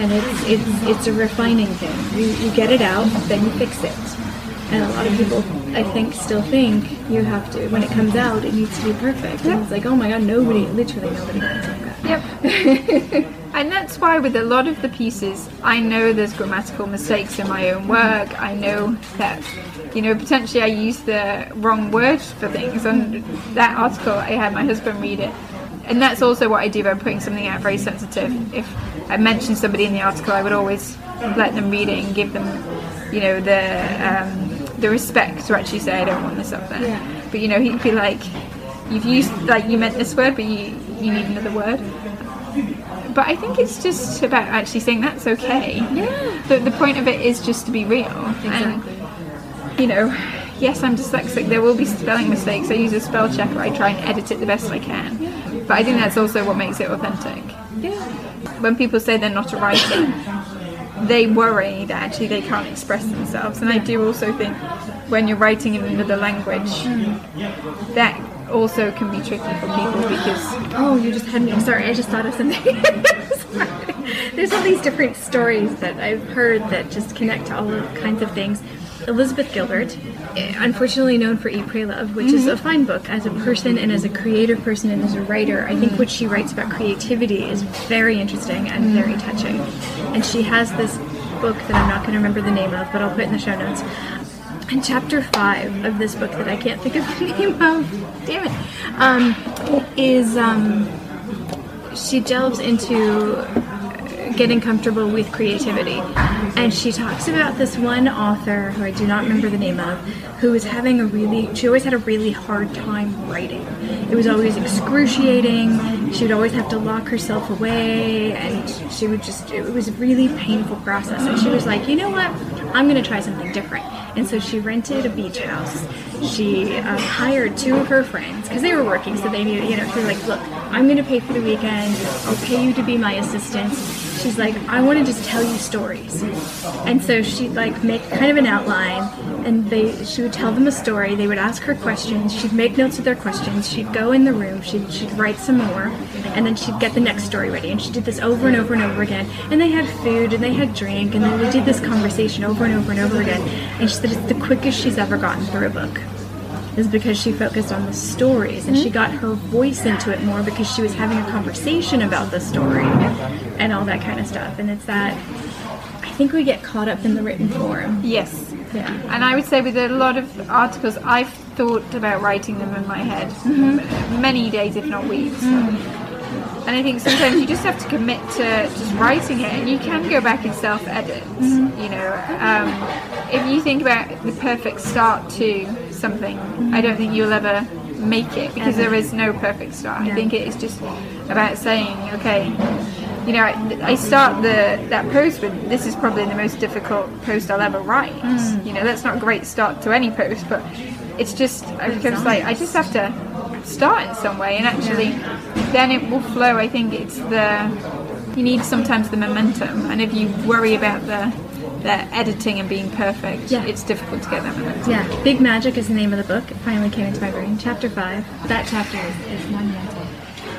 and it's it's it's a refining thing. You you get it out, then you fix it. And a lot of people, I think, still think you have to. When it comes out, it needs to be perfect. And it's like, oh my god, nobody, literally nobody writes like that. Yep. and that's why with a lot of the pieces, I know there's grammatical mistakes in my own work. I know that, you know, potentially I use the wrong words for things. And that article, I had my husband read it. And that's also what I do by putting something out very sensitive. If I mention somebody in the article, I would always let them read it and give them, you know, the um, the respect to actually say I don't want this up there. Yeah. But you know, he'd be like, "You've used like you meant this word, but you you need another word." But I think it's just about actually saying that's okay. Yeah. The, the point of it is just to be real. Exactly. And, you know, yes, I'm dyslexic. There will be spelling mistakes. I use a spell checker. I try and edit it the best I can. Yeah. But I think that's also what makes it authentic. Yeah. When people say they're not a writer, they worry that actually they can't express themselves. And I do also think when you're writing in another language, that also can be tricky for people because Oh, you just had me. Sorry, I just thought of something. There's all these different stories that I've heard that just connect to all kinds of things. Elizabeth Gilbert, unfortunately known for Eat, Pray, Love, which is a fine book as a person and as a creative person and as a writer. I think what she writes about creativity is very interesting and very touching. And she has this book that I'm not going to remember the name of, but I'll put it in the show notes And chapter five of this book that I can't think of the name of, damn it, um, is um, she delves into getting comfortable with creativity. And she talks about this one author who I do not remember the name of, who was having a really, she always had a really hard time writing. It was always excruciating. She would always have to lock herself away, and she would just, it was a really painful process. And she was like, you know what? I'm going to try something different. And so she rented a beach house. She uh, hired two of her friends because they were working, so they needed, you know, she was like, look, I'm going to pay for the weekend. I'll pay you to be my assistant she's like, I want to just tell you stories. And so she'd like make kind of an outline and they she would tell them a story. They would ask her questions. She'd make notes of their questions. She'd go in the room. She'd, she'd write some more and then she'd get the next story ready. And she did this over and over and over again. And they had food and they had drink and then they did this conversation over and over and over again. And she said it's the quickest she's ever gotten through a book is because she focused on the stories and mm-hmm. she got her voice into it more because she was having a conversation about the story and all that kind of stuff. And it's that I think we get caught up in the written form. Yes. Yeah. And I would say with a lot of articles, I've thought about writing them in my head mm-hmm. many days, if not weeks. Mm. And I think sometimes you just have to commit to just writing it, and you can go back and self-edit. Mm-hmm. You know, um, if you think about the perfect start to something. I don't think you'll ever make it because there is no perfect start. I think it is just about saying, okay, you know, I, I, start the that post with this is probably the most difficult post I'll ever write. Mm. You know, that's not a great start to any post, but it's just I becomes like I just have to start in some way, and actually, yeah. then it will flow. I think it's the you need sometimes the momentum, and if you worry about the the editing and being perfect, yeah. it's difficult to get that momentum. Yeah, Big Magic is the name of the book. It finally came into my brain. Chapter five. That chapter is, is monumental.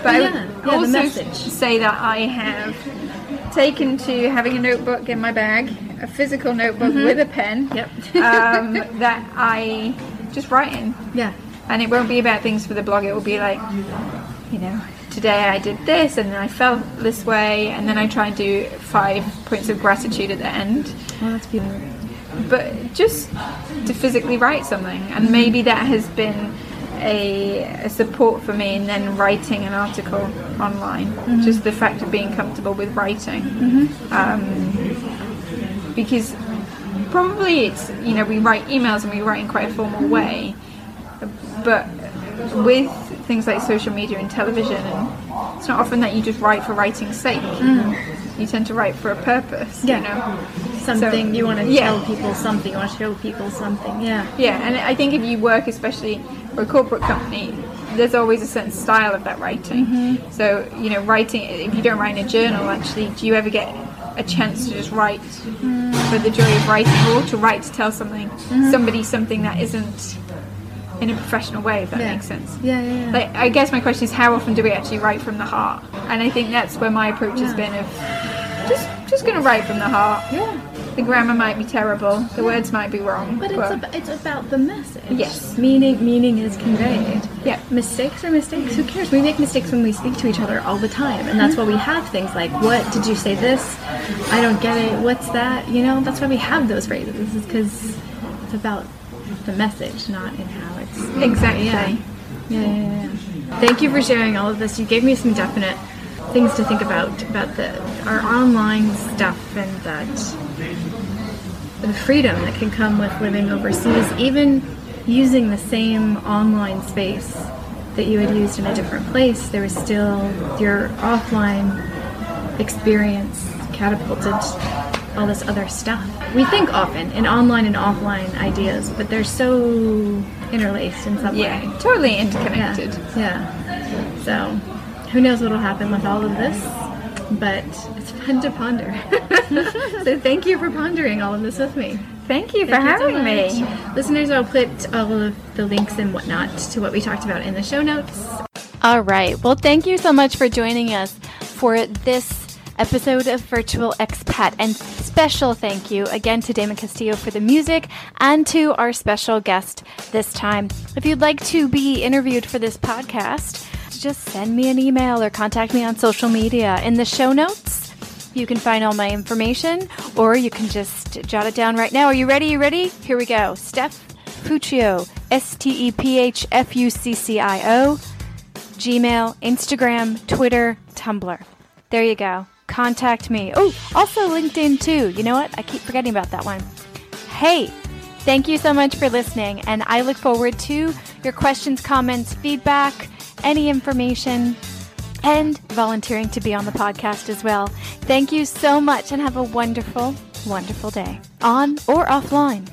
But yeah, I would yeah, also say that I have taken to having a notebook in my bag, a physical notebook mm-hmm. with a pen. Yep. um, that I just write in. Yeah and it won't be about things for the blog. It will be like, you know, today I did this, and then I felt this way, and then I try and do five points of gratitude at the end. Oh, that's beautiful. But just to physically write something, and maybe that has been a, a support for me in then writing an article online. Mm-hmm. Just the fact of being comfortable with writing, mm-hmm. um, because probably it's you know we write emails and we write in quite a formal way but with things like social media and television, and it's not often that you just write for writing's sake. Mm. You tend to write for a purpose. Yeah. You know? Something so, you want to yeah. tell people something, you want to show people something. Yeah. Yeah, and I think if you work, especially for a corporate company, there's always a certain style of that writing. Mm-hmm. So you know, writing. If you don't write in a journal, actually, do you ever get a chance to just write mm. for the joy of writing, or to write to tell something, mm-hmm. somebody something that isn't in a professional way, if that yeah. makes sense. Yeah, yeah, yeah. Like, I guess my question is, how often do we actually write from the heart? And I think that's where my approach has been of just just going to write from the heart. Yeah. The grammar might be terrible, the words might be wrong, but, but it's, ab- it's about the message. Yes, meaning meaning is conveyed. Yeah, mistakes are mistakes. Who cares? We make mistakes when we speak to each other all the time, and that's mm-hmm. why we have things like "What did you say this? I don't get it. What's that?" You know, that's why we have those phrases. Is because it's about the message, not in how exactly. Yeah. Yeah, yeah, yeah. Thank you for sharing all of this. You gave me some definite things to think about about the our online stuff and that the freedom that can come with living overseas, even using the same online space that you had used in a different place, there was still your offline experience catapulted all this other stuff. We think often in online and offline ideas, but they're so interlaced in some yeah, way. totally interconnected. Yeah. yeah. So, who knows what'll happen with all of this? But it's fun to ponder. so thank you for pondering all of this with me. Thank you for thank having you so me. Listeners, I'll put all of the links and whatnot to what we talked about in the show notes. All right. Well, thank you so much for joining us for this episode of Virtual Expat. And special thank you again to Damon Castillo for the music and to our special guest this time. If you'd like to be interviewed for this podcast, just send me an email or contact me on social media. In the show notes, You can find all my information, or you can just jot it down right now. Are you ready? You ready? Here we go. Steph Fuccio, S T E P H F U C C I O, Gmail, Instagram, Twitter, Tumblr. There you go. Contact me. Oh, also LinkedIn too. You know what? I keep forgetting about that one. Hey, thank you so much for listening, and I look forward to your questions, comments, feedback, any information and volunteering to be on the podcast as well. Thank you so much and have a wonderful, wonderful day on or offline.